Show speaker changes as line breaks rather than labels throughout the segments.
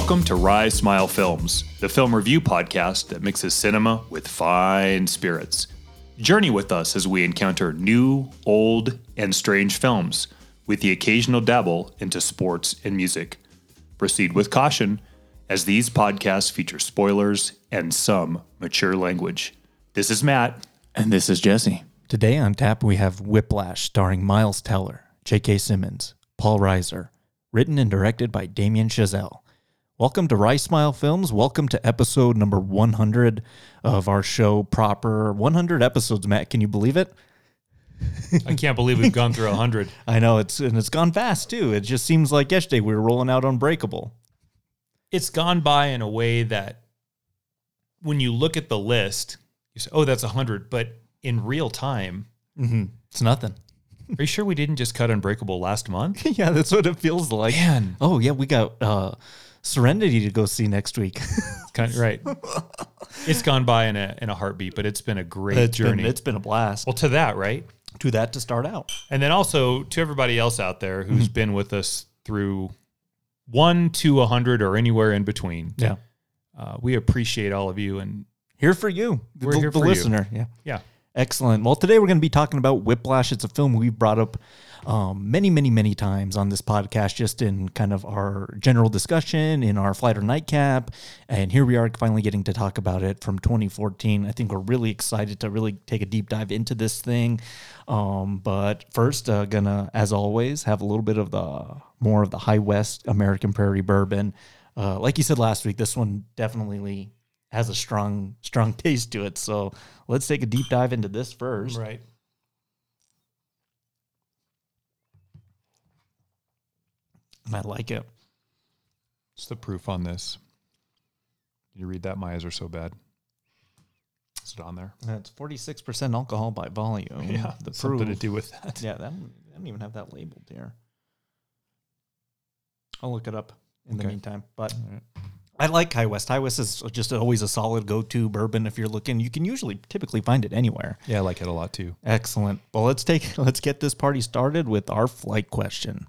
Welcome to Rice Smile Films, the film review podcast that mixes cinema with fine spirits. Journey with us as we encounter new, old, and strange films, with the occasional dabble into sports and music. Proceed with caution, as these podcasts feature spoilers and some mature language. This is Matt.
And this is Jesse.
Today on tap, we have Whiplash starring Miles Teller, J.K. Simmons, Paul Reiser, written and directed by Damien Chazelle. Welcome to Rice Smile Films. Welcome to episode number 100 of our show proper. 100 episodes, Matt. Can you believe it?
I can't believe we've gone through 100.
I know it's and it's gone fast too. It just seems like yesterday we were rolling out Unbreakable.
It's gone by in a way that when you look at the list, you say, "Oh, that's 100," but in real time,
mm-hmm. it's nothing.
Are you sure we didn't just cut Unbreakable last month?
yeah, that's what it feels like.
Man.
Oh yeah, we got uh Serenity to go see next week.
kind of, right. It's gone by in a in a heartbeat, but it's been a great
it's
journey.
Been, it's been a blast.
Well, to that, right?
To that to start out.
And then also to everybody else out there who's mm-hmm. been with us through one to a hundred or anywhere in between.
Yeah.
Uh, we appreciate all of you and
here for you.
We're the, here
the
for
listener.
You.
Yeah.
Yeah.
Excellent. Well, today we're going to be talking about Whiplash. It's a film we've brought up um, many, many, many times on this podcast, just in kind of our general discussion in our flight or nightcap. And here we are finally getting to talk about it from 2014. I think we're really excited to really take a deep dive into this thing. Um, but first, uh, gonna, as always, have a little bit of the more of the High West American Prairie bourbon. Uh, like you said last week, this one definitely has a strong, strong taste to it. So let's take a deep dive into this first.
Right.
I like it.
What's the proof on this? Did you read that? My eyes are so bad. Is it on there?
It's forty six percent alcohol by volume.
Yeah, the something proof. to do with that.
Yeah, that I don't even have that labeled here. I'll look it up in okay. the meantime. But right. I like High West. High West is just always a solid go to bourbon if you're looking. You can usually typically find it anywhere.
Yeah, I like it a lot too.
Excellent. Well, let's take let's get this party started with our flight question.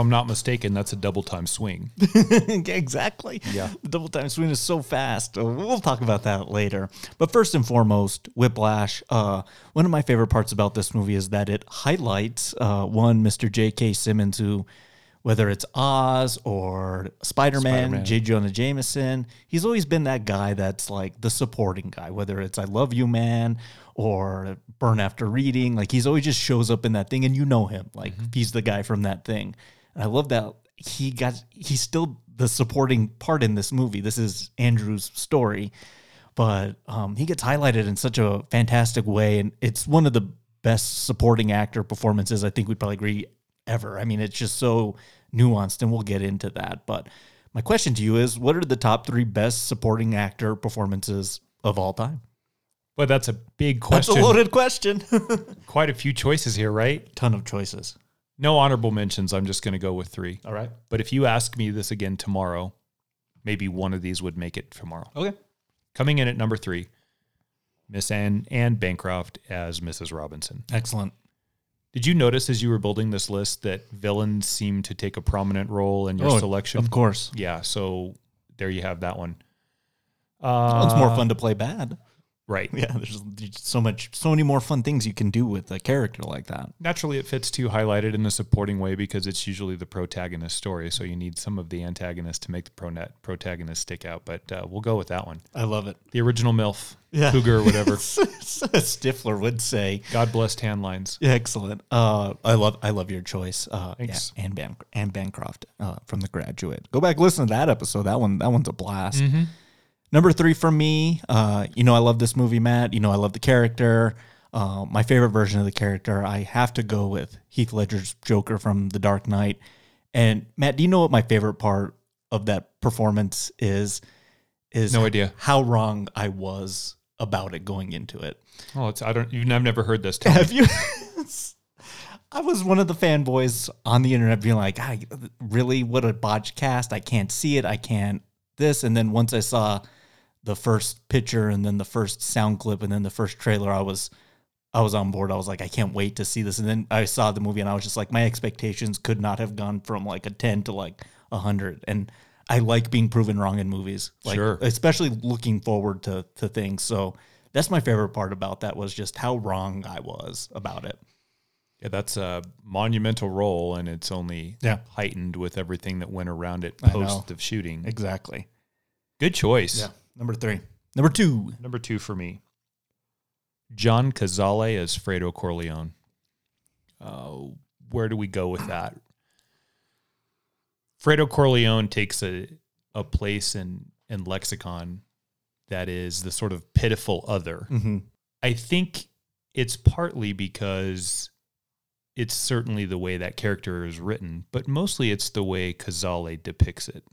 I'm not mistaken, that's a double time swing.
exactly.
Yeah.
The double time swing is so fast. Uh, we'll talk about that later. But first and foremost, Whiplash. Uh, one of my favorite parts about this movie is that it highlights uh, one, Mr. J.K. Simmons, who, whether it's Oz or Spider Man, J. Jonah Jameson, he's always been that guy that's like the supporting guy, whether it's I Love You Man or Burn After Reading. Like he's always just shows up in that thing and you know him. Like mm-hmm. he's the guy from that thing. And I love that he got he's still the supporting part in this movie. This is Andrew's story, but um, he gets highlighted in such a fantastic way, and it's one of the best supporting actor performances I think we'd probably agree ever. I mean, it's just so nuanced, and we'll get into that. But my question to you is, what are the top three best supporting actor performances of all time?
Well, that's a big question.
That's a loaded question.
Quite a few choices here, right?
Ton of choices.
No honorable mentions. I'm just going to go with three.
All right.
But if you ask me this again tomorrow, maybe one of these would make it tomorrow.
Okay.
Coming in at number three, Miss Anne Anne Bancroft as Mrs. Robinson.
Excellent.
Did you notice as you were building this list that villains seem to take a prominent role in your oh, selection?
Of course.
Yeah. So there you have that one.
Uh, it's more fun to play bad.
Right.
Yeah, there's so much, so many more fun things you can do with a character like that.
Naturally, it fits too highlighted in a supporting way because it's usually the protagonist story. So you need some of the antagonist to make the pro- protagonist stick out. But uh, we'll go with that one.
I love it.
The original MILF,
yeah.
Cougar, or whatever.
Stifler would say.
God bless tan lines.
Yeah, excellent. Uh, I love, I love your choice. Uh,
Thanks.
Yeah, Ban- Anne Bancroft uh, from The Graduate. Go back, listen to that episode. That one, that one's a blast.
Mm-hmm.
Number three for me, uh, you know, I love this movie, Matt. You know, I love the character. Uh, my favorite version of the character, I have to go with Heath Ledger's Joker from The Dark Knight. And Matt, do you know what my favorite part of that performance is? is
No idea.
how wrong I was about it going into it.
Oh, it's I don't. You've, I've never heard this. Tell me.
Have you? I was one of the fanboys on the internet being like, I really what a botch cast. I can't see it. I can't this. And then once I saw the first picture and then the first sound clip and then the first trailer, I was I was on board. I was like, I can't wait to see this. And then I saw the movie and I was just like, my expectations could not have gone from like a 10 to like a 100. And I like being proven wrong in movies. Like,
Sure.
Especially looking forward to, to things. So that's my favorite part about that was just how wrong I was about it.
Yeah, that's a monumental role, and it's only
Yeah.
heightened with everything that went around it post of shooting.
Exactly.
Good choice.
Number three. Number two.
Number two for me, John Cazale as Fredo Corleone. Uh, where do we go with that? Fredo Corleone takes a a place in in lexicon that is the sort of pitiful other.
Mm-hmm.
I think it's partly because it's certainly the way that character is written, but mostly it's the way Cazale depicts it.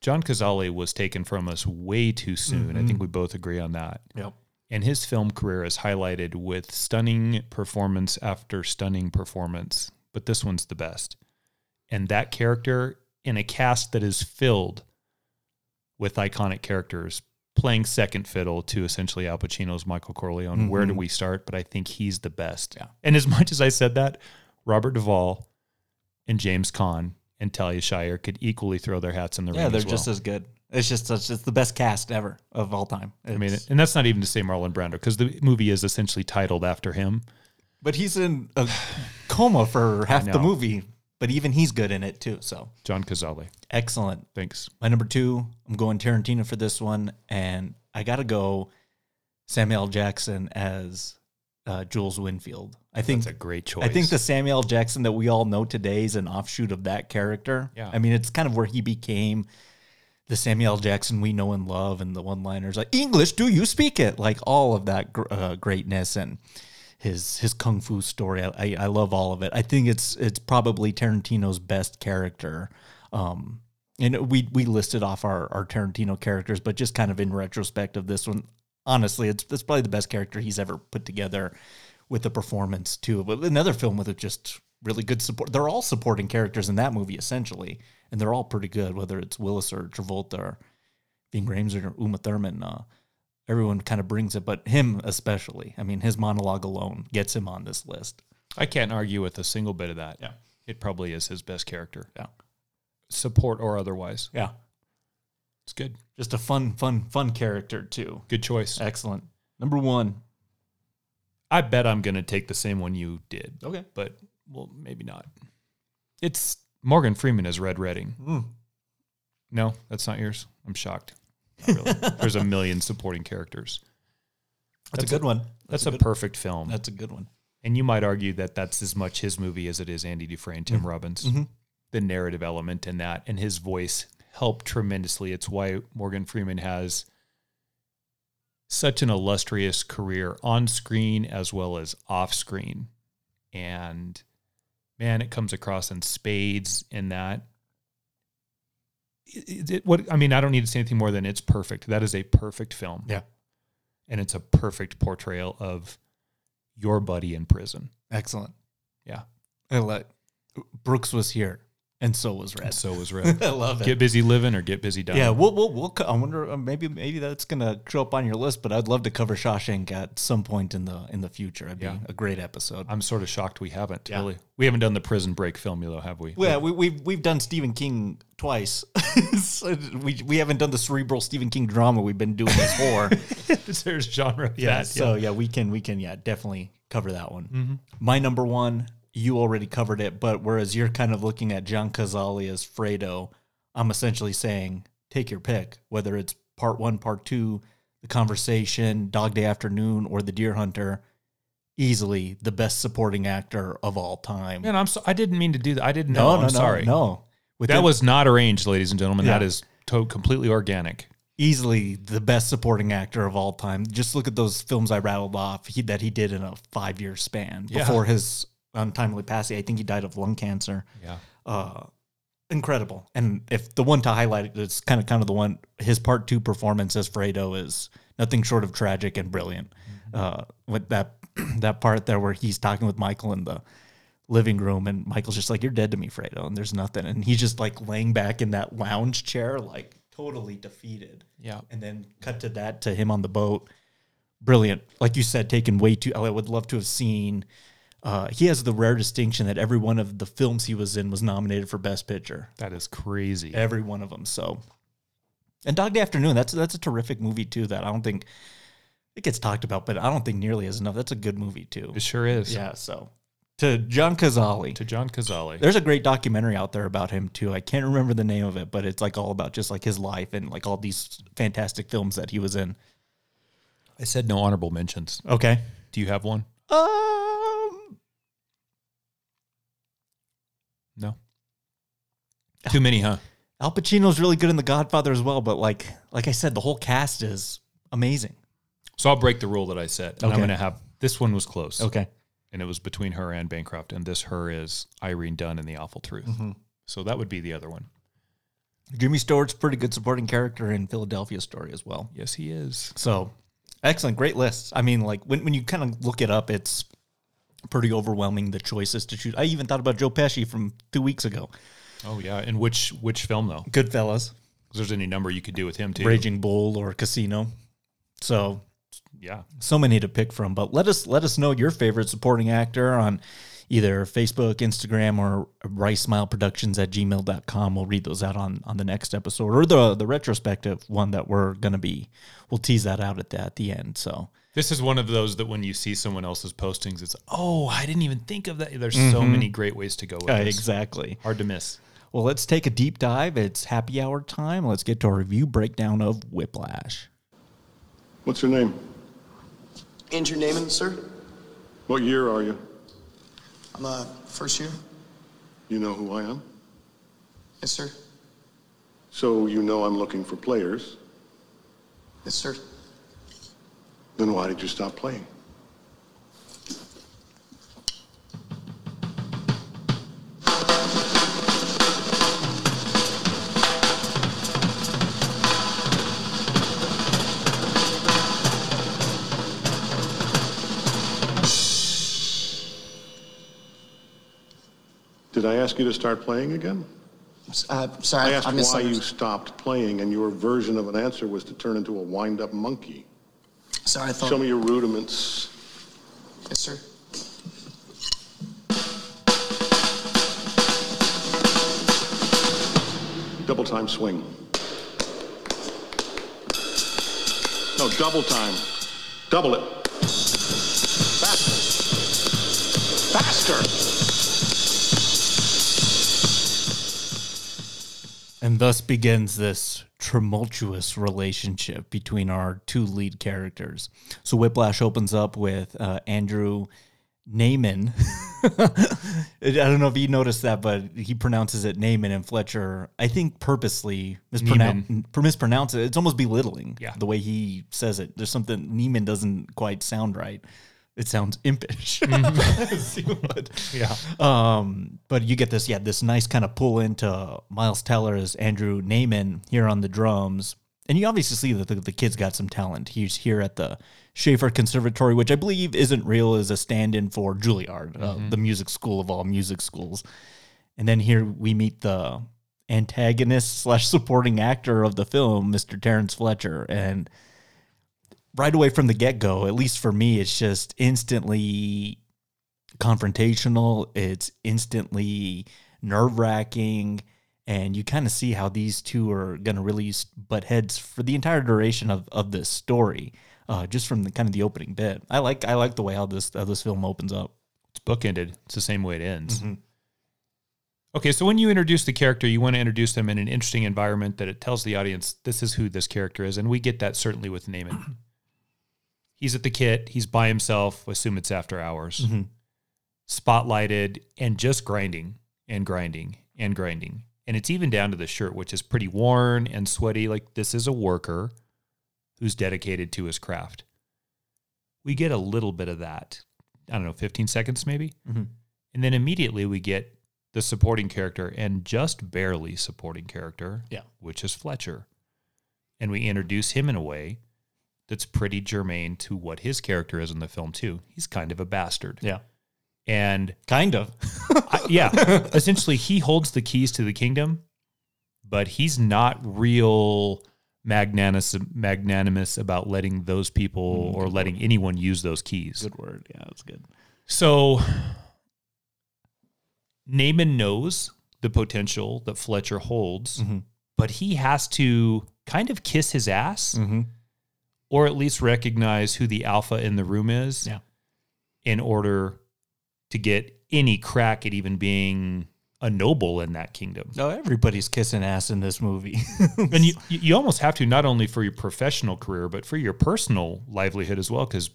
John Cazale was taken from us way too soon. I think mm-hmm. we both agree on that.
Yep.
And his film career is highlighted with stunning performance after stunning performance, but this one's the best. And that character in a cast that is filled with iconic characters playing second fiddle to essentially Al Pacino's Michael Corleone. Where do mm-hmm. we start? But I think he's the best.
Yeah.
And as much as I said that, Robert Duvall and James Caan and Talia Shire could equally throw their hats in the
Yeah,
ring.
Yeah, they're
as well.
just as good. It's just it's, it's the best cast ever of all time.
I mean, and that's not even to say Marlon Brando because the movie is essentially titled after him.
but he's in a coma for half the movie. But even he's good in it too. So
John Cazale.
excellent.
Thanks.
My number two, I'm going Tarantino for this one, and I got to go Samuel Jackson as uh, Jules Winfield. I think
That's a great choice.
I think the Samuel Jackson that we all know today is an offshoot of that character.
Yeah.
I mean, it's kind of where he became the Samuel Jackson we know and love, and the one-liners like "English, do you speak it?" Like all of that gr- uh, greatness and his his kung fu story. I, I I love all of it. I think it's it's probably Tarantino's best character. Um, and we we listed off our our Tarantino characters, but just kind of in retrospect of this one, honestly, it's it's probably the best character he's ever put together with the performance too. But another film with just really good support. They're all supporting characters in that movie essentially, and they're all pretty good. Whether it's Willis or Travolta or Ving Rhames or Uma Thurman, uh, everyone kind of brings it, but him especially. I mean, his monologue alone gets him on this list.
I can't argue with a single bit of that.
Yeah.
It probably is his best character,
Yeah,
support or otherwise.
yeah,
It's good.
just a fun, fun, fun character too.
Good choice.
Excellent. Number one.
I bet I'm going to take the same one you did,
Okay.
but well, maybe not. It's Morgan Freeman as Red Redding.
Mm.
No, that's not yours. I'm shocked. Really. There's a million supporting characters.
That's,
That's
a good one.
That's,
a
a,
good,
perfect film.
That's a good one.
And you might argue that that's as much his movie as it is Andy Dufresne, Tim Robbins.
Mhm.
The narrative element in that and his voice helped tremendously. It's why Morgan Freeman has such an illustrious career on screen as well as off screen. And man, it comes across in spades in that. It, it- what I mean, I don't need to say anything more than it's perfect. That is a perfect film
Yeah.
and it's a perfect portrayal of your buddy in prison.
Excellent.
Yeah.
I let Brooks was here, and so was Red.
And so was Red.
I love it.
get busy living or get busy dying.
yeah, we'll, we'll, we'll, I wonder, uh, maybe, maybe that's gonna show up on your list. But I'd love to cover Shawshank at some point in the in the future. It'd be
Yeah.
a great episode.
I'm sort of shocked we haven't
Yeah.
really. We haven't done the prison break film though, have we?
Yeah, we, we've we've done Stephen King twice. So we we haven't done the cerebral Stephen King drama we've been doing this for.
There's genre
yeah,
that.
so yeah, we can we can yeah definitely cover that one.
Mm-hmm.
My number one, you already covered it, but whereas you're kind of looking at John Cazale as Fredo, I'm essentially saying take your pick, whether it's part one, part two, the conversation, Dog Day Afternoon, or The Deer Hunter. Easily the best supporting actor of all time.
Man, I'm so, I didn't mean to do that. I didn't know.
no,
I'm
no, no,
sorry.
no. With
That was not arranged, ladies and gentlemen. That
Yeah.
is to- completely organic.
easily the best supporting actor of all time. Just look at those films I rattled off he, that he did in a five year span
Yeah.
before his untimely passing. I think he died of lung cancer.
Yeah.
Uh, incredible. And if the one to highlight it's kind of kind of the one his part two performance as Fredo is nothing short of tragic and brilliant. Uh, with that that part there where he's talking with Michael in the living room and Michael's just like, You're dead to me, Fredo, and there's nothing. And he's just like laying back in that lounge chair, like totally defeated.
Yeah.
And then cut to that to him on the boat. Brilliant. Like you said, taken way too I would love to have seen uh, he has the rare distinction that every one of the films he was in was nominated for Best Picture.
That is crazy.
Every one of them. So, and Dog Day Afternoon. That's that's a terrific movie too. That I don't think it gets talked about, but I don't think nearly as enough. That's a good movie too.
It sure is.
Yeah. So, to John Cazale.
To John Cazale.
There's a great documentary out there about him too. I can't remember the name of it, but it's like all about just like his life and like all these fantastic films that he was in.
I said no honorable mentions.
Okay.
Do you have one?
Um,
No. Too many, huh?
Al Pacino's really good in The Godfather as well, but like like I said, the whole cast is amazing.
So I'll break the rule that I set. And I'm going to have this one was close.
Okay.
And it was between her and Bancroft. And this her is Irene Dunne in The Awful Truth.
Mm-hmm.
So that would be the other one.
Jimmy Stewart's pretty good supporting character in Philadelphia Story as well.
Yes, he is.
So excellent, great list. I mean, like when, when you kind of look it up, it's pretty overwhelming the choices to choose. I even thought about Joe Pesci from two weeks ago.
Oh, yeah. And which which film, though?
Goodfellas,
there's any number you could do with him, too.
Raging Bull, or Casino. So
Yeah.
so many to pick from. But let us let us know your favorite supporting actor on either Facebook, Instagram, or ricesmileproductions at gmail.com. We'll read those out on, on the next episode or the the retrospective one that we're gonna be we'll tease that out at the at the end. So
This is one of those that when you see someone else's postings, it's, oh, I didn't even think of that. There's so many great ways to go with
uh,
this.
exactly.
Hard to miss.
Well, let's take a deep dive. It's happy hour time. Let's get to our review breakdown of Whiplash.
What's your name?
Andrew Naaman, sir.
What year are you?
I'm uh, first year.
You know who I am?
Yes, sir.
So you know I'm looking for players.
Yes, sir.
Then why did you stop playing? Did I ask you to start playing again?
Uh,
I
sorry, I,
asked
I
why you stopped playing, and your version of an answer was to turn into a wind-up monkey.
Sorry, I thought.
Show me your rudiments.
Yes, sir.
Double time swing. No, double time. Double it. Faster. Faster.
And thus begins this tumultuous relationship between our two lead characters. So Whiplash opens up with uh, Andrew Naaman. I don't know if you noticed that, but he pronounces it Naaman and Fletcher, I think purposely mispronounce, mispronounce it. It's almost belittling
Yeah.
the way he says it. There's something, Neiman doesn't quite sound right. It sounds impish. What-
Yeah.
um, but you get this, yeah, this nice kind of pull into Miles Teller as Andrew Naaman here on the drums. And you obviously see that the, the kid's got some talent. He's here at the Schaefer Conservatory, which I believe isn't real, is a stand in for Juilliard, uh, the music school of all music schools. And then here we meet the antagonist slash supporting actor of the film, Mr. Terrence Fletcher. And right away from the get go, at least for me, it's just instantly confrontational. It's instantly nerve wracking. And you kind of see how these two are going to really butt heads for the entire duration of, of this story, uh, just from the kind of the opening bit. I like I like the way how this how this film opens up.
It's bookended. It's the same way it ends. Okay, so when you introduce the character, you want to introduce them in an interesting environment that it tells the audience this is who this character is, and we get that certainly with Naaman. He's at the kit. He's by himself. Assume it's after hours. Mm-hmm. Spotlighted and just grinding and grinding and grinding, and it's even down to the shirt, which is pretty worn and sweaty. Like this is a worker who's dedicated to his craft. We get a little bit of that. I don't know, 15 seconds maybe. Mm-hmm. And then immediately we get the supporting character and just barely supporting character,
Yeah.
which is Fletcher. And we introduce him in a way that's pretty germane to what his character is in the film, too. He's kind of a bastard.
Yeah.
And
Kind of.
I- yeah, essentially, he holds the keys to the kingdom, but he's not real magnanimous, magnanimous about letting those people or letting anyone use those keys.
Good word. Yeah, that's good.
So Naaman knows the potential that Fletcher holds,
Mm-hmm.
but he has to kind of kiss his ass
Mm-hmm.
Or at least recognize who the alpha in the room is
Yeah.
in order to get any crack at even being a noble in that kingdom.
No, everybody's kissing ass in this movie.
And you, you almost have to not only for your professional career, but for your personal livelihood as well, because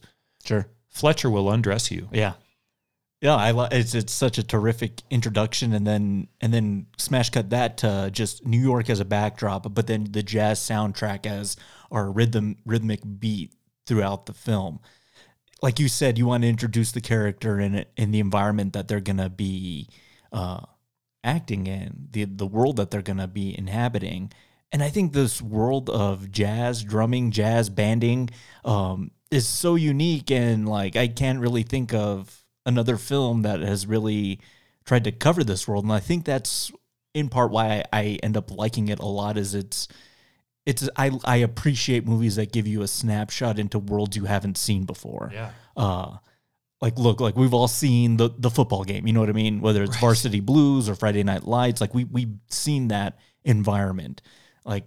sure.
Fletcher will undress you.
Yeah. Yeah, I li- it's it's such a terrific introduction, and then and then smash cut that to just New York as a backdrop, but then the jazz soundtrack as our rhythm rhythmic beat throughout the film. Like you said, you want to introduce the character in it in the environment that they're gonna be uh, acting in, the the world that they're gonna be inhabiting, and I think this world of jazz drumming, jazz banding, um, is so unique, and like I can't really think of another film that has really tried to cover this world, and I think that's in part why I, I end up liking it a lot. Is it's it's I I appreciate movies that give you a snapshot into worlds you haven't seen before
Yeah.
uh like look like we've all seen the the football game you know what i mean whether it's varsity blues or friday night lights like we we've seen that environment like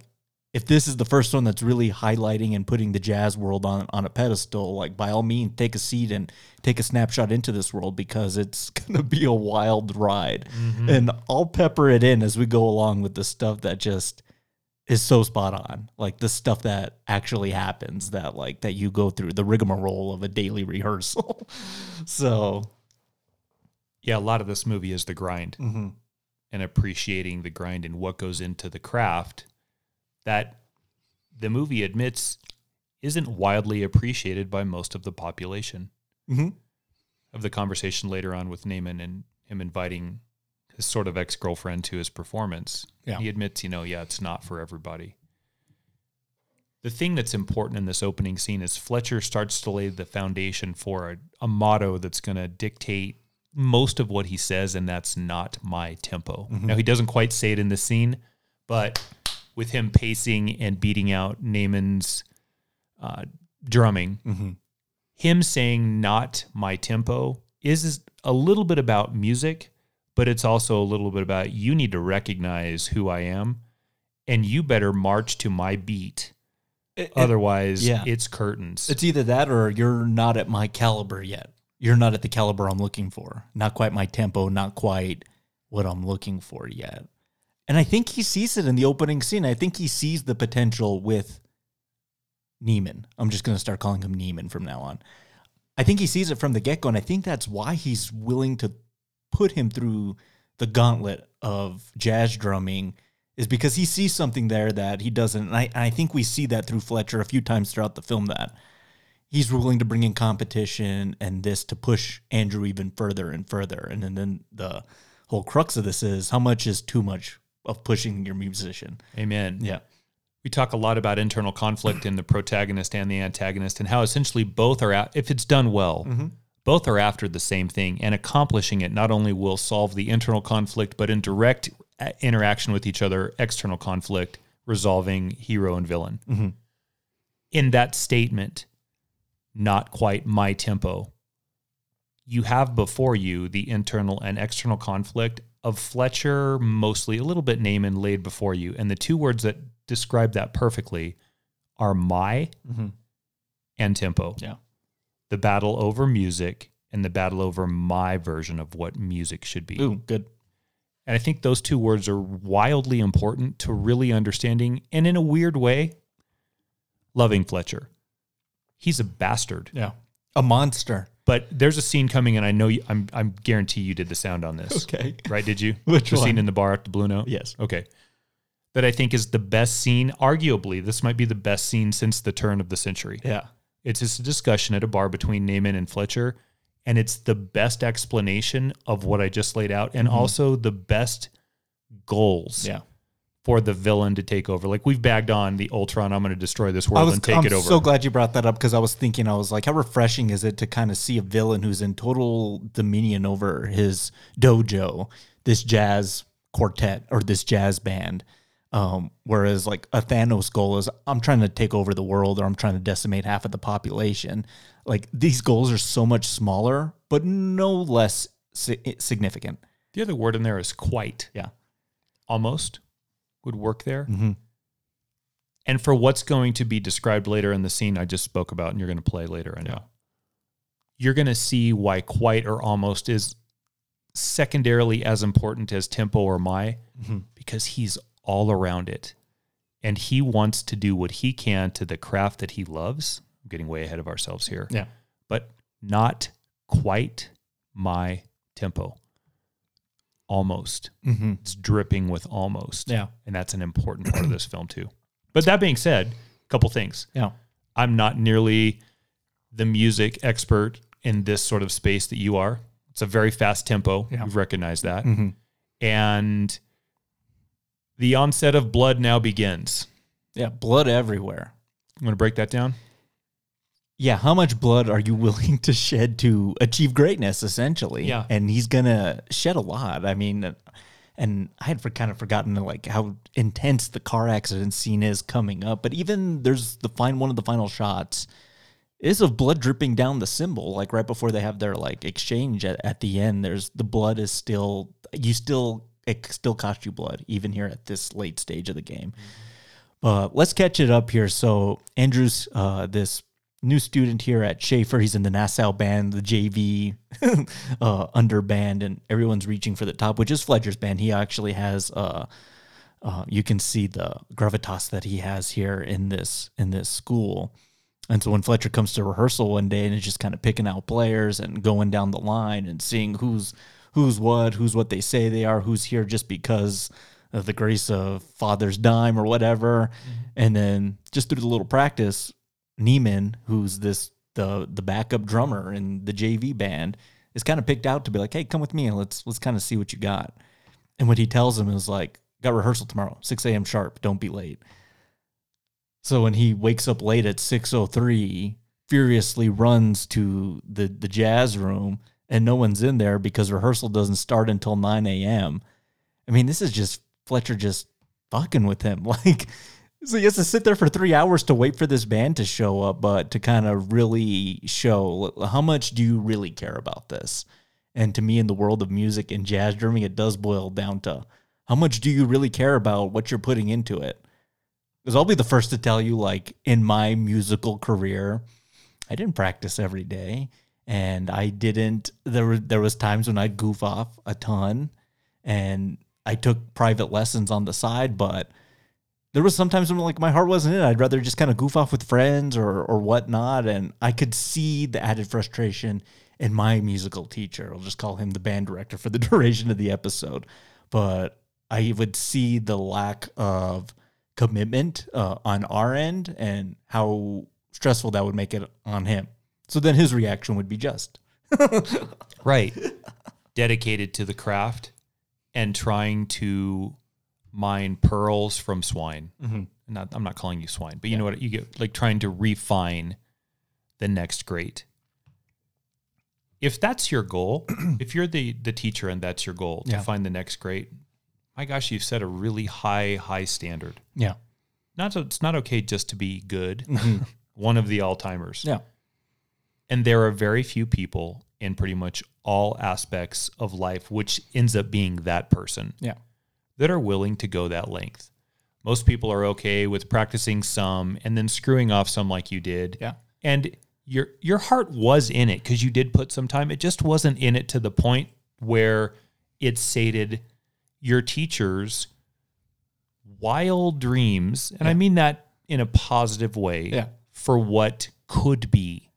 if this is the first one that's really highlighting and putting the jazz world on on a pedestal like by all means take a seat and take a snapshot into this world because it's going to be a wild ride and i'll pepper it in as we go along with the stuff that just is so spot on. Like the stuff that actually happens that like that you go through the rigmarole of a daily rehearsal. so
Yeah, a lot of this movie is the grind
mm-hmm.
and appreciating the grind and what goes into the craft that the movie admits isn't widely appreciated by most of the population.
Mhm.
Of the conversation later on with Naaman and him inviting his sort of ex girlfriend to his performance,
Yeah.
he admits, you know, yeah, it's not for everybody. The thing that's important in this opening scene is Fletcher starts to lay the foundation for a, a motto that's going to dictate most of what he says, and that's not my tempo. Now, he doesn't quite say it in the scene, but with him pacing and beating out Naaman's uh, drumming, him saying not my tempo is a little bit about music, but it's also a little bit about you need to recognize who I am and you better march to my beat. Otherwise,
yeah.
it's curtains.
it's either that or you're not at my caliber yet. You're not at the caliber I'm looking for. Not quite my tempo, not quite what I'm looking for yet. And I think he sees it in the opening scene. I think he sees the potential with Neiman. I'm just going to start calling him Neiman from now on. I think he sees it from the get go, and I think that's why he's willing to put him through the gauntlet of jazz drumming, is because he sees something there that he doesn't. And I, and I think we see that through Fletcher a few times throughout the film that he's willing to bring in competition and this to push Andrew even further and further. And then, then the whole crux of this is how much is too much of pushing your musician.
Amen.
Yeah.
We talk a lot about internal conflict in the protagonist and the antagonist, and how essentially both are, at, if it's done well, both are after the same thing, and accomplishing it not only will solve the internal conflict, but in direct uh, interaction with each other, external conflict, resolving hero and villain. In that statement, not quite my tempo, you have before you the internal and external conflict of Fletcher, mostly a little bit Naaman laid before you. And the two words that describe that perfectly are my mm-hmm. and tempo.
Yeah.
The battle over music and the battle over my version of what music should be.
Ooh, good.
And I think those two words are wildly important to really understanding and in a weird way, loving Fletcher. He's a bastard.
Yeah. A monster.
But there's a scene coming, and I know you, I'm I'm guarantee you did the sound on this.
Okay.
right? Did you?
Which
the
one?
scene in the bar at the Blue Note?
Yes.
Okay. That I think is the best scene. Arguably, this might be the best scene since the turn of the century.
Yeah.
It's just a discussion at a bar between Naaman and Fletcher, and it's the best explanation of what I just laid out, and mm-hmm. also the best goals
Yeah.
For the villain to take over. Like we've bagged on the Ultron, I'm going to destroy this world
was
and take
I'm
it over.
I'm so glad you brought that up because I was thinking I was like, how refreshing is it to kind of see a villain who's in total dominion over his dojo, this jazz quartet or this jazz band. Um, whereas like a Thanos goal is I'm trying to take over the world or I'm trying to decimate half of the population. Like these goals are so much smaller, but no less si- significant.
the other word in there is quite.
Yeah.
Almost would work there.
Mm-hmm.
And for what's going to be described later in the scene I just spoke about, and you're going to play later, I know. You're going to see why quite or almost is secondarily as important as tempo or my,
Mm-hmm.
because he's all around it. And he wants to do what he can to the craft that he loves. I'm getting way ahead of ourselves here.
Yeah.
But not quite my tempo. Almost.
Mm-hmm.
It's dripping with almost.
Yeah.
And that's an important part of this film too. But that being said, a couple things.
Yeah.
I'm not nearly the music expert in this sort of space that you are. It's a very fast tempo.
Yeah.
We've recognized that.
Mhm.
And the onset of blood now begins.
Yeah. Blood everywhere.
I'm going to break that down.
Yeah, how much blood are you willing to shed to achieve greatness, essentially?
Yeah.
And he's gonna shed a lot. I mean, and I had for, kind of forgotten like how intense the car accident scene is coming up. But even there's the fine one of the final shots is of blood dripping down the cymbal, like right before they have their like exchange at, at the end. There's the blood is still you still it still cost you blood even here at this late stage of the game. But let's catch it up here. So Andrews, uh, this new student here at Schaefer, he's in the Nassau band, the JV uh, under band, and everyone's reaching for the top, which is Fletcher's band. He actually has, uh, uh, you can see the gravitas that he has here in this in this school. And so when Fletcher comes to rehearsal one day and is just kind of picking out players and going down the line and seeing who's who's what, who's what they say they are, who's here just because of the grace of father's dime or whatever. And then just through the little practice, Neiman, who's this the the backup drummer in the JV band, is kind of picked out to be like, hey, come with me and let's let's kind of see what you got. And what he tells him is like, got rehearsal tomorrow, 6 a.m. sharp, don't be late. So when he wakes up late at 6:03, furiously runs to the the jazz room and no one's in there because rehearsal doesn't start until 9 a.m. I mean, this is just Fletcher just fucking with him. Like so he has to sit there for three hours to wait for this band to show up, but to kind of really show how much do you really care about this? And to me, in the world of music and jazz drumming, it does boil down to how much do you really care about what you're putting into it? Because I'll be the first to tell you, like in my musical career, I didn't practice every day, and I didn't. There were there was times when I'd goof off a ton, and I took private lessons on the side, but there was sometimes when like my heart wasn't in it. I'd rather just kind of goof off with friends or or whatnot, and I could see the added frustration in my musical teacher. I'll just call him the band director for the duration of the episode, but I would see the lack of commitment uh, on our end and how stressful that would make it on him. So then his reaction would be just.
Right. Dedicated to the craft and trying to mine pearls from swine. Mm-hmm. Not, I'm not calling you swine, but you know what? You get like trying to refine the next great. If that's your goal, if you're the the teacher and that's your goal to find the next great, my gosh, you've set a really high high standard.
Yeah.
Not so it's not okay just to be good, mm-hmm. one of the all timers.
Yeah.
And there are very few people in pretty much all aspects of life, which ends up being that person,
Yeah.
That are willing to go that length. Most people are okay with practicing some and then screwing off some like you did.
Yeah.
And your your heart was in it because you did put some time. It just wasn't in it to the point where it sated your teacher's wild dreams. And I mean that in a positive way
Yeah.
for what could be.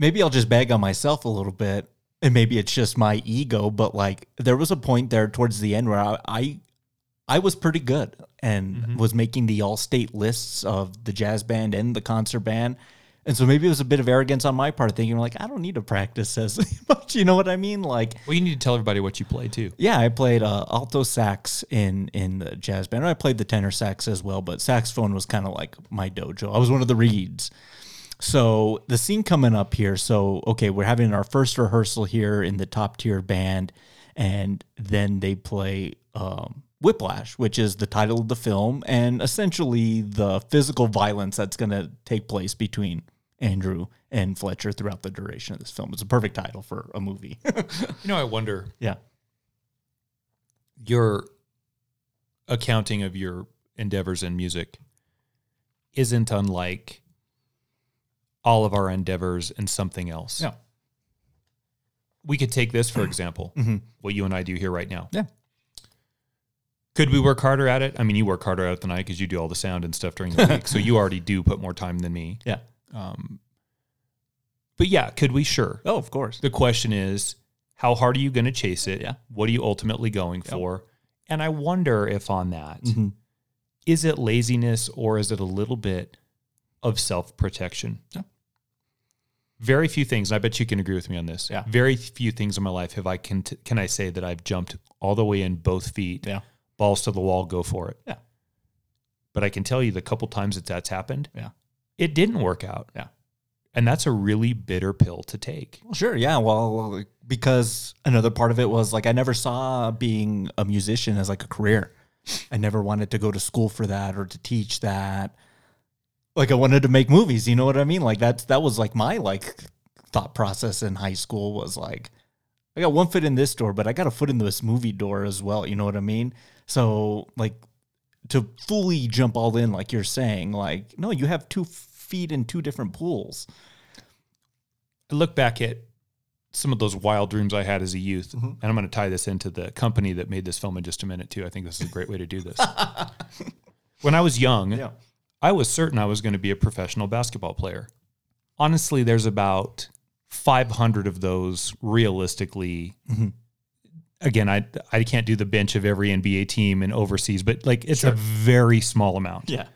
maybe I'll just bag on myself a little bit, and maybe it's just my ego. But like, there was a point there towards the end where I, I, I was pretty good and was making the all-state lists of the jazz band and the concert band. And so maybe it was a bit of arrogance on my part, thinking like, I don't need to practice as much. You know what I mean? Like,
Well, you need to tell everybody what you play too.
yeah, I played uh, alto sax in in the jazz band. I played the tenor sax as well, but saxophone was kind of like my dojo. I was one of the reeds. So the scene coming up here. So okay, we're having our first rehearsal here in the top tier band, and then they play um, Whiplash, which is the title of the film, and essentially the physical violence that's going to take place between Andrew and Fletcher throughout the duration of this film. It's a perfect title for a movie.
You know, I wonder
yeah.
your accounting of your endeavors in music isn't unlike all of our endeavors in something else.
Yeah.
We could take this for example, mm-hmm. what you and I do here right now.
Yeah.
Could we work harder at it? I mean, you work harder at it than I because you do all the sound and stuff during the week. so you already do put more time than me.
Yeah.
But yeah, could we? Sure.
Oh, of course.
The question is, how hard are you going to chase it?
Yeah.
What are you ultimately going for? And I wonder if on that, is
Mhm.
it laziness or is it a little bit of self protection?
Yeah.
Very few things, and I bet you can agree with me on this.
Yeah.
Very few things in my life have I can can I say that I've jumped all the way in both feet,
Yeah.
Balls to the wall, go for it.
Yeah.
But I can tell you the couple times that that's happened,
Yeah.
it didn't work out.
Yeah.
And that's a really bitter pill to take.
Well, sure. Yeah. Well, because another part of it was like I never saw being a musician as like a career. I never wanted to go to school for that or to teach that. Like I wanted to make movies. You know what I mean? Like that's that was like my like thought process in high school was like I got one foot in this door, but I got a foot in this movie door as well. You know what I mean? So like to fully jump all in, like you're saying, like no, you have two feet in two different pools.
I look back at some of those wild dreams I had as a youth,
Mm-hmm.
and I'm going to tie this into the company that made this film in just a minute too. I think this is a great way to do this. when I was young,
Yeah.
I was certain I was going to be a professional basketball player. Honestly, there's about 500 of those realistically.
Mm-hmm.
Again, I I can't do the bench of every NBA team and overseas, but like it's a very small amount.
Yeah.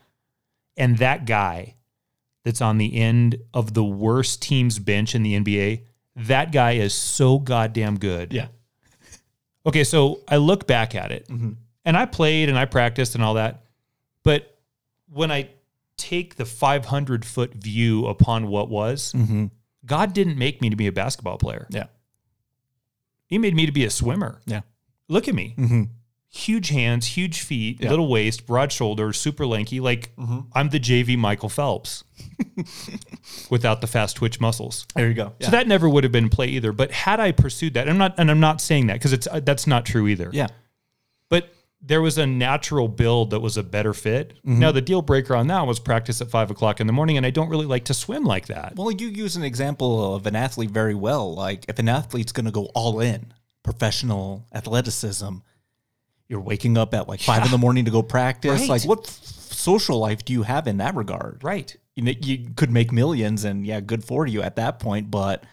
And that guy that's on the end of the worst team's bench in the NBA, that guy is so goddamn good.
Yeah.
Okay, so I look back at it
Mm-hmm.
and I played and I practiced and all that. But when I take the 500 foot view upon what was,
Mm-hmm.
God didn't make me to be a basketball player.
Yeah.
He made me to be a swimmer.
Yeah.
Look at me.
Mm-hmm.
Huge hands, huge feet,
Yeah.
little waist, broad shoulders, super lanky. Like I'm the JV Michael Phelps without the fast twitch muscles.
There you go.
So that never would have been play either. But had I pursued that, I'm not, and I'm not saying that because it's uh, that's not true either.
yeah.
There was a natural build that was a better fit.
Mm-hmm.
Now the deal breaker on that was practice at five o'clock in the morning, and I don't really like to swim like that.
Well, you use an example of an athlete very well. Like if an athlete's going to go all in, professional athleticism, you're waking up at like five in the morning to go practice.
Right.
Like what social life do you have in that regard?
Right.
You know, you could make millions, and yeah, good for you at that point. But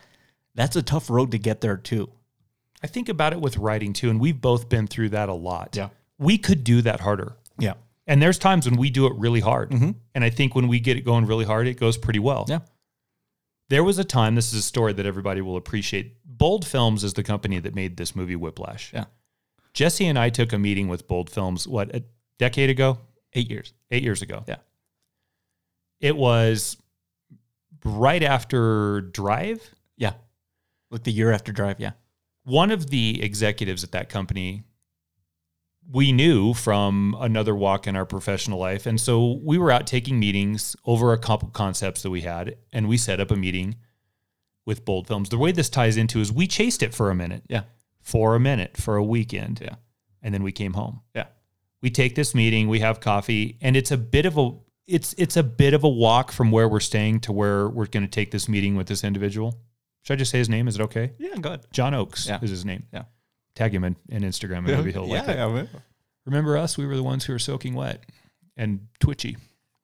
that's a tough road to get there too.
I think about it with writing too, and we've both been through that a lot.
Yeah.
We could do that harder.
Yeah.
And there's times when we do it really hard. Mm-hmm. And I think when we get it going really hard, it goes pretty well.
Yeah.
There was a time, this is a story that everybody will appreciate. Bold Films is the company that made this movie Whiplash.
Yeah.
Jesse and I took a meeting with Bold Films, what, a decade ago?
Eight years.
Eight years ago.
Yeah.
It was right after Drive.
Yeah. Like the year after Drive. Yeah.
One of the executives at that company we knew from another walk in our professional life. And so we were out taking meetings over a couple concepts that we had, and we set up a meeting with Bold Films. The way this ties into is we chased it for a minute,
Yeah.
for a minute, for a weekend.
Yeah.
And then we came home.
Yeah.
We take this meeting, we have coffee, and it's a bit of a it's it's a bit of a walk from where we're staying to where we're going to take this meeting with this individual. Should I just say his name? Is it okay?
Yeah. go ahead.
John Oakes
Yeah.
is his name.
Yeah.
Tag him in, in Instagram and maybe he'll like it.
yeah.
Remember us? We were the ones who were soaking wet and twitchy.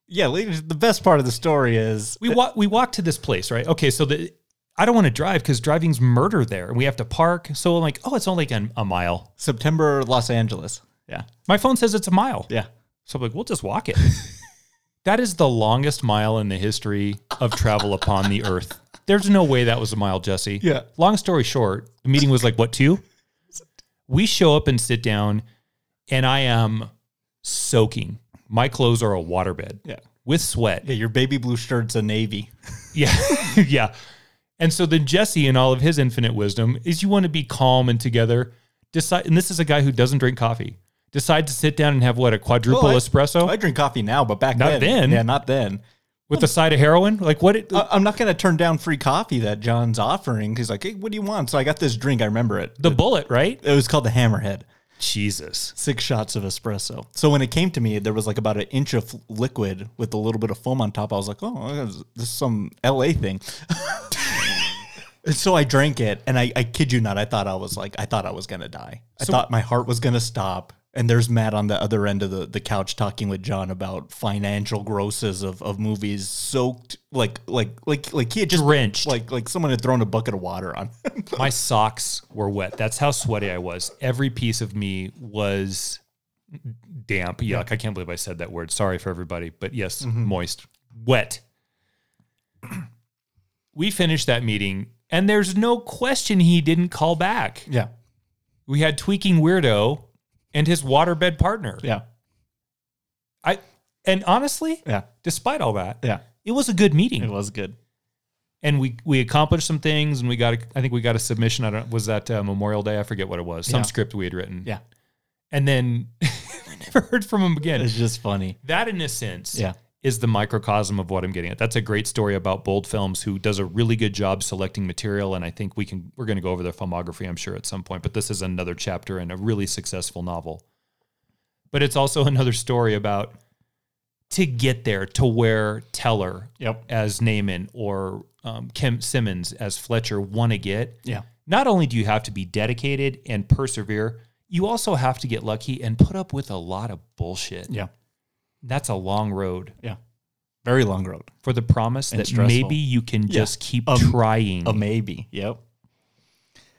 Yeah. ladies, The best part of the story is
We walk we walked to this place, right? Okay, so the I don't want to drive because driving's murder there, and we have to park. So I'm like, oh, it's only like an, a mile.
September, Los Angeles. Yeah.
My phone says it's a mile.
Yeah.
So I'm like, we'll just walk it. That is the longest mile in the history of travel upon the earth. There's no way that was a mile, Jesse.
Yeah.
Long story short, the meeting was like, what, two? We show up and sit down, and I am soaking. My clothes are a waterbed.
Yeah.
With sweat.
Yeah, your baby blue shirt's a navy.
Yeah. yeah. And so then Jesse, in all of his infinite wisdom, is you want to be calm and together. Decide, and this is a guy who doesn't drink coffee. Decide to sit down and have what a quadruple
Well, I-
espresso
I drink coffee now, but back
Not
then,
then.
yeah, not then.
With a side of heroin. Like what? It,
I- I'm not going to turn down free coffee that John's offering. He's like, hey, what do you want? So I got this drink. I remember it.
the bullet, right?
It was called the Hammerhead.
Jesus.
Six shots of espresso. So when it came to me, there was like about an inch of liquid with a little bit of foam on top. I was like, oh, this is some LA thing. And so I drank it, and I, I kid you not, I thought I was like, I thought I was gonna die. I thought my heart was gonna stop. And there's Matt on the other end of the, the couch talking with John about financial grosses of, of movies soaked like like like like he had just
Drenched.
like like someone had thrown a bucket of water on. him.
My socks were wet. That's how sweaty I was. Every piece of me was damp. Yuck. I can't believe I said that word. Sorry for everybody. But yes, mm-hmm. moist, wet. we finished that meeting, and there's no question he didn't call back.
yeah,
We had Tweaking Weirdo and his waterbed partner.
yeah,
I and honestly,
yeah,
despite all that,
yeah.
it was a good meeting.
It was good.
and we we accomplished some things and we got a, I think we got a submission I don't was that uh, Memorial Day I forget what it was some
Yeah.
script we had written
Yeah,
and then we never heard from him again
it's just funny.
that in a sense
Yeah.
Is the microcosm of what I'm getting at that's a great story about Bold Films who does a really good job selecting material and I think we can we're going to go over their filmography I'm sure at some point but this is another chapter in a really successful novel but it's also another story about to get there to where Teller
Yep.
as Neiman or um, J.K. Simmons as Fletcher want to get,
Yeah.
not only do you have to be dedicated and persevere, you also have to get lucky and put up with a lot of bullshit.
Yeah.
That's a long road
Yeah. Very long road.
for the promise that
stressful.
maybe you can just keep
Um,
trying.
A maybe. Yep.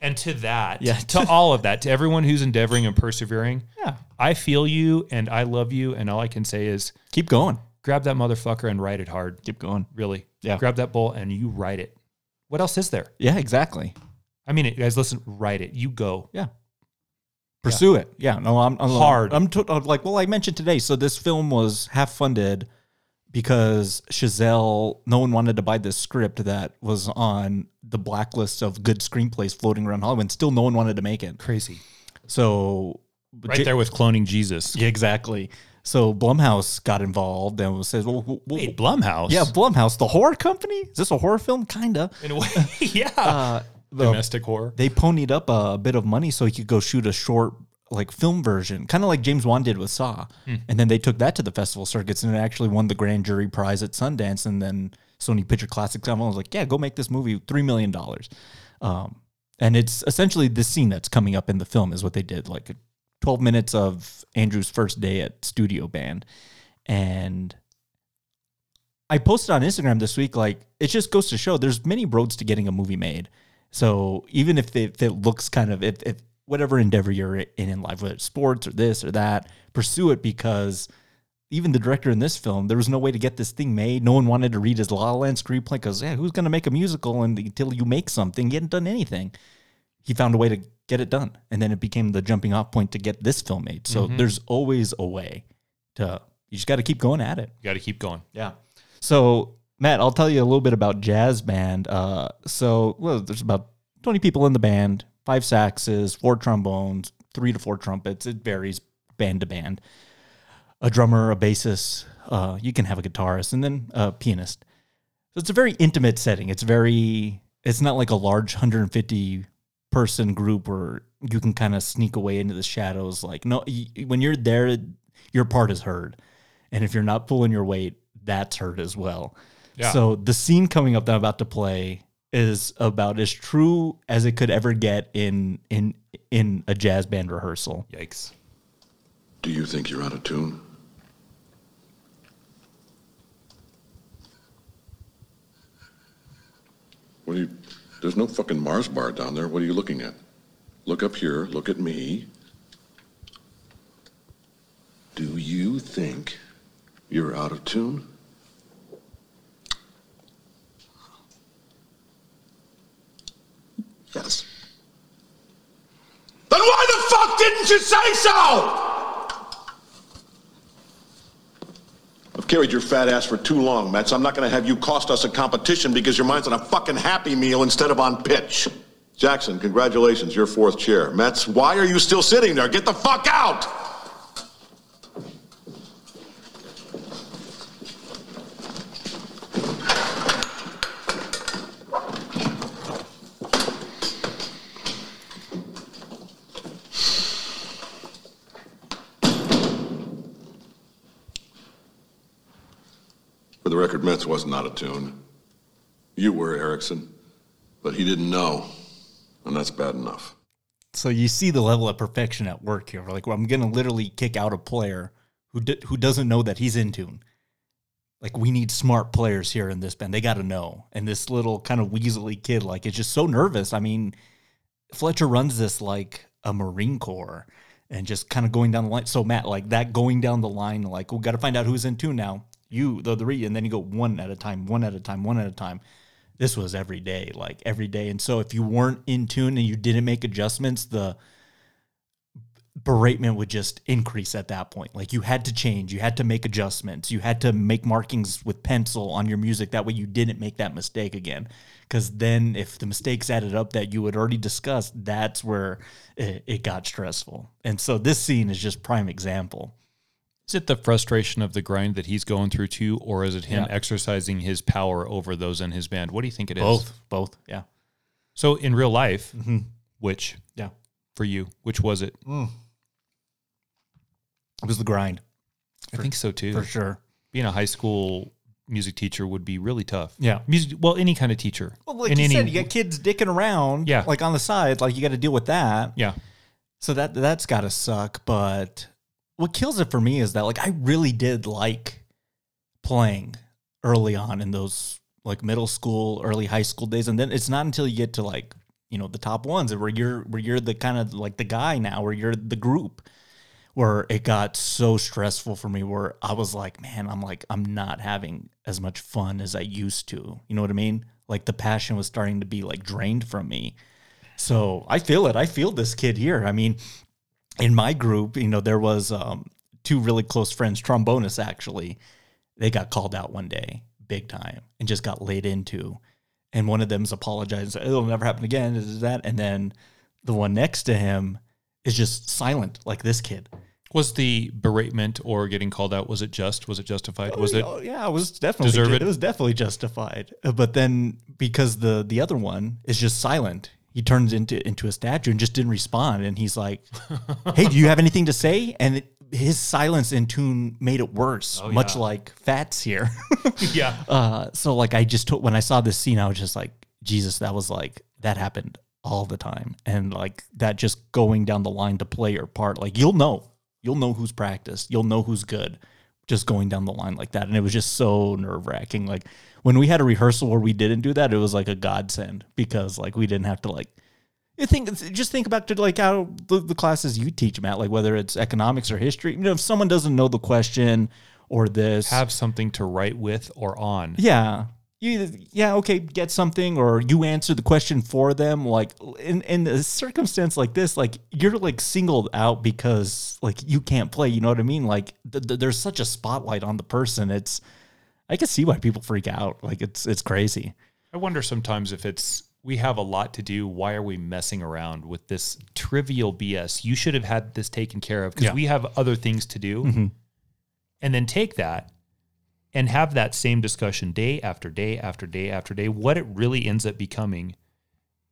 and to that,
Yeah.
to all of that, to everyone who's endeavoring and persevering,
Yeah.
I feel you and I love you. And all I can say is
Keep going.
grab that motherfucker and write it hard.
Keep going.
Really.
Yeah.
Grab that bull and you write it. What else is there?
Yeah, exactly.
I mean, it, guys, listen, write it. You go.
Yeah. Pursue it. Yeah. No, I'm, I'm
Hard.
I'm, to, I'm like, well, I mentioned today. So this film was half funded because Chazelle, no one wanted to buy this script that was on the blacklist of good screenplays floating around Hollywood. And still, no one wanted to make it.
Crazy.
So
Right there with cloning Jesus.
Yeah, exactly. So Blumhouse got involved and says, well, well, well,
Wait, Blumhouse.
yeah, Blumhouse, the horror company. Is this a horror film? Kinda.
In a way. yeah.
Uh, the-
Domestic horror.
they ponied up a, bit of money so he could go shoot a short like film version, kind of like James Wan did with Saw. And then they took that to the festival circuits and it actually won the grand jury prize at Sundance. And then Sony Picture Classics was like, yeah, go make this movie three million dollars. Um, and it's essentially the scene that's coming up in the film is what they did, like 12 minutes of Andrew's first day at Studio Band. And I posted on Instagram this week, like it just goes to show there's many roads to getting a movie made. So even if, they, if it looks kind of if, if whatever endeavor you're in in life, whether it's sports or this or that, pursue it because even the director in this film, there was no way to get this thing made. No one wanted to read his La La Land screenplay because yeah, who's going to make a musical and until you make something, you hadn't done anything. He found a way to get it done, and then it became the jumping off point to get this film made. So mm-hmm. there's always a way to. You just got to keep going at it.
You got to keep going.
Yeah. So Matt, I'll tell you a little bit about jazz band. Uh, so well, there's about 20 people in the band, five saxes, four trombones, three to four trumpets. It varies band to band. A drummer, a bassist. Uh, you can have a guitarist, and then a pianist. So it's a very intimate setting. It's very. It's not like a large 150 person group where you can kind of sneak away into the shadows. Like no, when you're there, your part is heard, and if you're not pulling your weight, that's heard as well.
Yeah.
So the scene coming up that I'm about to play is about as true as it could ever get in in in a jazz band rehearsal.
Yikes.
Do you think you're out of tune? What are you? There's no fucking Mars bar down there. What are you looking at? Look up here. Look at me. Do you think you're out of tune?
Yes.
Then why the fuck didn't you say so?
I've carried your fat ass for too long, Metz. I'm not gonna have you cost us a competition because your mind's on a fucking happy meal instead of on pitch. Jackson, congratulations, you're fourth chair. Metz, why are you still sitting there? Get the fuck out! Metz wasn't out of tune. You were, Erickson. But he didn't know. And that's bad enough.
So you see the level of perfection at work here. Like, I'm going to literally kick out a player who d- who doesn't know that he's in tune. Like, we need smart players here in this band. They got to know. And this little kind of weaselly kid, like, is just so nervous. I mean, Fletcher runs this like a Marine Corps and just kind of going down the line. So, Matt, like that going down the line, like, we got to find out who's in tune now. You, the three, and then you go one at a time, one at a time, one at a time this was every day, like every day. And so if you weren't in tune and you didn't make adjustments, the beratement would just increase at that point. Like you had to change, you had to make adjustments, you had to make markings with pencil on your music. That way you didn't make that mistake again. Because then if the mistakes added up that you had already discussed, that's where it, it got stressful. And so this scene is just prime example.
Is it the frustration of the grind that he's going through too, or is it him
Yeah.
exercising his power over those in his band? What do you think it is?
Both, both, yeah,
So in real life, mm-hmm. which
yeah.
for you, which was it? Mm.
It was the grind
I think so too.
for sure.
Being a high school music teacher would be really tough.
Yeah.
music. Well, any kind of teacher.
Well, like
In
you
any-
said, you got kids dicking around,
Yeah.
like on the side, like you got to deal with that.
yeah.
So that that's got to suck. But what kills it for me is that like I really did like playing early on in those like middle school, early high school days, and then it's not until you get to like you know the top ones where you're where you're the kind of like the guy now, where you're the group. Where it got so stressful for me, where I was like, man, I'm like, I'm not having as much fun as I used to. You know what I mean? Like the passion was starting to be like drained from me. So I feel it. I feel this kid here. I mean, in my group, you know, there was um, two really close friends, trombonists actually. They got called out one day, big time, and just got laid into. And one of them's apologized, it'll never happen again. Is that? And then the one next to him is just silent, like this kid.
Was the beratement or getting called out? Was it just? Was it justified? Was it?
Oh, yeah, it was definitely
Deserve it?
Was definitely justified. But then because the the other one is just silent, he turns into into a statue and just didn't respond. And he's like, "Hey, do you have anything to say?" And it, his silence in tune made it worse, much
yeah.
like Fats here.
Yeah.
uh, so like I just took when I saw this scene, I was just like, Jesus, that was like that happened all the time, and like that just going down the line to play your part, like you'll know, you'll know who's practiced, you'll know who's good, just going down the line like that, and it was just so nerve wracking. Like when we had a rehearsal where we didn't do that, it was like a godsend because like we didn't have to like. You think just think back to like how the, the classes you teach, Matt, like whether it's economics or history. You know, if someone doesn't know the question or this,
Have something to write with or on.
yeah. You yeah, okay, get something or you answer the question for them. Like in in a circumstance like this, like you're like singled out because like you can't play, you know what I mean? Like th- th- there's such a spotlight on the person. It's I can see why people freak out. Like it's it's crazy.
I wonder sometimes if it's we have a lot to do. Why are we messing around with this trivial BS? You should have had this taken care of because
Yeah.
we have other things to do. Mm-hmm. And then take that and have that same discussion day after day after day after day. What it really ends up becoming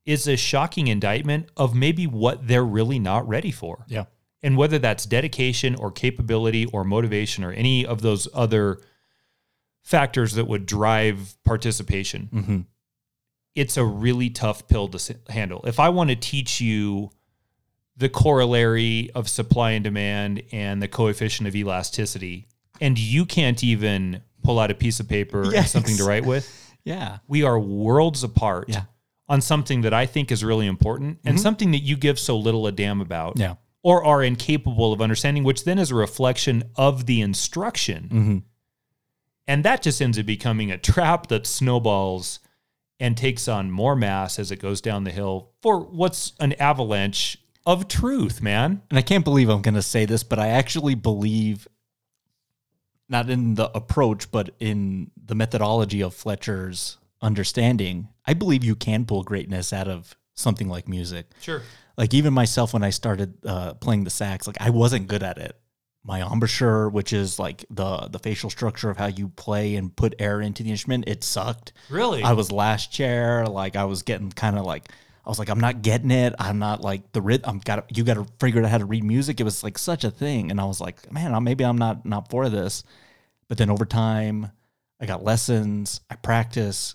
is a shocking indictment of maybe what they're really not ready for.
Yeah.
And whether that's dedication or capability or motivation or any of those other factors that would drive participation, mm-hmm. it's a really tough pill to handle. If I want to teach you the corollary of supply and demand and the coefficient of elasticity, and you can't even pull out a piece of paper and something to write with,
Yeah.
we are worlds apart
Yeah.
on something that I think is really important and mm-hmm. something that you give so little a damn about.
Yeah.
Or are incapable of understanding, which then is a reflection of the instruction. Mm-hmm. And that just ends up becoming a trap that snowballs and takes on more mass as it goes down the hill for what's an avalanche of truth, man.
And I can't believe I'm going to say this, but I actually believe not in the approach, but in the methodology of Fletcher's understanding. I believe you can pull greatness out of something like music.
Sure.
Like even myself, when I started uh, playing the sax, like I wasn't good at it. My embouchure, which is like the the facial structure of how you play and put air into the instrument, it sucked.
Really?
I was last chair. Like I was getting kind of like I was like I'm not getting it. I'm not like the rhythm. I'm got you got to figure out how to read music. It was like such a thing, and I was like, man, I'm- maybe I'm not not for this. But then over time, I got lessons. I practice.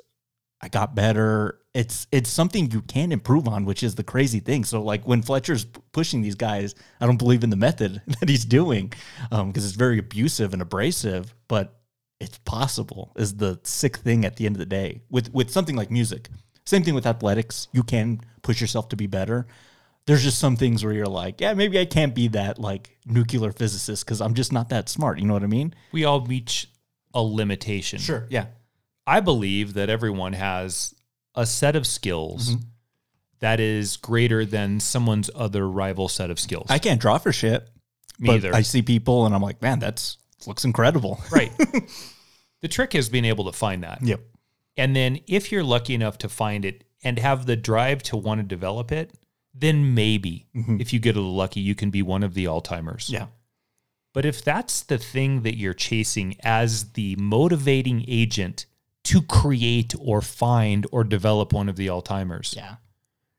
I got better. It's it's something you can improve on, which is the crazy thing. So like when Fletcher's pushing these guys, I don't believe in the method that he's doing um, because it's very abusive and abrasive. But it's possible is the sick thing at the end of the day with with something like music. Same thing with athletics. You can push yourself to be better. There's just some things where you're like, yeah, maybe I can't be that like nuclear physicist because I'm just not that smart. You know what I mean?
We all reach a limitation. Sure.
Yeah.
I believe that everyone has a set of skills
Mm-hmm.
that is greater than someone's other rival set of skills.
I can't draw for shit.
Me
but
either.
I see people and I'm like, man, that's looks incredible.
right. the trick is being able to find that.
Yep.
And then if you're lucky enough to find it and have the drive to want to develop it, then maybe if you get a little lucky, you can be one of the all timers.
Yeah.
But if that's the thing that you're chasing as the motivating agent to create or find or develop one of the all timers,
Yeah.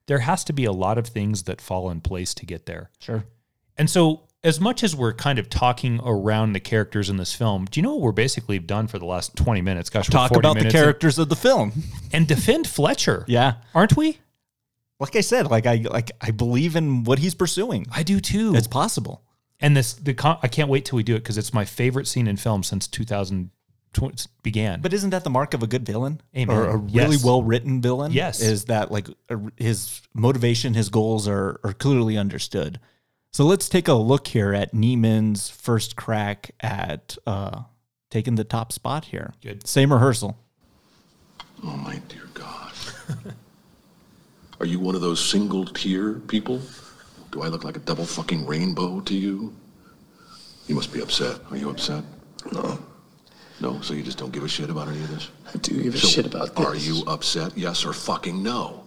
there has to be a lot of things that fall in place to get there.
Sure.
And so, as much as we're kind of talking around the characters in this film, do you know what we're basically done for the last 20 minutes? Gosh, we're
Talk
40
about the
in.
characters of the film.
and defend Fletcher.
Yeah.
Aren't we?
Like I said, like I like I believe in what he's pursuing.
I do too.
It's possible.
and this the con- I can't wait till we do it because it's my favorite scene in film since 2000 tw- began.
But isn't that the mark of a good villain?
Amen.
Or a really
Yes.
well written villain?
Yes.
Is that like a, his motivation, his goals are, are clearly understood. So let's take a look here at Neiman's first crack at uh, taking the top spot here.
Good.
Same rehearsal.
Oh, my dear God. Are you one of those single tear people? Do I look like a double fucking rainbow to you? You must be upset. Are you upset?
No,
No, so you just don't give a shit about any of this?
I do give a
So
shit about this.
Are you upset? Yes or fucking no?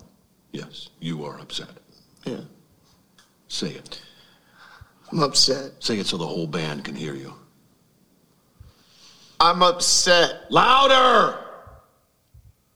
Yes, you are upset.
Yeah.
Say it.
I'm upset.
Say it so the whole band can hear you.
I'm upset.
Louder!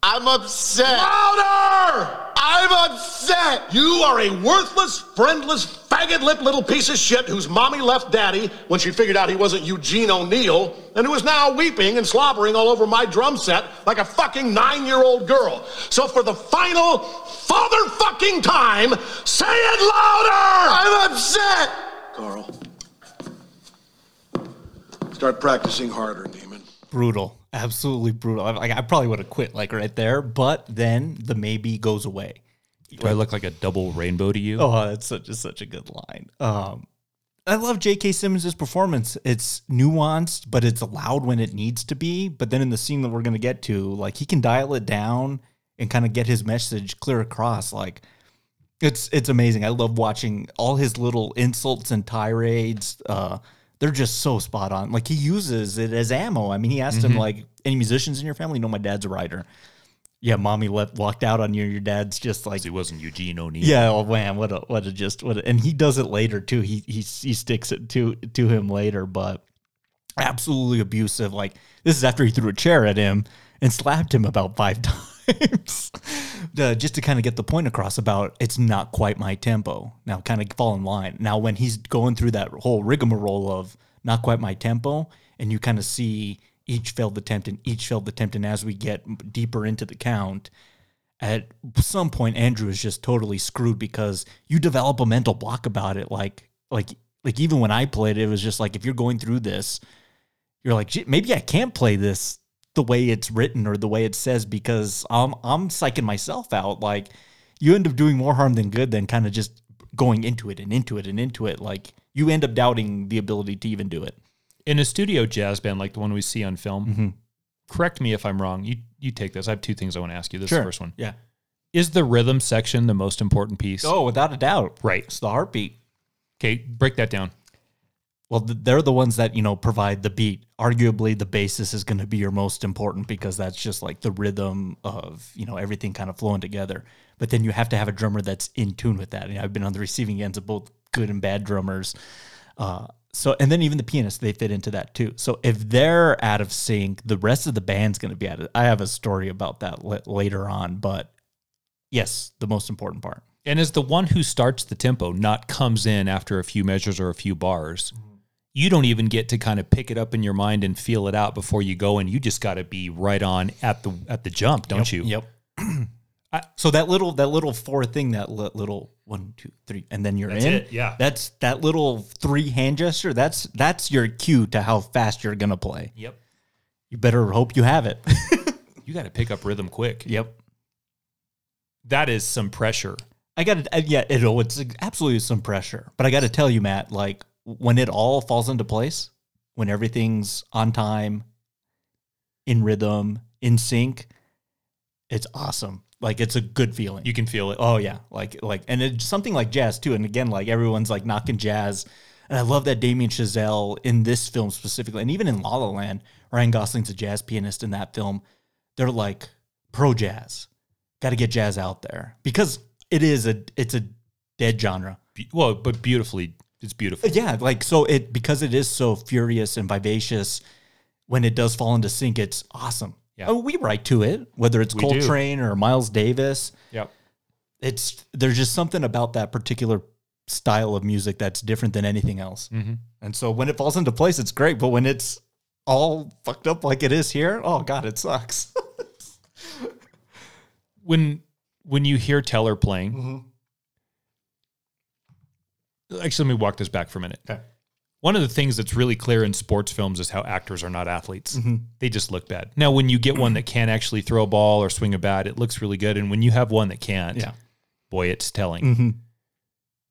I'm upset.
Louder!
I'm upset.
You are a worthless, friendless, faggot lipped little piece of shit whose mommy left daddy when she figured out he wasn't Eugene O'Neill, and who is now weeping and slobbering all over my drum set like a fucking nine year old girl. So for the final father fucking time, say it louder!
I'm upset.
Carl. Start practicing harder, Neiman.
Brutal. Absolutely brutal. I, I probably would have quit like right there, but then the maybe goes away.
Do I look like a double rainbow to you?
Oh, that's such a such a good line. Um, I love J.K. Simmons' performance. It's nuanced, but it's loud when it needs to be. But then in the scene that we're gonna get to, like he can dial it down and kind of get his message clear across. Like it's it's amazing. I love watching all his little insults and tirades. Uh, they're just so spot on. Like he uses it as ammo. I mean, he asked him like, "Any musicians in your family?" No, my dad's a writer. Yeah, mommy left walked out on you. Your dad's just like
He wasn't Eugene O'Neill.
yeah, oh man, what a what a just what a, and he does it later too. He he he sticks it to to him later, but absolutely abusive. Like this is after he threw a chair at him and slapped him about five times, Uh, just to kind of get the point across about it's not quite my tempo. Now, kind of fall in line. Now, when he's going through that whole rigmarole of not quite my tempo, and you kind of see each failed attempt and each failed attempt, and as we get deeper into the count, at some point Andrew is just totally screwed because you develop a mental block about it. Like like like even when I played it, was just like if you're going through this, you're like maybe I can't play this the way it's written or the way it says because I'm I'm psyching myself out. Like you end up doing more harm than good than kind of just going into it and into it and into it. Like you end up doubting the ability to even do it.
In a studio jazz band like the one we see on film, correct me if I'm wrong. You you take this. I have two things I want to ask you. This is the first one.
Yeah.
Is the rhythm section the most important piece?
Oh, without a doubt.
Right.
It's the heartbeat.
Okay, break that down.
Well, they're the ones that, you know, provide the beat. Arguably, the basis is going to be your most important because that's just like the rhythm of, you know, everything kind of flowing together. But then you have to have a drummer that's in tune with that. And I've been on the receiving ends of both good and bad drummers. Uh, so, and then even the pianist they fit into that too. So if they're out of sync, the rest of the band's going to be out of I have a story about that l- later on. But yes, the most important part.
And as the one who starts the tempo, not comes in after a few measures or a few bars, mm-hmm. you don't even get to kind of pick it up in your mind and feel it out before you go and you just got to be right on at the at the jump, don't you?
Yep. So that little that little four thing, that li- little one, two, three, and then you're
That's
in.
it, yeah.
That's that little three hand gesture. That's that's your cue to how fast you're gonna play.
Yep.
You better hope you have it.
You got to pick up rhythm quick.
yep.
That is some pressure.
I got to yeah. It, oh, it's absolutely some pressure, but I got to tell you, Matt, like when it all falls into place, when everything's on time, in rhythm, in sync, it's awesome. Like it's a good feeling.
You can feel it.
Oh yeah, like like, and it's something like jazz too. And again, like everyone's like knocking jazz, and I love that Damien Chazelle in this film specifically, and even in La La Land, Ryan Gosling's a jazz pianist in that film. They're like pro jazz. Got to get jazz out there because it is a it's a dead genre.
Be- well, but beautifully, it's beautiful.
Uh, yeah, like so it because it is so furious and vivacious. When it does fall into sync, it's awesome.
Yeah.
Oh, we write to it, whether it's
We do.
Coltrane or Miles Davis
Yep.
it's there's just something about that particular style of music that's different than anything else.
Mm-hmm.
And so when it falls into place, it's great. But when it's all fucked up like it is here, oh god, it sucks.
When when you hear Teller playing, actually, let me walk this back for a minute.
Okay.
One of the things that's really clear in sports films is how actors are not athletes. Mm-hmm. They just look bad. Now, when you get one that can actually throw a ball or swing a bat, it looks really good. And when you have one that can't,
Yeah.
boy, it's telling. Mm-hmm.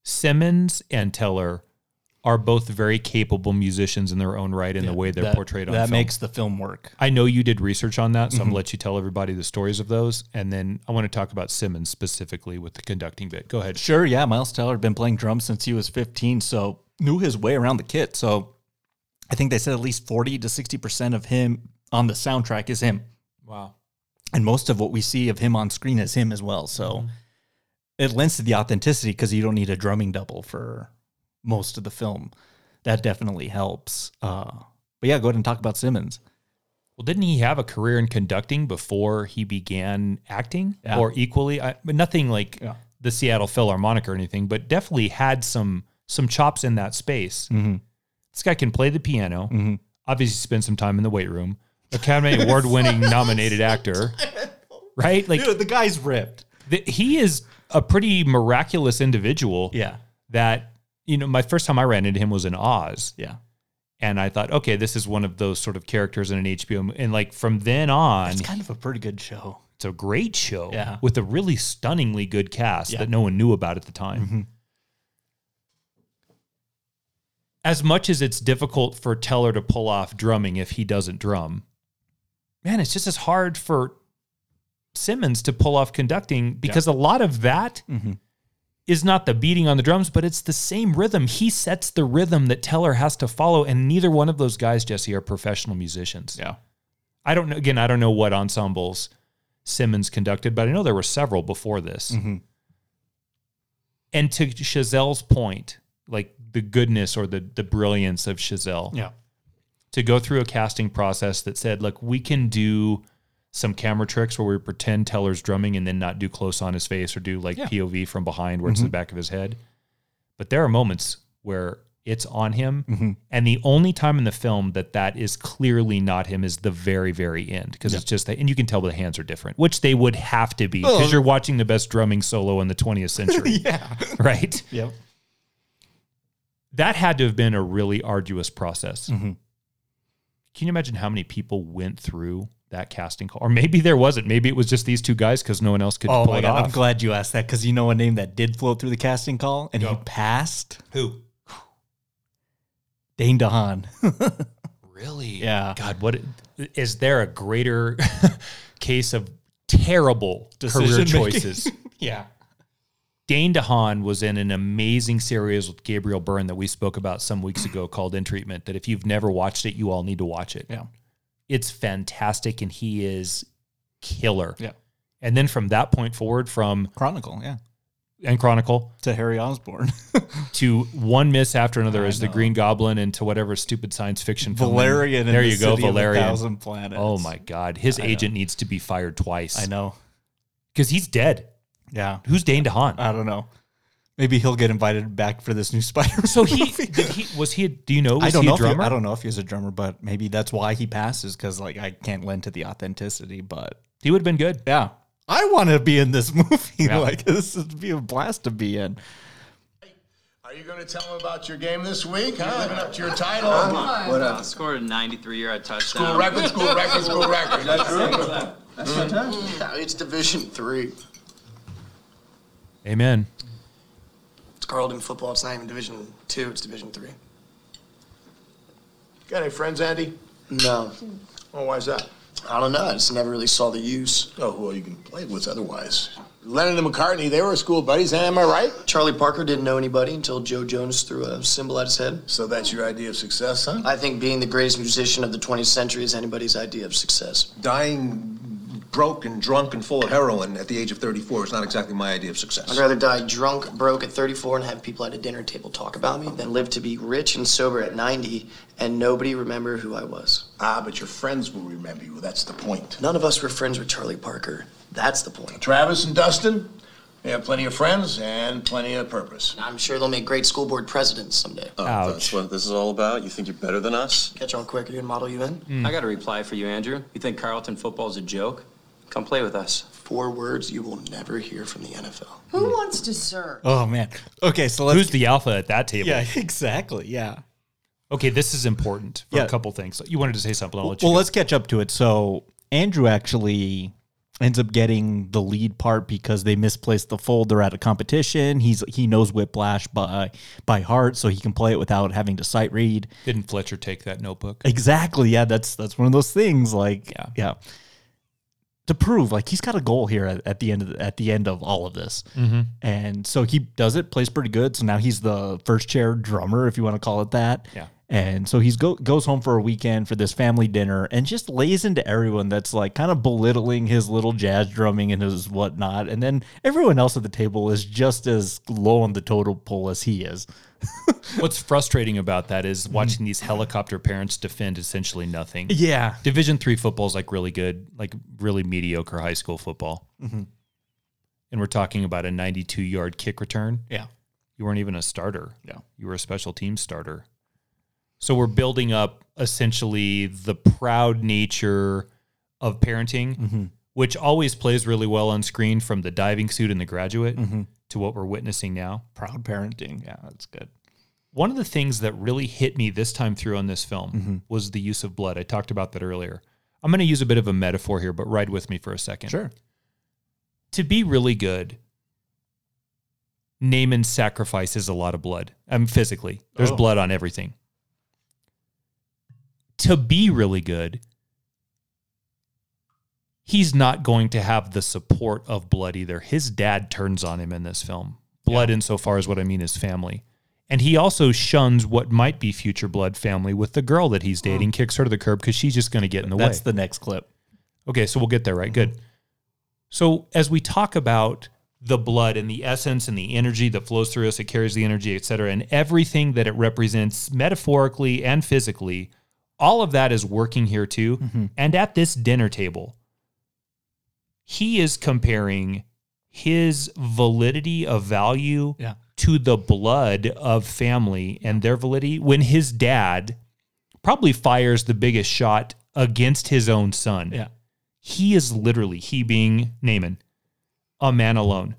Simmons and Teller are both very capable musicians in their own right in the way they're
that,
portrayed on
that
film.
makes the film work.
I know you did research on that, so I'm mm-hmm. gonna let you tell everybody the stories of those, and then I want to talk about Simmons specifically with the conducting bit. Go ahead.
Sure, yeah. Miles Teller had been playing drums since he was 15, so knew his way around the kit. So I think they said at least 40 to 60% of him on the soundtrack is him.
Wow.
and most of what we see of him on screen is him as well. So it lends to the authenticity because you don't need a drumming double for most of the film. That definitely helps. Uh, but yeah, go ahead and talk about Simmons.
Well, didn't he have a career in conducting before he began acting,
Yeah.
or equally? I, but nothing like
Yeah.
the Seattle Philharmonic or anything, but definitely had some some chops in that space.
Mm-hmm.
This guy can play the piano. Obviously, spent some time in the weight room. Academy Award winning nominated actor, right? Like
Dude, the guy's ripped.
the, he is a pretty miraculous individual.
Yeah.
That you know, my first time I ran into him was in Oz,
Yeah.
and I thought, okay, this is one of those sort of characters in an HBO, and like from then on,
It's kind of a pretty good show.
it's a great show
Yeah.
with a really stunningly good cast
Yeah.
that no one knew about at the time. As much as it's difficult for Teller to pull off drumming if he doesn't drum, man, it's just as hard for Simmons to pull off conducting because a lot of that mm-hmm. is not the beating on the drums, but it's the same rhythm. He sets the rhythm that Teller has to follow, and neither one of those guys, Jesse, are professional musicians.
Yeah.
I don't know. Again, I don't know what ensembles Simmons conducted, but I know there were several before this. Mm-hmm. And to Chazelle's point, like the goodness or the the brilliance of Chazelle,
Yeah.
to go through a casting process that said, look, we can do some camera tricks where we pretend Teller's drumming and then not do close on his face or do like POV from behind where it's the mm-hmm. back of his head. But there are moments where it's on him. Mm-hmm. And the only time in the film that that is clearly not him is the very, very end. Because it's just that, and you can tell the hands are different, which they would have to be because you're watching the best drumming solo in the 20th century.
Yeah.
Right?
Yep.
That had to have been a really arduous process.
Mm-hmm.
Can you imagine how many people went through that casting call? Or maybe there wasn't. Maybe it was just these two guys because no one else could
Oh
pull
my
it
god, I'm glad you asked that because you know a name that did float through the casting call and he passed.
Who?
Dane DeHaan.
Really?
Yeah.
God, what is there a greater case of terrible career
Decision-making.
choices? yeah. Dane DeHaan was in an amazing series with Gabriel Byrne that we spoke about some weeks ago called In Treatment. That if you've never watched it, you all need to watch it.
Yeah.
It's fantastic and he is killer.
Yeah.
And then from that point forward, from
Chronicle, yeah.
and Chronicle
To Harry Osborn.
to one miss after another
I
as the. Green Goblin and to whatever stupid science fiction film.
Valerian.
There
in
you
the
go,
City of a
Valerian.
Thousand planets.
Oh my God, his
I know.
agent needs to be fired twice.
I know.
because he's dead.
Yeah.
Who's Dane DeHaan?
I don't know. Maybe he'll get invited back for this new Spider.
so he, did he was he? A, do you know? Was
I don't
he
know.
a
If he,
drummer?
I don't know if he's a drummer, but maybe that's why he passes because like I can't lend to the authenticity. But
He would have been good.
yeah, I want to be in this movie.
Yeah.
Like this would be a blast to be in.
Are you going to tell them about your game this week, huh? Living up to your title?
What I scored a 93 yard touchdown.
School record, school record, school record.
Yeah, it's Division Three.
Amen.
It's Carleton football. It's not even Division Two. It's Division Three.
Got any friends, Andy?
No,
Oh, is that?
I don't know. I just never really saw the use.
Oh, well, you can play with otherwise. Lennon and McCartney, they were school buddies, eh? am I right?
Charlie Parker didn't know anybody until Jo Jones threw a cymbal at his head.
So that's your idea of success, huh?
I think being the greatest musician of the 20th century is anybody's idea of success.
Dying broke and drunk and full of heroin at the age of 34 is not exactly my idea of success.
I'd rather die drunk, broke at 34 and have people at a dinner table talk about me than live to be rich and sober at 90 and nobody remember who I was.
Ah, but your friends will remember you. That's the point.
None of us were friends with Charlie Parker. That's the point.
Travis and Dustin, they have plenty of friends and plenty of purpose.
I'm sure they'll make great school board presidents someday.
Oh,
Ouch.
That's what this is all about? You think you're better than us?
Catch on quick, are you gonna model you in?
I got a reply for you, Andrew. You think Carleton football is a joke? Come play with us.
Four words you will never hear from the NFL.
Who wants to serve?
Oh man. Okay, so let's.
Who's the alpha at that table?
yeah, exactly. Yeah.
Okay, this is important for
Yeah.
a couple things. You wanted to say something. I'll let you.
Well,
go.
let's catch up to it. So Andrew actually ends up getting the lead part because they misplaced the folder at a competition. He's he knows Whiplash by by heart, so he can play it without having to sight read.
Didn't Fletcher take that notebook?
Exactly. Yeah, that's that's one of those things. Like
Yeah.
To prove like he's got a goal here at, at the end of the, at the end of all of this,
Mm-hmm.
and so he does it, plays pretty good. So now he's the first chair drummer, if you want to call it that.
Yeah.
And so he's go, goes home for a weekend for this family dinner and just lays into everyone that's like kind of belittling his little jazz drumming and his whatnot. And then everyone else at the table is just as low on the total pull as he is.
What's frustrating about that is watching these helicopter parents defend essentially nothing.
Yeah.
Division three football is like really good, like really mediocre high school football.
Mm-hmm.
And we're talking about a 92 yard kick return.
Yeah.
You weren't even a starter.
Yeah.
You were a special team starter. So we're building up essentially the proud nature of parenting,
Mm-hmm.
which always plays really well on screen from the diving suit and the graduate
Mm-hmm.
To what we're witnessing now.
Proud parenting. Yeah, that's good.
One of the things that really hit me this time through on this film
Mm-hmm.
was the use of blood. I talked about that earlier. I'm going to use a bit of a metaphor here, but ride with me for a second.
Sure.
To be really good, Neiman sacrifices a lot of blood. Um, physically, there's
Oh.
blood on everything. To be really good, he's not going to have the support of blood either. His dad turns on him in this film. Blood, insofar as what I mean is family. And he also shuns what might be future blood family with the girl that he's dating, hmm. kicks her to the curb because she's just going to get in the way.
That's the next clip.
Okay, so we'll get there, right? Good. So as we talk about the blood and the essence and the energy that flows through us, it carries the energy, et cetera, and everything that it represents metaphorically and physically, all of that is working here too. Mm-hmm. And at this dinner table, he is comparing his validity of value
Yeah.
to the blood of family and their validity when his dad probably fires the biggest shot against his own son.
Yeah.
He is literally, he being Neiman, a man alone.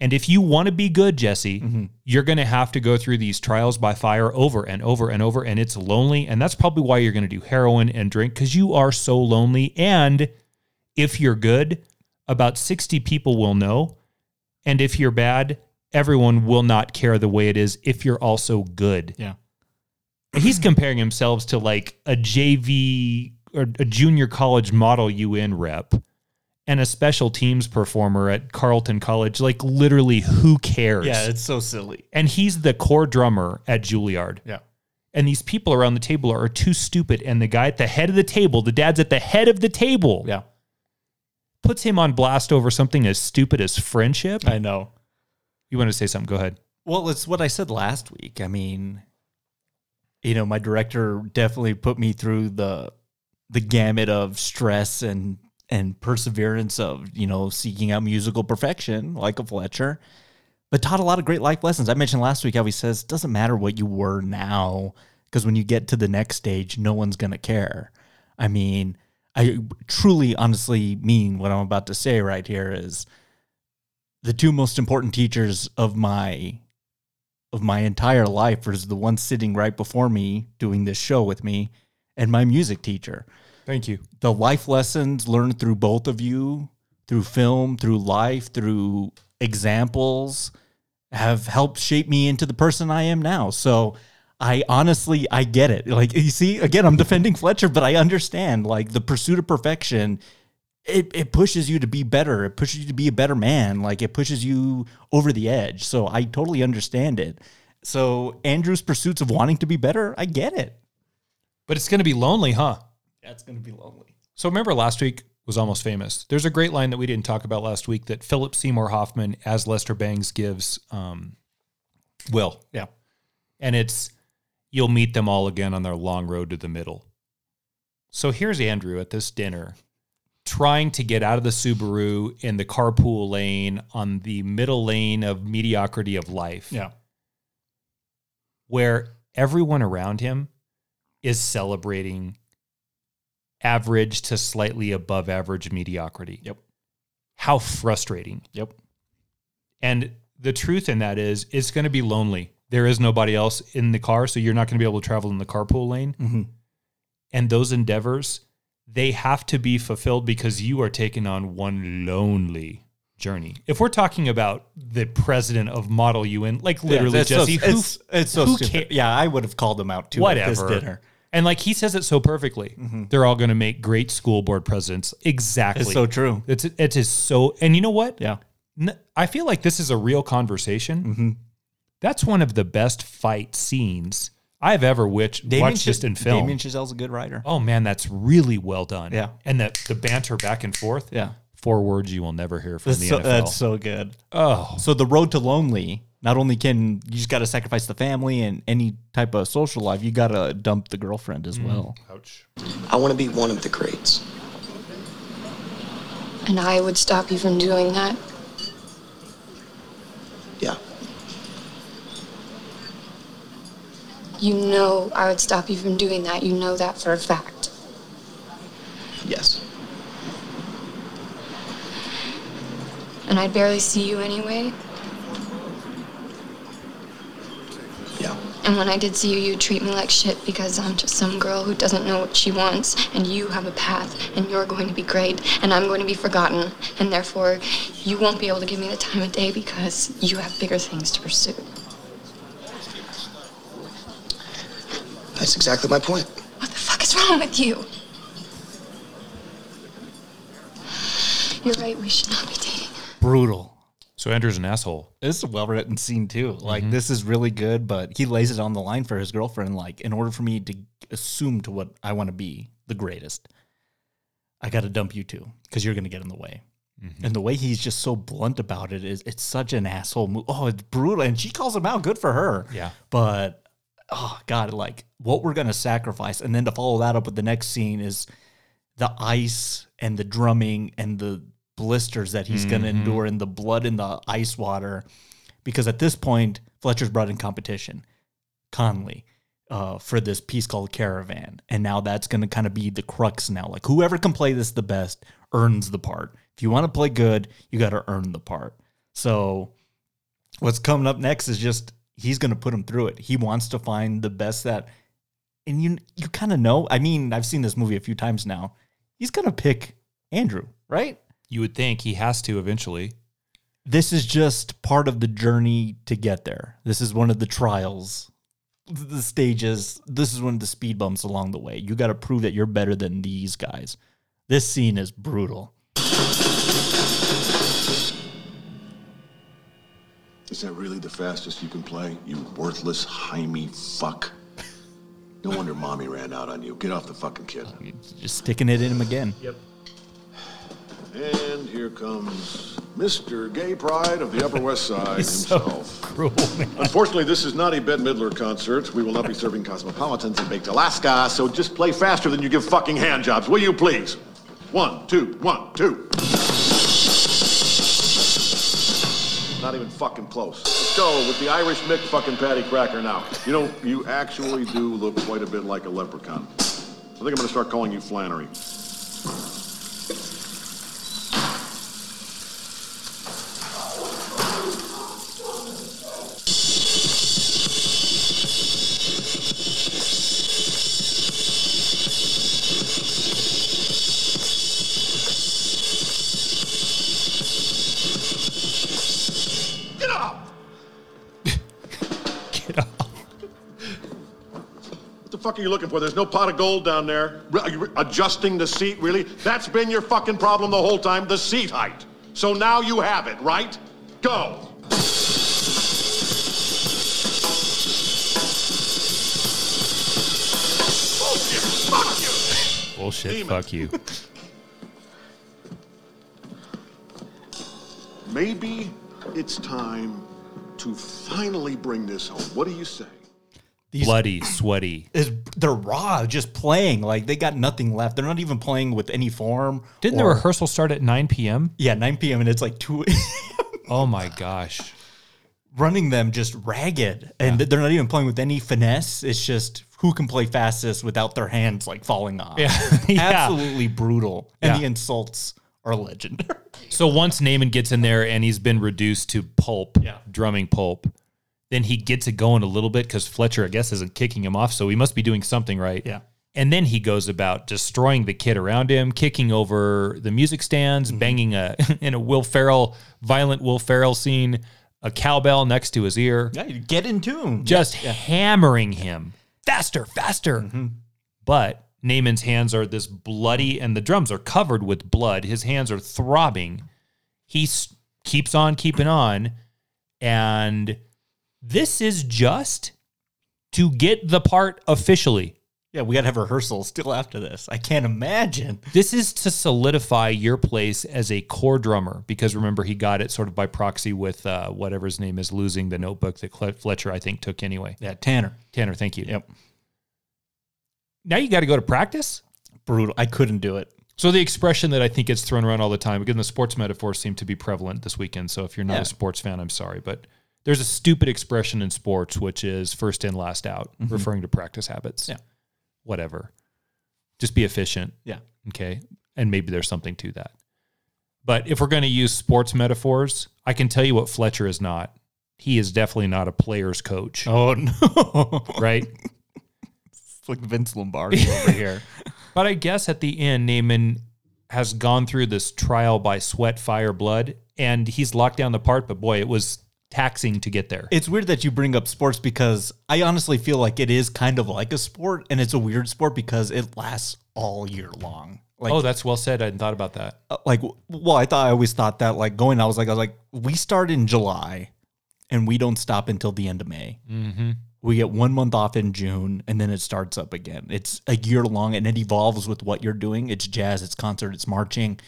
And if you want to be good, Jesse, mm-hmm. you're going to have to go through these trials by fire over and over and over. And it's lonely. And that's probably why you're going to do heroin and drink because you are so lonely. And if you're good, about 60 people will know. And if you're bad, everyone will not care the way it is if you're also good.
Yeah.
he's comparing himself to like a JV or a junior college model UN rep and a special teams performer at Carleton College. Like literally, who cares?
Yeah, it's so silly.
and he's the core drummer at Juilliard.
Yeah.
And these people around the table are too stupid. And the guy at the head of the table, the dad's at the head of the table,
Yeah.
Puts him on blast over something as stupid as friendship.
I know.
You want to say something? Go ahead.
Well, it's what I said last week. I mean, you know, my director definitely put me through the the gamut of stress and and perseverance of, you know, seeking out musical perfection like a Fletcher, but taught a lot of great life lessons. I mentioned last week how he says doesn't matter what you were now because when you get to the next stage, no one's going to care. I mean, I truly honestly mean what I'm about to say right here is the two most important teachers of my of my entire life is the one sitting right before me doing this show with me and my music teacher.
Thank you.
The life lessons learned through both of you, through film, through life, through examples have helped shape me into the person I am now. So I honestly I get it. Like you see, again, I'm defending Fletcher, but I understand like the pursuit of perfection it, it pushes you to be better. It pushes you to be a better man. Like it pushes you over the edge. So I totally understand it. So Andrew's pursuits of wanting to be better, I get it.
But it's going to be lonely, huh?
That's gonna be lonely.
So remember last week was almost famous. There's a great line that we didn't talk about last week that Philip Seymour Hoffman as Lester Bangs gives um, Will.
Yeah.
And it's you'll meet them all again on their long road to the middle. So here's Andrew at this dinner trying to get out of the Subaru in the carpool lane on the middle lane of mediocrity of life.
Yeah.
Where everyone around him is celebrating average to slightly above average mediocrity.
Yep.
How frustrating.
Yep.
And the truth in that is it's going to be lonely. There is nobody else in the car, so you're not going to be able to travel in the carpool lane.
Mhm.
And those endeavors, they have to be fulfilled because you are taking on one lonely journey. If we're talking about the president of Model UN, like literally
Yeah, it's so-
who,
it's, it's so stupid.
ca-
Yeah, I would have called them out too at this
whatever.
dinner.
And like he says it so perfectly. They're all going to make great school board presidents. Exactly.
It's so true.
It's it is so. And you know what?
Yeah.
I feel like this is a real conversation.
Mm-hmm.
That's one of the best fight scenes I've ever witch,
Damien
watched just
Cha-
in film.
Damien Chazelle's a good writer.
oh man, that's really well done.
Yeah.
and the the banter back and forth.
Yeah.
four words you will never hear from
That's
the
so,
NFL.
that's so good.
oh,
So the road to lonely, not only can you just got to sacrifice the family and any type of social life, you got to dump the girlfriend
Mm.
as well.
ouch.
I want to be one of the greats.
And I would stop you from doing that. You know I would stop you from doing that. You know that for a fact.
Yes.
And I'd barely see you anyway.
Yeah.
And when I did see you, you'd treat me like shit because I'm just some girl who doesn't know what she wants. And you have a path, and you're going to be great, and I'm going to be forgotten. And therefore, you won't be able to give me the time of day because you have bigger things to pursue.
That's exactly my point.
What the fuck is wrong with you? You're right, we should not be dating.
Brutal.
So Andrew's an asshole.
This is a well written scene too. Like mm-hmm. this is really good, but he lays it on the line for his girlfriend. Like, in order for me to assume to what I want to be the greatest, I got to dump you two because you're gonna get in the way. Mm-hmm. And the way he's just so blunt about it is it's such an asshole move. Oh, it's brutal. And she calls him out. Good for her.
Yeah.
But oh god, like what we're gonna sacrifice, and then to follow that up with the next scene is the ice and the drumming and the blisters that he's going to endure and the blood in the ice water. Because at this point fletcher's brought in competition Connolly uh, for this piece called caravan. And now that's going to kind of be the crux now. Like whoever can play this the best earns the part. If you want to play good you got to earn the part. So what's coming up next is just he's going to put him through it he wants to find the best that and you you kind of know i mean i've seen this movie a few times now he's going to pick andrew right
You would think he has to eventually.
this is just part of the journey to get there. This is one of the trials the stages. This is one of the speed bumps along the way. You got to prove that you're better than these guys. This scene is brutal.
Is that really the fastest you can play, you worthless Jaime fuck? No wonder mommy ran out on you. Get off the fucking kid.
Just sticking it in him again.
Yep.
And here comes Mr. Gay Pride of the Upper West Side
He's so
himself.
cruel, man.
Unfortunately, this is not a Bette Midler concert. We will not be serving cosmopolitans in baked Alaska, so just play faster than you give fucking hand jobs, will you please? One, two, one, two. Not even fucking close. Let's go with the Irish Mick fucking patty cracker now. You know, you actually do look quite a bit like a leprechaun. I think I'm gonna start calling you Flannery. Fuck are you looking for? There's no pot of gold down there. Are you adjusting the seat, really? That's been your fucking problem the whole time, the seat height. So now you have it, right? Go! Bullshit! Fuck you!
Bullshit.
Demon.
Fuck you.
Maybe it's time to finally bring this home. What do you say?
These
Bloody, sweaty.
is they're raw, just playing like they got nothing left. They're not even playing with any form.
Didn't the rehearsal start at 9 p.m.?
Yeah, 9 p.m. and it's like two.
Oh my gosh.
running them just ragged, and they're not even playing with any finesse. It's just who can play fastest without their hands like falling off.
Yeah. Yeah.
absolutely brutal. And
Yeah.
the insults are legendary.
So once Neiman gets in there and he's been reduced to pulp,
Yeah.
drumming pulp, then he gets it going a little bit because Fletcher, I guess, isn't kicking him off. So he must be doing something right.
Yeah.
And then he goes about destroying the kid around him, kicking over the music stands,
Mm-hmm.
banging a in a Will Ferrell, violent Will Ferrell scene, a cowbell next to his ear,
yeah, get in tune.
just hammering him faster, faster.
Mm-hmm.
But Neiman's hands are this bloody, and the drums are covered with blood. His hands are throbbing. He s- keeps on keeping on, and this is just to get the part officially.
Yeah, we got to have rehearsals still after this. I can't imagine.
This is to solidify your place as a core drummer because remember he got it sort of by proxy with uh, whatever his name is losing the notebook that Fletcher I think took anyway.
Yeah, Tanner.
Tanner, thank you.
Yep.
Now you got to go to practice.
Brutal. I couldn't do it.
So the expression that I think gets thrown around all the time, again, the sports metaphors seem to be prevalent this weekend. So if you're not
Yeah.
a sports fan, I'm sorry, but there's a stupid expression in sports which is first in, last out, referring to practice habits.
Mm-hmm. Yeah.
Whatever. Just be efficient.
Yeah.
Okay. And maybe there's something to that. But if we're going to use sports metaphors, I can tell you what Fletcher is not. He is definitely not a player's coach,
Oh no.
right?
it's like Vince Lombardi over here.
But I guess at the end, Neiman has gone through this trial by sweat, fire, blood, and he's locked down the part. But boy, it was taxing to get there.
It's weird that you bring up sports because I honestly feel like it is kind of like a sport, and it's a weird sport because it lasts all year long. Like,
oh, that's well said. I hadn't thought about that.
uh, like, well, I thought I always thought that like going. I was like, I was like, we start in July, and we don't stop until the end of May.
Mm-hmm.
We get one month off in June, and then it starts up again. It's a year long, and it evolves with what you're doing. It's jazz, it's concert, it's marching,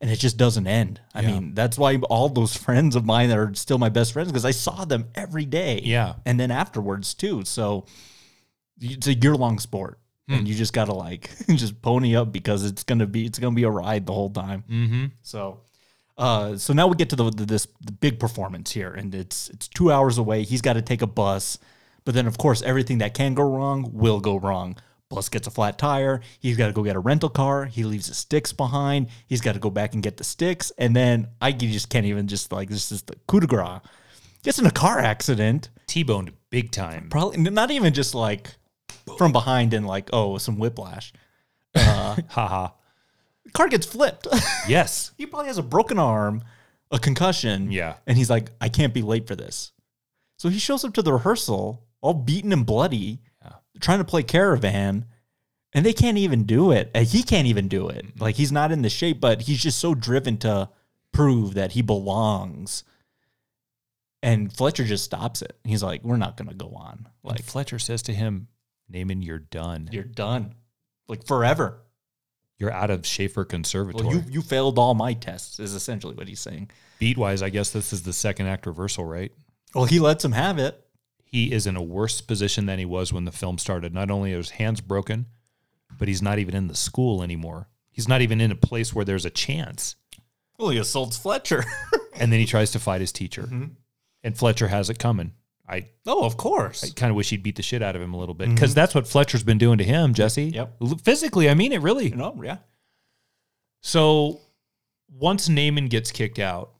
and it just doesn't end. I mean, that's why all those friends of mine that are still my best friends because I saw them every day.
Yeah.
and then afterwards too. So it's a year long sport,
Hmm.
and you just gotta like just pony up because it's gonna be it's gonna be a ride the whole time.
Mm-hmm.
So, uh, so now we get to the, the this the big performance here, and it's it's two hours away. He's got to take a bus, but then of course everything that can go wrong will go wrong. Bus gets a flat tire. He's got to go get a rental car. He leaves his sticks behind. He's got to go back and get the sticks, and then I just can't even just like this is the coup de grace. Gets in a car accident.
T-boned big time.
Probably not even just like from behind and like oh some whiplash.
Uh, Haha.
car gets flipped.
Yes.
he probably has a broken arm, a concussion.
Yeah.
And he's like, I can't be late for this. So he shows up to the rehearsal all beaten and bloody, trying to play caravan, and they can't even do it. And he can't even do it. Mm-hmm. Like he's not in the shape, but he's just so driven to prove that he belongs. And Fletcher just stops it. He's like, "We're not going to go on.
Like
Like
Fletcher says to him, Neiman, you're done.
you're done, like forever.
You're out of Shaffer Conservatory.
Well, you you failed all my tests." Is essentially what he's saying.
Beat wise, I guess this is the second act reversal, right?
Well, he lets him have it.
He is in a worse position than he was when the film started. Not only are his hands broken, but he's not even in the school anymore. He's not even in a place where there's a chance.
Well, he assaults Fletcher.
And then he tries to fight his teacher. Mm-hmm. And Fletcher has it coming. I,
oh, of course.
I kind of wish he'd beat the shit out of him a little bit mm-hmm. because that's what Fletcher's been doing to him, Jesse.
Yep.
Physically, I mean it really.
know, yeah.
So once Neiman gets kicked out,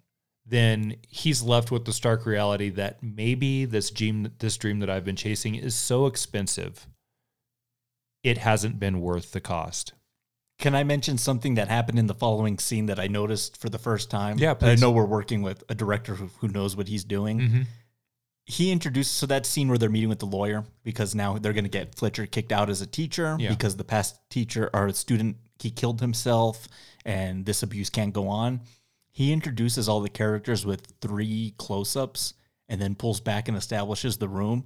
then he's left with the stark reality that maybe this dream, this dream that I've been chasing is so expensive, it hasn't been worth the cost.
Can I mention something that happened in the following scene that I noticed for the first time?
Yeah,
And I know we're working with a director who, who knows what he's doing. Mm-hmm. He introduced so that scene where they're meeting with the lawyer because now they're going to get Fletcher kicked out as a teacher
Yeah.
because the past teacher or student he killed himself and this abuse can't go on. He introduces all the characters with three close-ups and then pulls back and establishes the room.